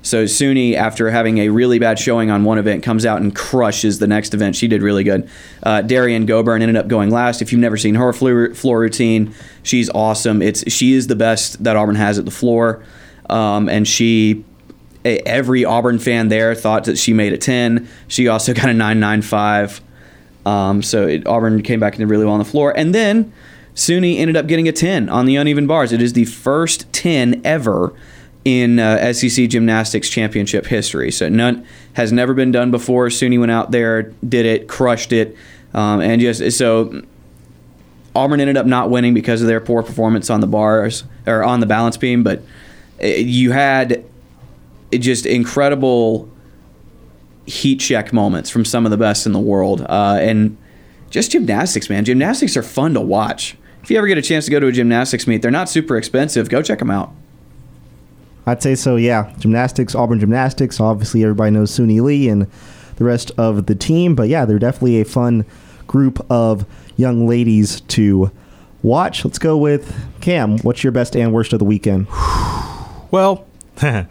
So Suni, after having a really bad showing on one event, comes out and crushes the next event. She did really good. Uh, Derrian Gobourne ended up going last. If you've never seen her floor, floor routine, she's awesome. It's she is the best that Auburn has at the floor, um, and she. Every Auburn fan there thought that she made a ten. She also got a nine nine five. Um, so it, Auburn came back and did really well on the floor, and then Suni ended up getting a ten on the uneven bars. It is the first ten ever in uh, SEC gymnastics championship history. So none has never been done before. Suni went out there, did it, crushed it, um, and just so Auburn ended up not winning because of their poor performance on the bars or on the balance beam. But uh, you had just incredible heat check moments from some of the best in the world, uh, and just gymnastics, man. Gymnastics are fun to watch. If you ever get a chance to go to a gymnastics meet, they're not super expensive. Go check them out. I'd say so, yeah. Gymnastics, Auburn Gymnastics. Obviously, everybody knows Suni Lee and the rest of the team. But yeah, they're definitely a fun group of young ladies to watch. Let's go with Cam. What's your best and worst of the weekend? Well,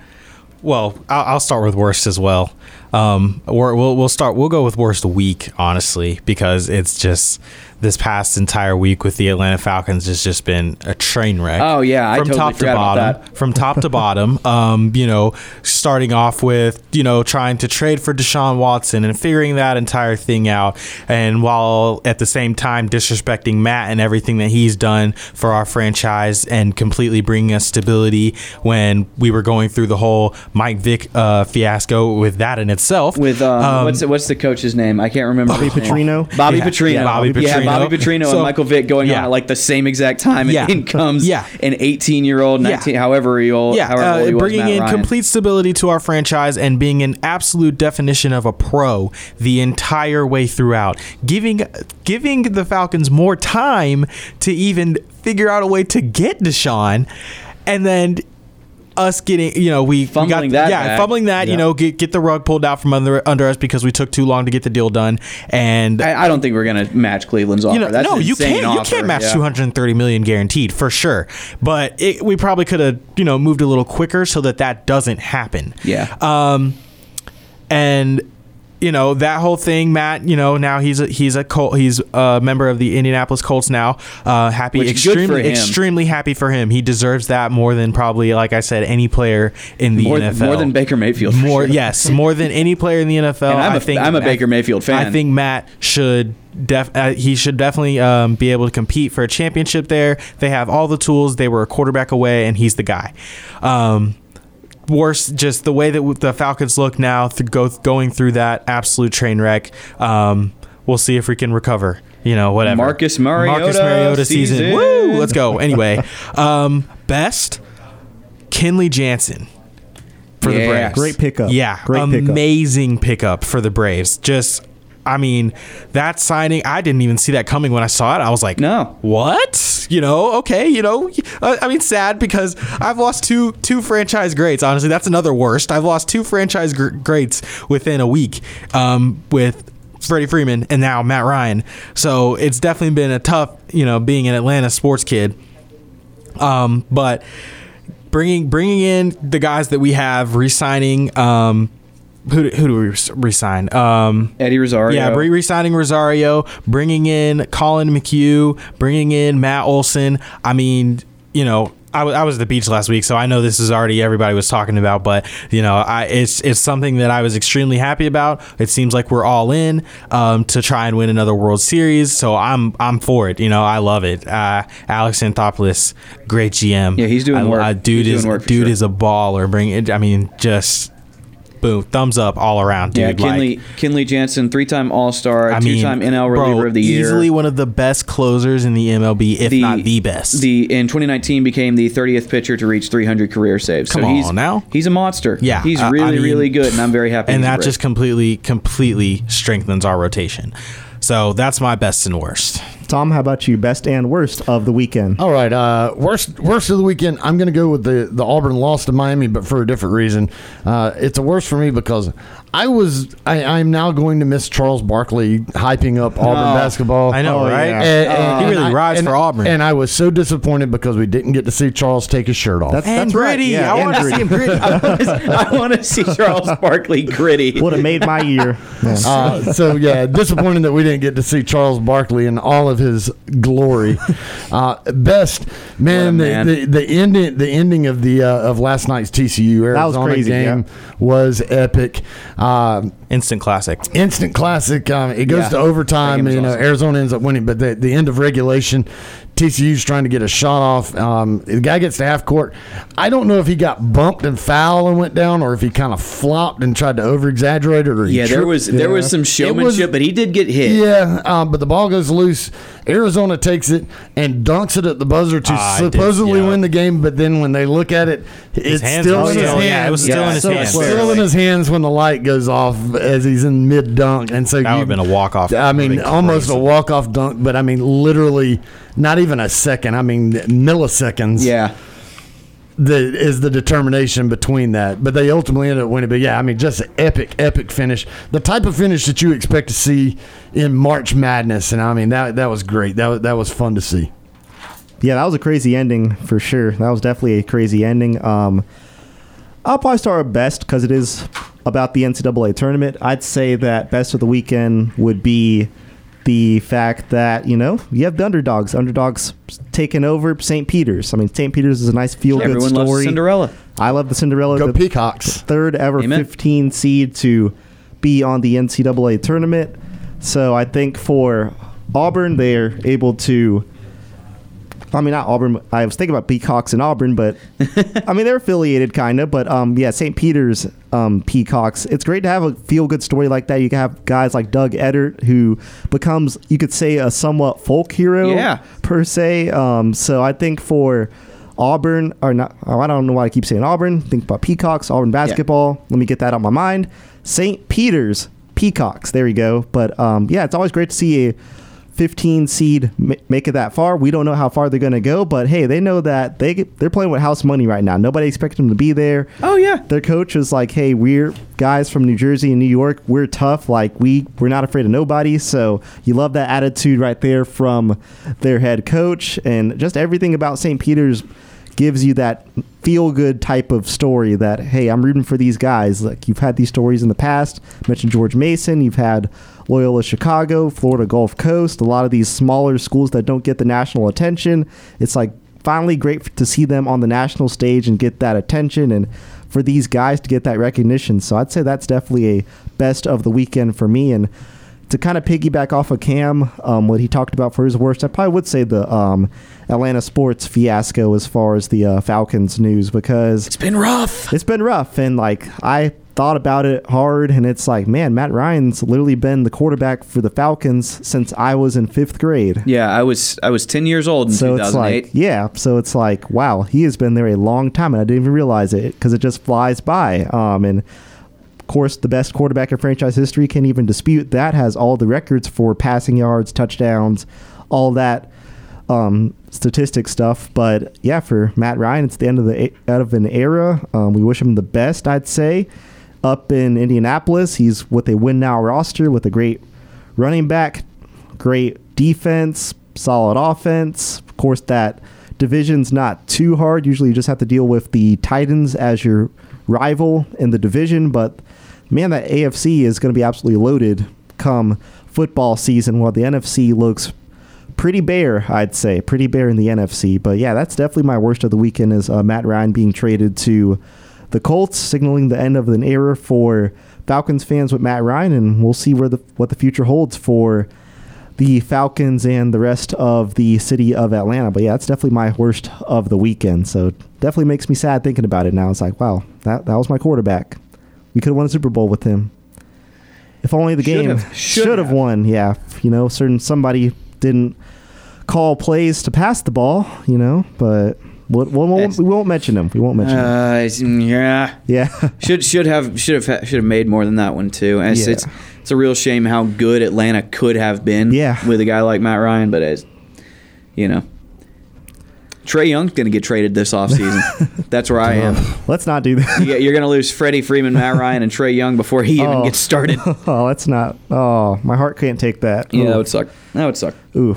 well, I'll, I'll start with worst as well. Um, we're, we'll we'll start. We'll go with worst week, honestly, because it's just this past entire week with the Atlanta Falcons has just been a train wreck. Oh yeah, I from totally top to bottom, that. from top to bottom. Um, you know, starting off with you know trying to trade for Deshaun Watson and figuring that entire thing out, and while at the same time disrespecting Matt and everything that he's done for our franchise and completely bringing us stability when we were going through the whole Mike Vick uh, fiasco with that in itself. With um, Um, what's the, what's the coach's name? I can't remember. Bobby his name. Petrino? Bobby Yeah, Petrino. yeah, Bobby Yeah, Petrino. Bobby Petrino So- and Michael Vick going yeah. on at like the same exact time, and Yeah. in comes Yeah. an 18 year old, 19, however old, yeah, however old he uh, was, bringing Matt in Ryan. complete stability to our franchise and being an absolute definition of a pro the entire way throughout, giving giving the Falcons more time to even figure out a way to get Deshaun, and then. Us getting, you know, we, we got, that yeah, back. fumbling that, Yeah. you know, get get the rug pulled out from under under us because we took too long to get the deal done, and I, I don't think we're gonna match Cleveland's offer. you know, That's no, you can't. You can't match Yeah. 230 million guaranteed for sure. But it, we probably could have, you know, moved a little quicker so that that doesn't happen. Yeah. Um, and you know that whole thing, Matt. You know now he's a, he's a Col- he's a member of the Indianapolis Colts now. Uh, happy, Which is good for extremely, extremely happy for him. He deserves that more than probably, like I said, any player in the More, NFL. more than Baker Mayfield. More, sure. yes, more than any player in the NFL. And I'm I a- think I'm a Baker Mayfield fan. I think Matt should def uh, he should definitely um, be able to compete for a championship there. They have all the tools. They were a quarterback away, and he's the guy. Um, worse, just the way that the Falcons look now, th- go going through that absolute train wreck. Um, we'll see if we can recover. You know, whatever. Marcus Mariota Marcus Mariota season. season. Woo! Let's go. Anyway, um, best Kenley Jansen for the Braves. Great pickup. Yeah, Great pickup. amazing pickup for the Braves. Just I mean, that signing, I didn't even see that coming when I saw it. I was like, no, what? You know, okay, you know, uh, I mean, sad because I've lost two two franchise greats. Honestly, that's another worst. I've lost two franchise gr- greats within a week um, with Freddie Freeman and now Matt Ryan. So it's definitely been a tough, you know, being an Atlanta sports kid. Um, but bringing bringing in the guys that we have, re-signing. Um, who, do- who do we res- resign? Um, Eddie Rosario. Yeah, re- resigning Rosario, bringing in Collin McHugh, bringing in Matt Olson. I mean, you know, I was at the beach last week, so I know this is already everybody was talking about. But you know, I it's it's something that I was extremely happy about. It seems like we're all in um, to try and win another World Series, so I'm I'm for it. You know, I love it. Uh, Alex Anthopoulos, great GM. Yeah, he's doing I- work. uh, dude He's is work dude sure. is a baller. Bring it. I mean, just boom, thumbs up all around, dude. yeah, Like, Kenley Kenley Jansen, three-time All-Star, I mean, two-time NL bro, reliever of the year. Easily one of the best closers in the MLB, if not the best. The in 2019 became the 30th pitcher to reach 300 career saves. Come so he's, on now. he's a monster. Yeah, he's I- I really mean- really good, and I'm very happy. and that just completely, completely strengthens our rotation. So that's my best and worst. Tom, how about you? Best and worst of the weekend. All right, uh, worst worst of the weekend. I'm going to go with the the Auburn loss to Miami, but for a different reason. Uh, it's a worst for me because I was I, I'm now going to miss Charles Barkley hyping up Auburn Oh, basketball. I know, Oh, right? yeah. Uh, And- he and really I- rides and- for Auburn. and I was so disappointed because we didn't get to see Charles take his shirt off. That's, that's right. Yeah, and gritty. I want to see Charles Barkley gritty. Would have made my year. Yeah. Uh, so yeah, disappointing that we didn't get to see Charles Barkley in all of his glory. Uh, best man, man. The, the the ending the ending of the uh, of last night's TCU Arizona was crazy, game was epic. Um, Instant classic. instant classic. Um, it goes Yeah. to overtime. That game was You know, awesome. Arizona ends up winning, but the, the end of regulation, TCU's trying to get a shot off. Um, the guy gets to half court. I don't know if he got bumped and foul and went down, or if he kind of flopped and tried to over exaggerate it, or he Yeah, there was there was some It was- showmanship, but he did get hit. yeah, um, but the ball goes loose. Arizona takes it and dunks it at the buzzer to Ah, I did, supposedly yeah. win the game. But then when they look at it, it's hands still in his hands. yeah, it was still in his so hands. it's Still in his hands when the light goes off as he's in mid dunk, and so That you, would've been a walk-off. I mean, Would've been almost a walk off dunk, but I mean, literally not even a second. I mean, milliseconds. Yeah. The, is the determination between that, but they ultimately ended up winning. But yeah, I mean, just an epic, epic finish. The type of finish that you expect to see in March Madness, and I mean that that was great. That was, that was fun to see. Yeah, that was a crazy ending for sure. That was definitely a crazy ending. Um, I'll probably start with best because it is about the NCAA tournament. I'd say that best of the weekend would be the fact that you know you have the underdogs. Underdogs taking over St. Peter's. I mean, St. Peter's is a nice feel good Everyone story. loves Cinderella. I love the Cinderella. Go the Peacocks. Third ever Amen. 15 seed to be on the NCAA tournament. So I think for Auburn, they're able to. I mean, not Auburn. I was thinking about Peacocks and Auburn, but I mean they're affiliated, kind of. But um, yeah, St. Peter's um, Peacocks. It's great to have a feel-good story like that. You can have guys like Doug Edert, who becomes, you could say, a somewhat folk hero, Yeah. per se. Um, so I think for Auburn, or not, oh, I don't know why I keep saying Auburn. Think about Peacocks, Auburn basketball. Let me get that on my mind. St. Peter's Peacocks. There you go. But um, yeah, it's always great to see a 15 seed make it that far. We don't know how far they're going to go, but hey, they know that they they're playing with house money right now. Nobody expected them to be there. Oh yeah. Their coach is like, "Hey, we're guys from New Jersey and New York. We're tough. Like we we're not afraid of nobody." So you love that attitude right there from their head coach, and just everything about St. Peter's gives you that feel good type of story that hey i'm rooting for these guys like you've had these stories in the past mentioned george mason you've had loyola chicago florida gulf coast a lot of these smaller schools that don't get the national attention it's like finally great to see them on the national stage and get that attention and for these guys to get that recognition so i'd say that's definitely a best of the weekend for me and to kind of piggyback off of Cam, um, what he talked about for his worst, I probably would say the um, Atlanta sports fiasco as far as the uh, Falcons news because It's been rough. it's been rough. And like I thought about it hard, and it's like, man, Matt Ryan's literally been the quarterback for the Falcons since I was in fifth grade. Yeah, I was I was 10 years old in So it's 2008. like, yeah. So it's like, wow, he has been there a long time, and I didn't even realize it because it just flies by. Um, and of course, the best quarterback in franchise history can't even dispute that. Has all the records for passing yards, touchdowns, all that um, statistic stuff. But yeah, for Matt Ryan, it's the end of the out of an era. Um, we wish him the best. I'd say up in Indianapolis, he's with a win now roster with a great running back, great defense, solid offense. Of course, that division's not too hard. Usually, you just have to deal with the Titans as your rival in the division. But man, that AFC is going to be absolutely loaded come football season. While the NFC looks pretty bare, I'd say, pretty bare in the NFC. But yeah, that's definitely my worst of the weekend is uh, Matt Ryan being traded to the Colts, signaling the end of an era for Falcons fans with Matt Ryan, and we'll see where the what the future holds for the Falcons and the rest of the city of Atlanta. But yeah, that's definitely my worst of the weekend. So definitely makes me sad thinking about it now. It's like, wow, that that was my quarterback. We could have won a Super Bowl with him. If only the Should game have. Should should have have. won. Yeah, you know, certain somebody didn't call plays to pass the ball. You know, but we'll, we won't we won't mention them. We won't mention them. Uh, it's- yeah, Yeah. should should have should have should have made more than that one too. And it's, Yeah. it's it's a real shame how good Atlanta could have been. Yeah. with a guy like Matt Ryan, but as you know, Trae Young's going to get traded this offseason. That's where I am. Let's not do that. You- You're going to lose Freddie Freeman, Matt Ryan, and Trae Young before he even Oh. gets started. oh, that's not. Oh, my heart can't take that. Yeah, that would suck. That would suck. Ooh.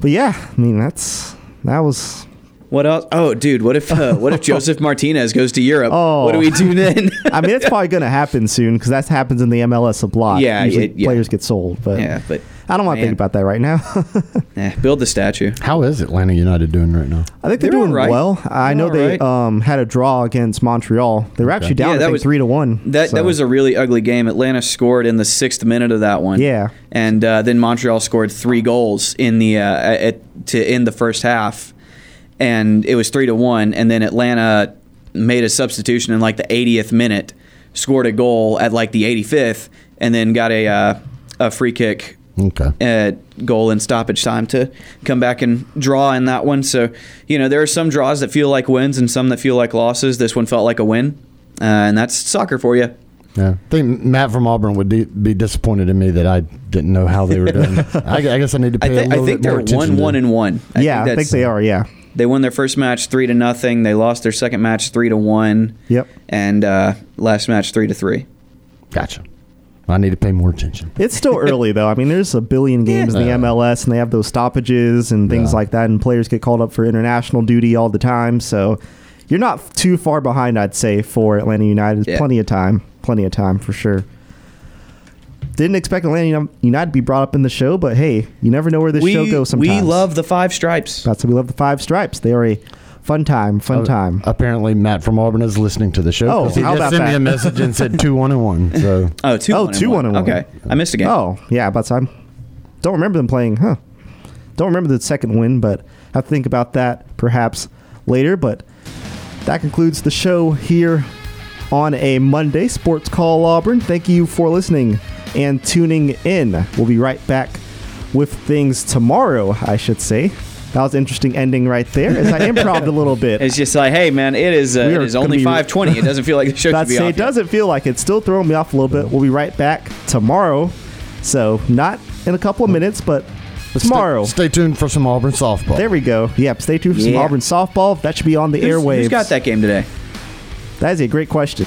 But yeah, I mean that's that was. What else? Oh, dude, what if uh, what if Josef Martinez goes to Europe? Oh. What do we do then? I mean, it's probably going to happen soon because that happens in the MLS a lot. Yeah, Usually it- yeah. players get sold, but yeah, but I don't want to think about that right now. Eh, build the statue. How is Atlanta United doing right now? I think they're, They're doing all right. well. I They're know they right. um, had a draw against Montreal. They were actually down Yeah, that think, was- three to one. That so- that was a really ugly game. Atlanta scored in the sixth minute of that one. Yeah. and uh, then Montreal scored three goals in the uh, at, to end the first half, and it was three to one. And then Atlanta made a substitution in like the 80th minute, scored a goal at like the 85th, and then got a uh, a free kick Okay. uh, goal in stoppage time to come back and draw in that one. So, you know, there are some draws that feel like wins and some that feel like losses. This one felt like a win, uh, and that's soccer for you. Yeah, I think Matt from Auburn would de- be disappointed in me that I didn't know how they were doing. I, I guess I need to I, pay thi- a I little think bit more they're attention. one, to one, and one. yeah, I think they are. Yeah. They won their first match three to nothing. They lost their second match three to one. Yep. And uh, last match three to three. Gotcha. I need to pay more attention. It's still early though. I mean, there's a billion games in the MLS, and they have those stoppages and things Yeah. like that, and players get called up for international duty all the time. So you're not too far behind, I'd say, for Atlanta United. Yeah. Plenty of time, plenty of time for sure. Didn't expect Atlanta United to be brought up in the show, but hey, you never know where this we, show goes. Sometimes we love the five stripes. That's why we love the five stripes. They are a fun time, fun Uh, time. Apparently, Matt from Auburn is listening to the show. Oh, he how just about sent me a message and said two one and one. So Oh, two, oh, one, two and one and one. Okay. I missed a game. Oh, yeah, about time. don't remember them playing, huh? Don't remember the second win, but I have to think about that perhaps later. But that concludes the show here on a Monday. Sports Call Auburn. Thank you for listening and tuning in. We'll be right back with things tomorrow, I should say. That was an interesting ending right there as I improved a little bit. It's just like, hey, man, it is uh, it is only 520. It doesn't feel like the show should be it off. yet. doesn't feel like it. Still throwing me off a little bit. We'll be right back tomorrow. So not in a couple of minutes, but tomorrow. Stay, tuned for some Auburn softball. There we go. Yep. Stay tuned for some Auburn softball. That should be on the Who's- airwaves. Who's got that game today? That is a great question.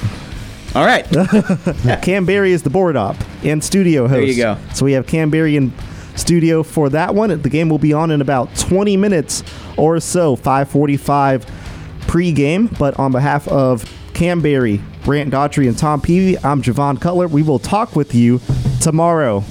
All right. Cam Berry is the board op and studio host. There you go. So we have Cam Berry in studio for that one. The game will be on in about 20 minutes or so, 5:45 pre-game. But on behalf of Cam Berry, Brant Daughtry, and Tom Peavy, I'm Javon Cutler. We will talk with you tomorrow.